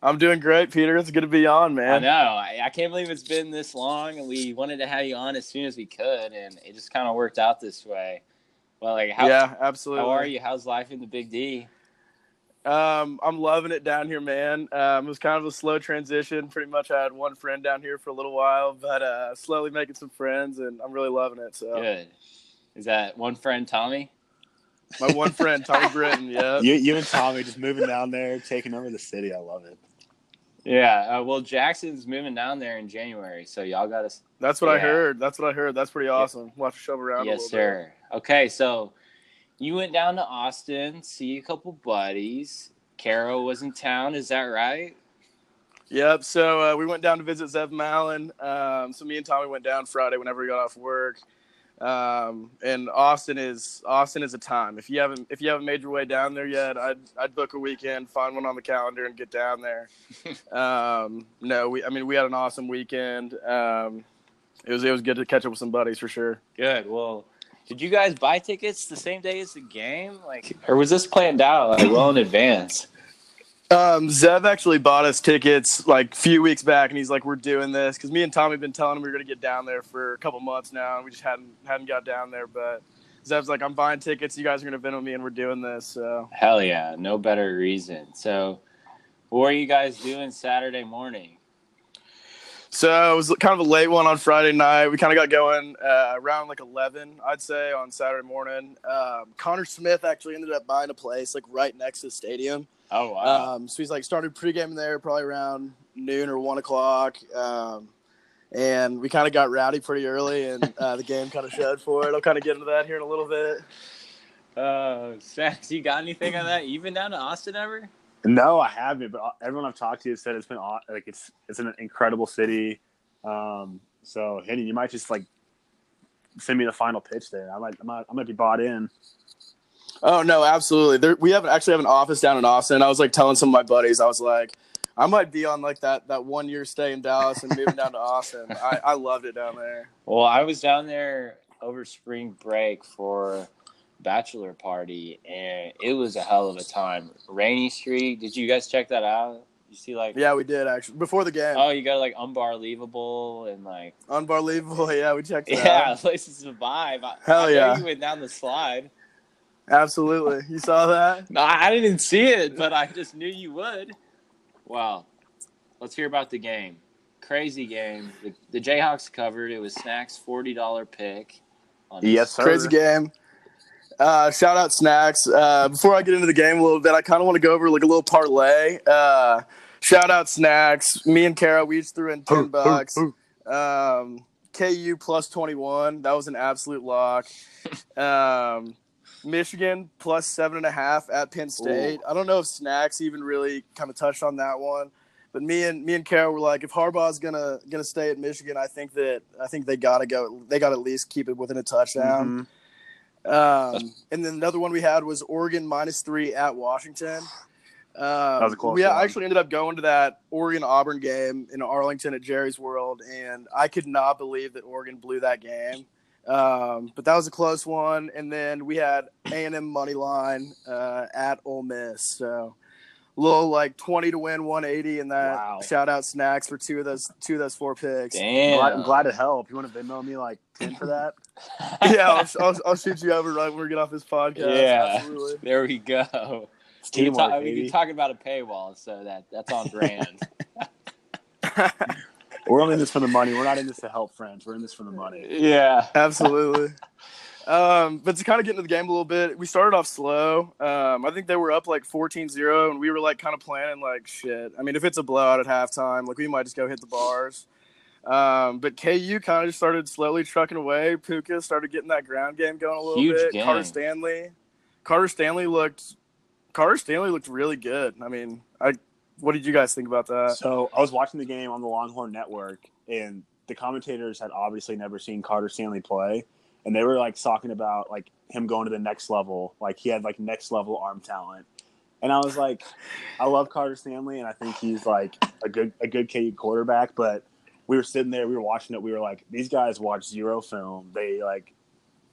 [SPEAKER 4] I'm doing great, Peter. It's good to be on, man.
[SPEAKER 1] I know. I, I can't believe it's been this long, and we wanted to have you on as soon as we could, and it just kind of worked out this way. Well, like how
[SPEAKER 4] yeah, absolutely.
[SPEAKER 1] how are you? How's life in the Big D?
[SPEAKER 4] Um, I'm loving it down here, man. Um, it was kind of a slow transition. Pretty much, I had one friend down here for a little while, but uh, slowly making some friends, and I'm really loving it. So,
[SPEAKER 1] Good. Is that one friend Tommy?
[SPEAKER 4] my one friend, Tommy Britton, <laughs> yeah,
[SPEAKER 5] You, you and Tommy just moving down there, taking over the city. I love it.
[SPEAKER 1] Yeah. Uh, well, Jackson's moving down there in January, so y'all got to.
[SPEAKER 4] that's what I heard. That's what I heard. That's pretty awesome. We'll have to shove around. a
[SPEAKER 1] Yes,
[SPEAKER 4] little
[SPEAKER 1] sir. Okay, so you went down to Austin, see a couple buddies. Caro was in town. Is that right?
[SPEAKER 4] Yep. So uh, we went down to visit Zev Malin. Um, so me and Tommy went down Friday whenever we got off work. Um, and Austin is Austin is a time. If you haven't if you haven't made your way down there yet, I'd I'd book a weekend, find one on the calendar, and get down there. <laughs> um, no, we I mean we had an awesome weekend. Um, it was it was good to catch up with some buddies for sure.
[SPEAKER 1] Good. Well, did you guys buy tickets the same day as the game, like, or was this planned out like well in advance?
[SPEAKER 4] Um, Zev actually bought us tickets like a few weeks back, and he's like, "We're doing this," because me and Tommy have been telling him we were gonna get down there for a couple months now, and we just hadn't hadn't got down there. But Zev's like, "I'm buying tickets. You guys are gonna Venmo me, and we're doing this." So
[SPEAKER 1] Hell yeah, no better reason. So, what were you guys doing Saturday morning?
[SPEAKER 4] So it was kind of a late one on Friday night. We kind of got going uh, around like 11, I'd say, on Saturday morning. Um, Connor Smith actually ended up buying a place like right next to the stadium.
[SPEAKER 1] Oh wow.
[SPEAKER 4] Um, so he's like started pregame there probably around noon or one o'clock. Um, and we kind of got rowdy pretty early, and <laughs> uh, the game kind of showed for it. I'll kind of get into that here in a little bit.
[SPEAKER 1] Uh, Snacks, you got anything on that? You been down to Austin ever?
[SPEAKER 5] No, I haven't, but everyone I've talked to has said it's been like it's it's an incredible city. Um, so Henny, you might just like send me the final pitch there. I might I might, I might be bought in.
[SPEAKER 4] Oh no, absolutely. There, we have actually have an office down in Austin. I was like telling some of my buddies, I was like, I might be on like that that one year stay in Dallas and moving down to Austin. I, I loved it down there.
[SPEAKER 1] Well, I was down there over spring break for bachelor party, and it was a hell of a time. Rainey Street. Did you guys check that out? You see, like,
[SPEAKER 4] Yeah, we did actually before the game.
[SPEAKER 1] oh, you got like unbelievable and like,
[SPEAKER 4] Unbelievable. Yeah, we checked it
[SPEAKER 1] yeah,
[SPEAKER 4] out. <laughs>
[SPEAKER 1] places to vibe. I,
[SPEAKER 4] Hell
[SPEAKER 1] I know
[SPEAKER 4] yeah.
[SPEAKER 1] You went down the slide.
[SPEAKER 4] Absolutely. You saw that? <laughs>
[SPEAKER 1] No, I didn't see it, but I just knew you would. Wow. Let's hear about the game. Crazy game. The, the Jayhawks covered. It was Snacks' forty dollar pick. On
[SPEAKER 5] Yes, sir.
[SPEAKER 4] Crazy game. Uh, shout out Snacks. Uh, before I get into the game a little bit, I kind of want to go over like a little parlay. Uh, shout out Snacks. Me and Kara, we each threw in 10 bucks. Um, KU plus 21. That was an absolute lock. Um, Michigan plus seven and a half at Penn State. I don't know if Snacks even really kind of touched on that one. But me and me and Carol were like, if Harbaugh's gonna gonna stay at Michigan, I think that I think they gotta go. They got to at least keep it within a touchdown.
[SPEAKER 5] Mhm.
[SPEAKER 4] Um, and then another one we had was Oregon minus three at Washington. Um,
[SPEAKER 5] was a close
[SPEAKER 4] we
[SPEAKER 5] one.
[SPEAKER 4] actually ended up going to that Oregon Auburn game in Arlington at Jerry's World, and I could not believe that Oregon blew that game. Um, but that was a close one. And then we had A and M money line uh, at Ole Miss. So little like twenty to win, one eighty, and that.
[SPEAKER 5] Wow.
[SPEAKER 4] Shout out Snacks for two of those two of those four picks.
[SPEAKER 1] Damn.
[SPEAKER 5] Glad, I'm glad to help. You want to Venmo me like ten for that? <laughs>
[SPEAKER 4] yeah, I'll, I'll, I'll shoot you over right when we get off this podcast.
[SPEAKER 1] Yeah.
[SPEAKER 4] Absolutely.
[SPEAKER 1] There we go.
[SPEAKER 5] It's
[SPEAKER 1] We can,
[SPEAKER 5] teamwork,
[SPEAKER 1] talk, we
[SPEAKER 5] baby.
[SPEAKER 1] can talk about a paywall, so that that's on brand. <laughs>
[SPEAKER 5] We're only in this for the money. We're not in this to help friends. We're in this for the money. <laughs>
[SPEAKER 1] yeah.
[SPEAKER 4] Absolutely. Um, but to kind of get into the game a little bit, we started off slow. Um, I think they were up like 14-0, and we were like kind of planning like shit. I mean, if it's a blowout at halftime, like we might just go hit the bars. Um, but KU kind of just started slowly trucking away. Pooka started getting that ground game going a little
[SPEAKER 1] Huge
[SPEAKER 4] bit.
[SPEAKER 1] game.
[SPEAKER 4] Carter Stanley, Carter Stanley looked, Carter Stanley looked really good. I mean, I, what did you guys think about that?
[SPEAKER 5] So I was watching the game on the Longhorn Network, and the commentators had obviously never seen Carter Stanley play, and they were like talking about like him going to the next level. Like he had like next level arm talent, and I was like, I love Carter Stanley, and I think he's like a good a good KU quarterback. But we were sitting there, we were watching it, we were like, these guys watch zero film. They like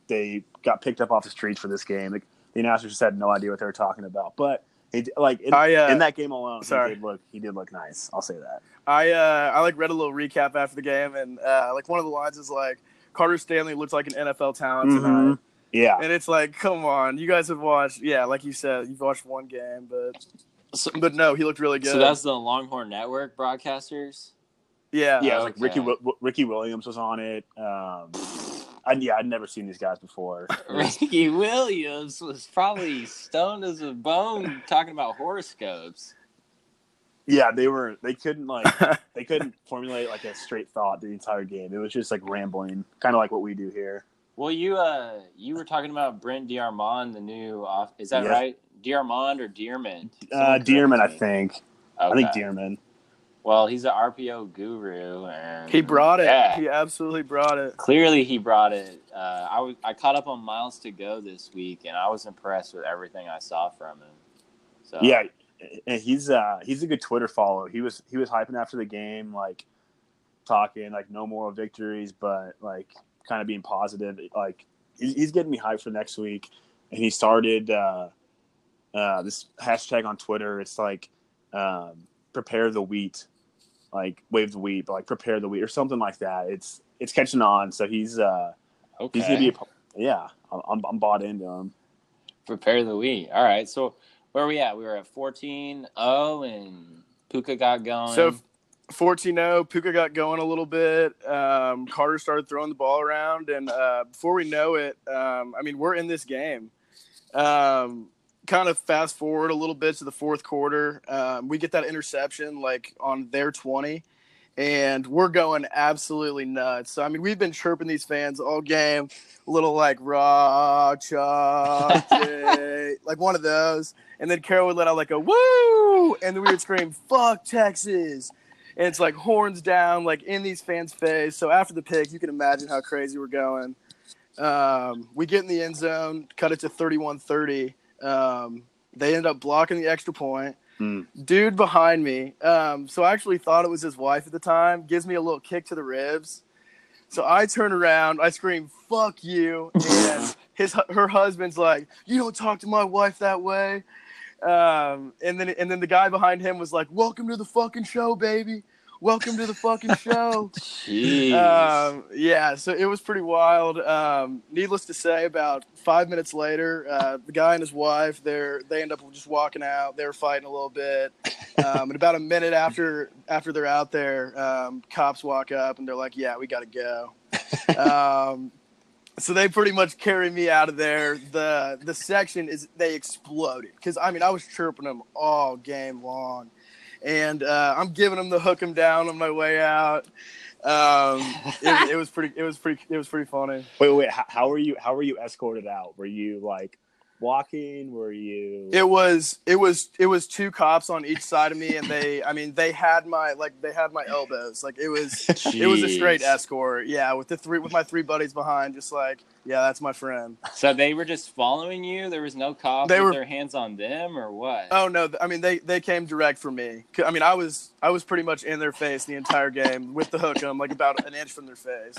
[SPEAKER 5] they got picked up off the streets for this game. Like, the announcers just had no idea what they were talking about, but. He, like in,
[SPEAKER 4] I, uh,
[SPEAKER 5] in that game alone,
[SPEAKER 4] sorry.
[SPEAKER 5] he did look he did look nice. I'll say that.
[SPEAKER 4] I uh, I like read a little recap after the game, and uh, like one of the lines is like Carter Stanley looks like an NFL talent tonight,
[SPEAKER 5] Mhm. Yeah,
[SPEAKER 4] and it's like, come on, you guys have watched, yeah, like you said, you've watched one game, but
[SPEAKER 1] So,
[SPEAKER 4] but no, he looked really good.
[SPEAKER 1] so that's the Longhorn Network broadcasters.
[SPEAKER 4] yeah,
[SPEAKER 5] yeah. it was like Ricky
[SPEAKER 1] Okay.
[SPEAKER 5] Ricky Williams was on it. Um, I, yeah, I'd never seen these guys before. <laughs>
[SPEAKER 1] Ricky Williams was probably stoned as a bone talking about horoscopes.
[SPEAKER 5] Yeah, they were. They couldn't like <laughs> they couldn't formulate like a straight thought the entire game. It was just like rambling, kind of like what we do here.
[SPEAKER 1] Well, you uh, you were talking about Brent Diarmond, the new off. Is that
[SPEAKER 5] Yeah.
[SPEAKER 1] right? Diarmond or Dearmon?
[SPEAKER 5] Uh, Dearmon, I think. I think
[SPEAKER 1] Okay.
[SPEAKER 5] Dearmon.
[SPEAKER 1] Well, he's an RPO guru, and
[SPEAKER 4] he brought it.
[SPEAKER 1] Yeah.
[SPEAKER 4] He absolutely brought it.
[SPEAKER 1] Clearly, he brought it. Uh, I was I caught up on Miles to Go this week, and I was impressed with everything I saw from him. So
[SPEAKER 5] Yeah, and he's uh he's a good Twitter follow. He was he was hyping after the game, like talking like no moral victories, but like kind of being positive. Like he's, he's getting me hyped for next week. And he started uh, uh, this hashtag on Twitter. It's like um, prepare the wheat, like wave the wheat, but like prepare the wheat or something like that. It's it's catching on. So he's uh
[SPEAKER 1] okay.
[SPEAKER 5] he's gonna be a, yeah. I'm I'm bought into him.
[SPEAKER 1] prepare the wheat. All right, so where are we at? We were at 14 0 and Pooka got going.
[SPEAKER 4] So 14-0, Pooka got going a little bit. Um, Carter started throwing the ball around, and uh, before we know it, um, I mean, we're in this game. Um, kind of fast forward a little bit to the fourth quarter. Um, we get that interception like on their 20, and we're going absolutely nuts. So, I mean, we've been chirping these fans all game, a little like raw <laughs> like one of those. And then Carol would let out like a woo, and then we would scream, fuck Texas. And it's like horns down, like in these fans' face. So after the pick, you can imagine how crazy we're going. Um, we get in the end zone, cut it to 31 30. Um, they end up blocking the extra point.
[SPEAKER 5] Hmm.
[SPEAKER 4] Dude behind me. Um, so I actually thought it was his wife at the time, gives me a little kick to the ribs. So I turn around, I scream, fuck you. And <laughs> his her husband's like, You don't talk to my wife that way. Um, and then and then the guy behind him was like, Welcome to the fucking show, baby. Welcome to the fucking show. <laughs>
[SPEAKER 1] Jeez.
[SPEAKER 4] um, yeah, so it was pretty wild. Um, needless to say, about five minutes later, uh, the guy and his wife, they're they end up just walking out. They were fighting a little bit, um, and about a minute after after they're out there, um, cops walk up and they're like, "Yeah, we got to go." um, so they pretty much carry me out of there. the The section is they exploded because I mean I was chirping them all game long, and uh, I'm giving them the hook hook 'em down on my way out. Um, it, it was pretty. It was pretty. It was pretty funny.
[SPEAKER 5] Wait, wait. How, how were you? How were you escorted out? Were you like walking? Were you?
[SPEAKER 4] It was. It was. It was two cops on each side of me, and they. I mean, they had my like. They had my elbows. Like it was. It was a straight escort. Yeah, with the three with my three buddies behind, just like yeah, that's my friend.
[SPEAKER 1] So they were just following you. There was no cops
[SPEAKER 4] They
[SPEAKER 1] with
[SPEAKER 4] were-
[SPEAKER 1] their hands on them, or what?
[SPEAKER 4] Oh no! I mean, they they came direct for me. I mean, I was I was pretty much in their face the entire game with the hook 'em, like about an inch from their face.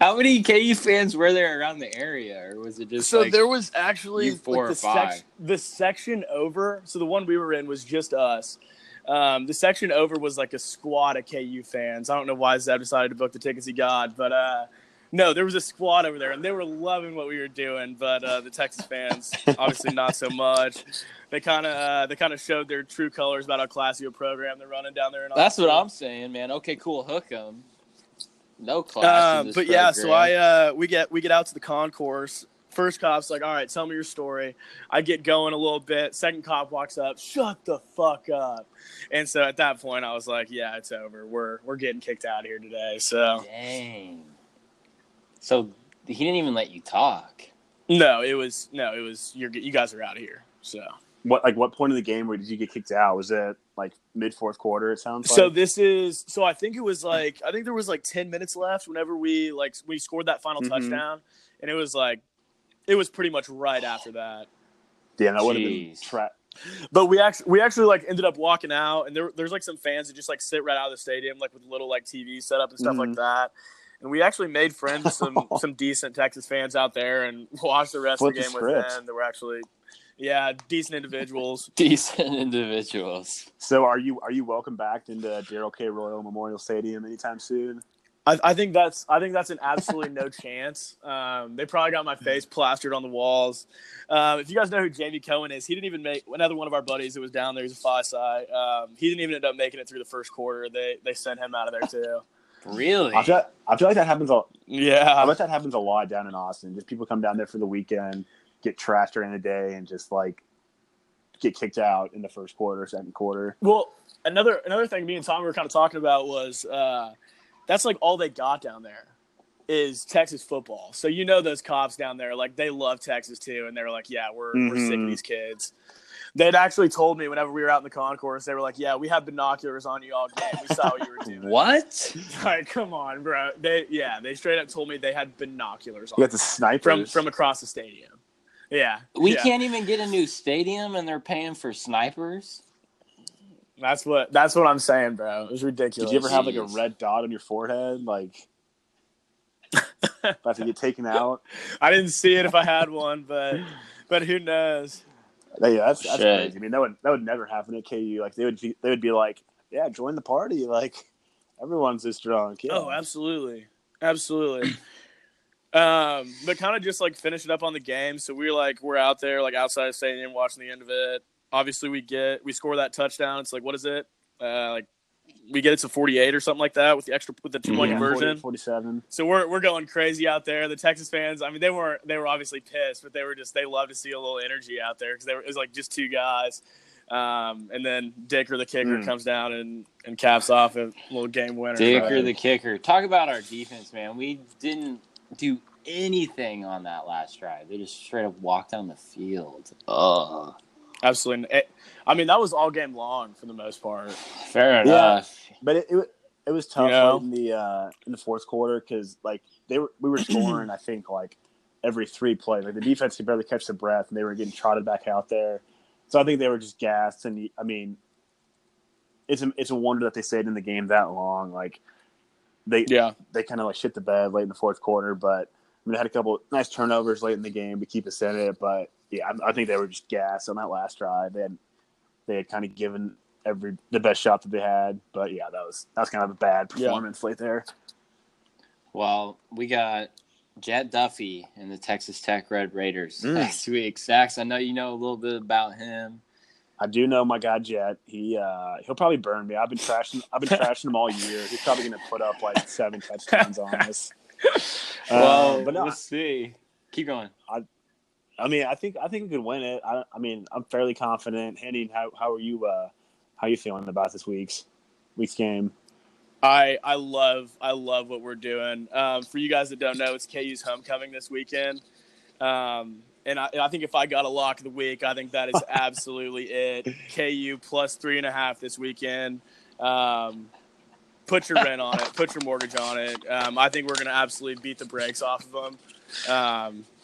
[SPEAKER 1] How many KU fans were there around the area, or was it just
[SPEAKER 4] so
[SPEAKER 1] like
[SPEAKER 4] there was actually
[SPEAKER 1] four
[SPEAKER 4] like,
[SPEAKER 1] or
[SPEAKER 4] the,
[SPEAKER 1] five?
[SPEAKER 4] the section over. So the one we were in was just us. Um, the section over was like a squad of KU fans. I don't know why Zeb decided to book the tickets he got, but uh, no, there was a squad over there, and they were loving what we were doing. But uh, the Texas fans, obviously, not so much. They kind of uh, they kind of showed their true colors about how classy a program they're running down there. In
[SPEAKER 1] That's what I'm saying, man. Okay, cool, hook them. No class.
[SPEAKER 4] Um, but yeah, so I uh, we get we get out to the concourse. First cop's like, all right, tell me your story. I get going a little bit. Second cop walks up, shut the fuck up. And so at that point, I was like, yeah, it's over. We're we're getting kicked out of here today. So
[SPEAKER 1] Dang. So he didn't even let you talk.
[SPEAKER 4] no, it was no, it was you're you guys are out of here. So
[SPEAKER 5] What like what point of the game where did you get kicked out? Was it like mid fourth quarter? It sounds like.
[SPEAKER 4] so this is so I think it was like I think there was like ten minutes left whenever we like we scored that final
[SPEAKER 5] Mhm.
[SPEAKER 4] touchdown, and it was like it was pretty much right after that.
[SPEAKER 5] Damn, that would have been
[SPEAKER 1] Jeez.
[SPEAKER 5] tra-
[SPEAKER 4] But we actually we actually like ended up walking out, and there, there's like some fans that just like sit right out of the stadium, like with little like TV set up and stuff like
[SPEAKER 5] Mhm.
[SPEAKER 4] that. And we actually made friends with some <laughs> some decent Texas fans out there, and <laughs> watched the rest
[SPEAKER 5] Flip
[SPEAKER 4] of the
[SPEAKER 5] the
[SPEAKER 4] game with
[SPEAKER 5] script.
[SPEAKER 4] them. They were actually, yeah, decent individuals. <laughs>
[SPEAKER 1] Decent individuals.
[SPEAKER 5] So are you are you welcome back into Darrell K. Royal Memorial Stadium anytime soon?
[SPEAKER 4] I, I think that's I think that's an absolutely no chance. Um, they probably got my face plastered on the walls. Um, if you guys know who Jamie Cohen is, he didn't even make another one of our buddies that was down there. He's a Phi Psi. Um, he didn't even end up making it through the first quarter. They they sent him out of there too.
[SPEAKER 1] Really?
[SPEAKER 5] I feel I feel like that happens. A,
[SPEAKER 4] Yeah, I
[SPEAKER 5] bet that happens a lot down in Austin. Just people come down there for the weekend, get trashed during the day, and just like get kicked out in the first quarter, second quarter.
[SPEAKER 4] Well, another another thing me and Tom were kind of talking about was uh, that's like all they got down there is Texas football. So you know those cops down there, like they love Texas too, and they're like, "Yeah, we're we're sick of
[SPEAKER 5] Mhm.
[SPEAKER 4] these kids." They'd actually told me whenever we were out in the concourse, they were like, "Yeah, we have binoculars on you all game. We saw what you were doing."
[SPEAKER 1] What? <laughs>
[SPEAKER 4] Like, come on, bro. They yeah, they straight up told me they had binoculars on
[SPEAKER 5] You got the snipers
[SPEAKER 4] from from across the stadium. Yeah,
[SPEAKER 1] We
[SPEAKER 4] yeah.
[SPEAKER 1] can't even get a new stadium, and they're paying for snipers.
[SPEAKER 4] That's what that's what I'm saying, bro. It was ridiculous.
[SPEAKER 5] Did you ever have like a red dot on your forehead, like <laughs> about to get taken out?
[SPEAKER 4] I didn't see it if I had one, but but who knows?
[SPEAKER 5] Yeah, that's, that's
[SPEAKER 1] Shit.
[SPEAKER 5] crazy. I mean, that would that would never happen at KU. Like they would be, they would be like, yeah, join the party. <laughs> Like everyone's this drunk. Yeah.
[SPEAKER 4] Oh, absolutely, absolutely. <clears throat> um, but kind of just like finishing up on the game. So we're like we're out there like outside the stadium watching the end of it. Obviously, we get we score that touchdown. It's like what is it? Uh, like we get it to 48 or something like that with the extra with the two point
[SPEAKER 5] Yeah,
[SPEAKER 4] conversion.
[SPEAKER 5] 40, 47.
[SPEAKER 4] So we're we're going crazy out there. The Texas fans, I mean, they were they were obviously pissed, but they were just they love to see a little energy out there because it was like just two guys. Um, and then Dicker the kicker
[SPEAKER 5] Mm.
[SPEAKER 4] comes down and, and caps off a little game winner.
[SPEAKER 1] Dicker
[SPEAKER 4] But-
[SPEAKER 1] the kicker. Talk about our defense, man. We didn't do anything on that last drive. They just straight up walked down the field. Ugh.
[SPEAKER 4] Absolutely. It- I mean, that was all game long for the most part.
[SPEAKER 1] Fair enough.
[SPEAKER 5] Yeah, But it, it it was tough
[SPEAKER 4] You know?
[SPEAKER 5] in the uh, in the fourth quarter because like they were we were <clears throat> scoring I think like every three plays like the defense could barely catch their breath and they were getting trotted back out there. So I think they were just gassed and I mean it's a, it's a wonder that they stayed in the game that long. Like they
[SPEAKER 4] Yeah.
[SPEAKER 5] they kind of like shit the bed late in the fourth quarter, but I mean they had a couple nice turnovers late in the game to keep us in it. But yeah, I, I think they were just gassed on that last drive. They had they had kind of given every the best shot that they had. But yeah, that was that was kind of a bad
[SPEAKER 4] Yeah.
[SPEAKER 5] performance late there.
[SPEAKER 1] Well, we got Jett Duffey and the Texas Tech Red Raiders
[SPEAKER 5] Mm.
[SPEAKER 1] next week. Sax, I know you know a little bit about him.
[SPEAKER 5] I do know my guy Jett. He uh, he'll probably burn me. I've been trashing. I've been trashing him all year. He's probably going to put up like seven touchdowns on us. <laughs>
[SPEAKER 1] well,
[SPEAKER 5] Um, but no,
[SPEAKER 1] we'll see. Keep going.
[SPEAKER 5] I mean, I think I think we could win it. I, I mean, I'm fairly confident. Henning, how how are you? Uh, how are you feeling about this week's week's game?
[SPEAKER 4] I I love I love what we're doing. Um, for you guys that don't know, it's KU's homecoming this weekend, um, and I, and I think if I got a lock of the week, I think that is <laughs> absolutely it. KU plus three and a half this weekend. Um, put your rent on it. Put your mortgage on it. Um, I think we're going to absolutely beat the brakes off of them.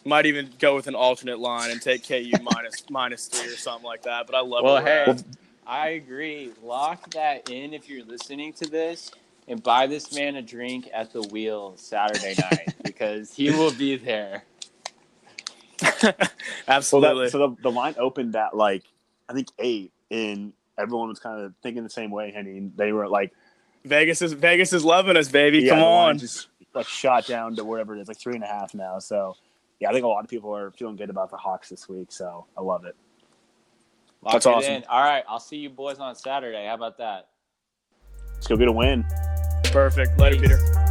[SPEAKER 4] Might even go with an alternate line and take KU <laughs> minus minus three or something like that. But I love.
[SPEAKER 1] Well, hey,
[SPEAKER 4] at.
[SPEAKER 1] I agree. Lock that in if you're listening to this and buy this man a drink at the wheel Saturday night <laughs> because he will be there. <laughs>
[SPEAKER 5] So
[SPEAKER 4] absolutely.
[SPEAKER 5] that, so the, the line opened at like I think eight, and everyone was kind of thinking the same way. Henning, they were like,
[SPEAKER 4] Vegas is Vegas is loving us, baby.
[SPEAKER 5] yeah,
[SPEAKER 4] Come on.
[SPEAKER 5] just like shot down to wherever it is, like three and a half now. So yeah, I think a lot of people are feeling good about the Hawks this week. So I love it.
[SPEAKER 1] Lock
[SPEAKER 4] That's
[SPEAKER 1] it
[SPEAKER 4] awesome.
[SPEAKER 1] in. All right, I'll see you boys on Saturday. How about that?
[SPEAKER 5] Let's go get a win.
[SPEAKER 4] Perfect. Later,
[SPEAKER 1] Peace.
[SPEAKER 4] Peter.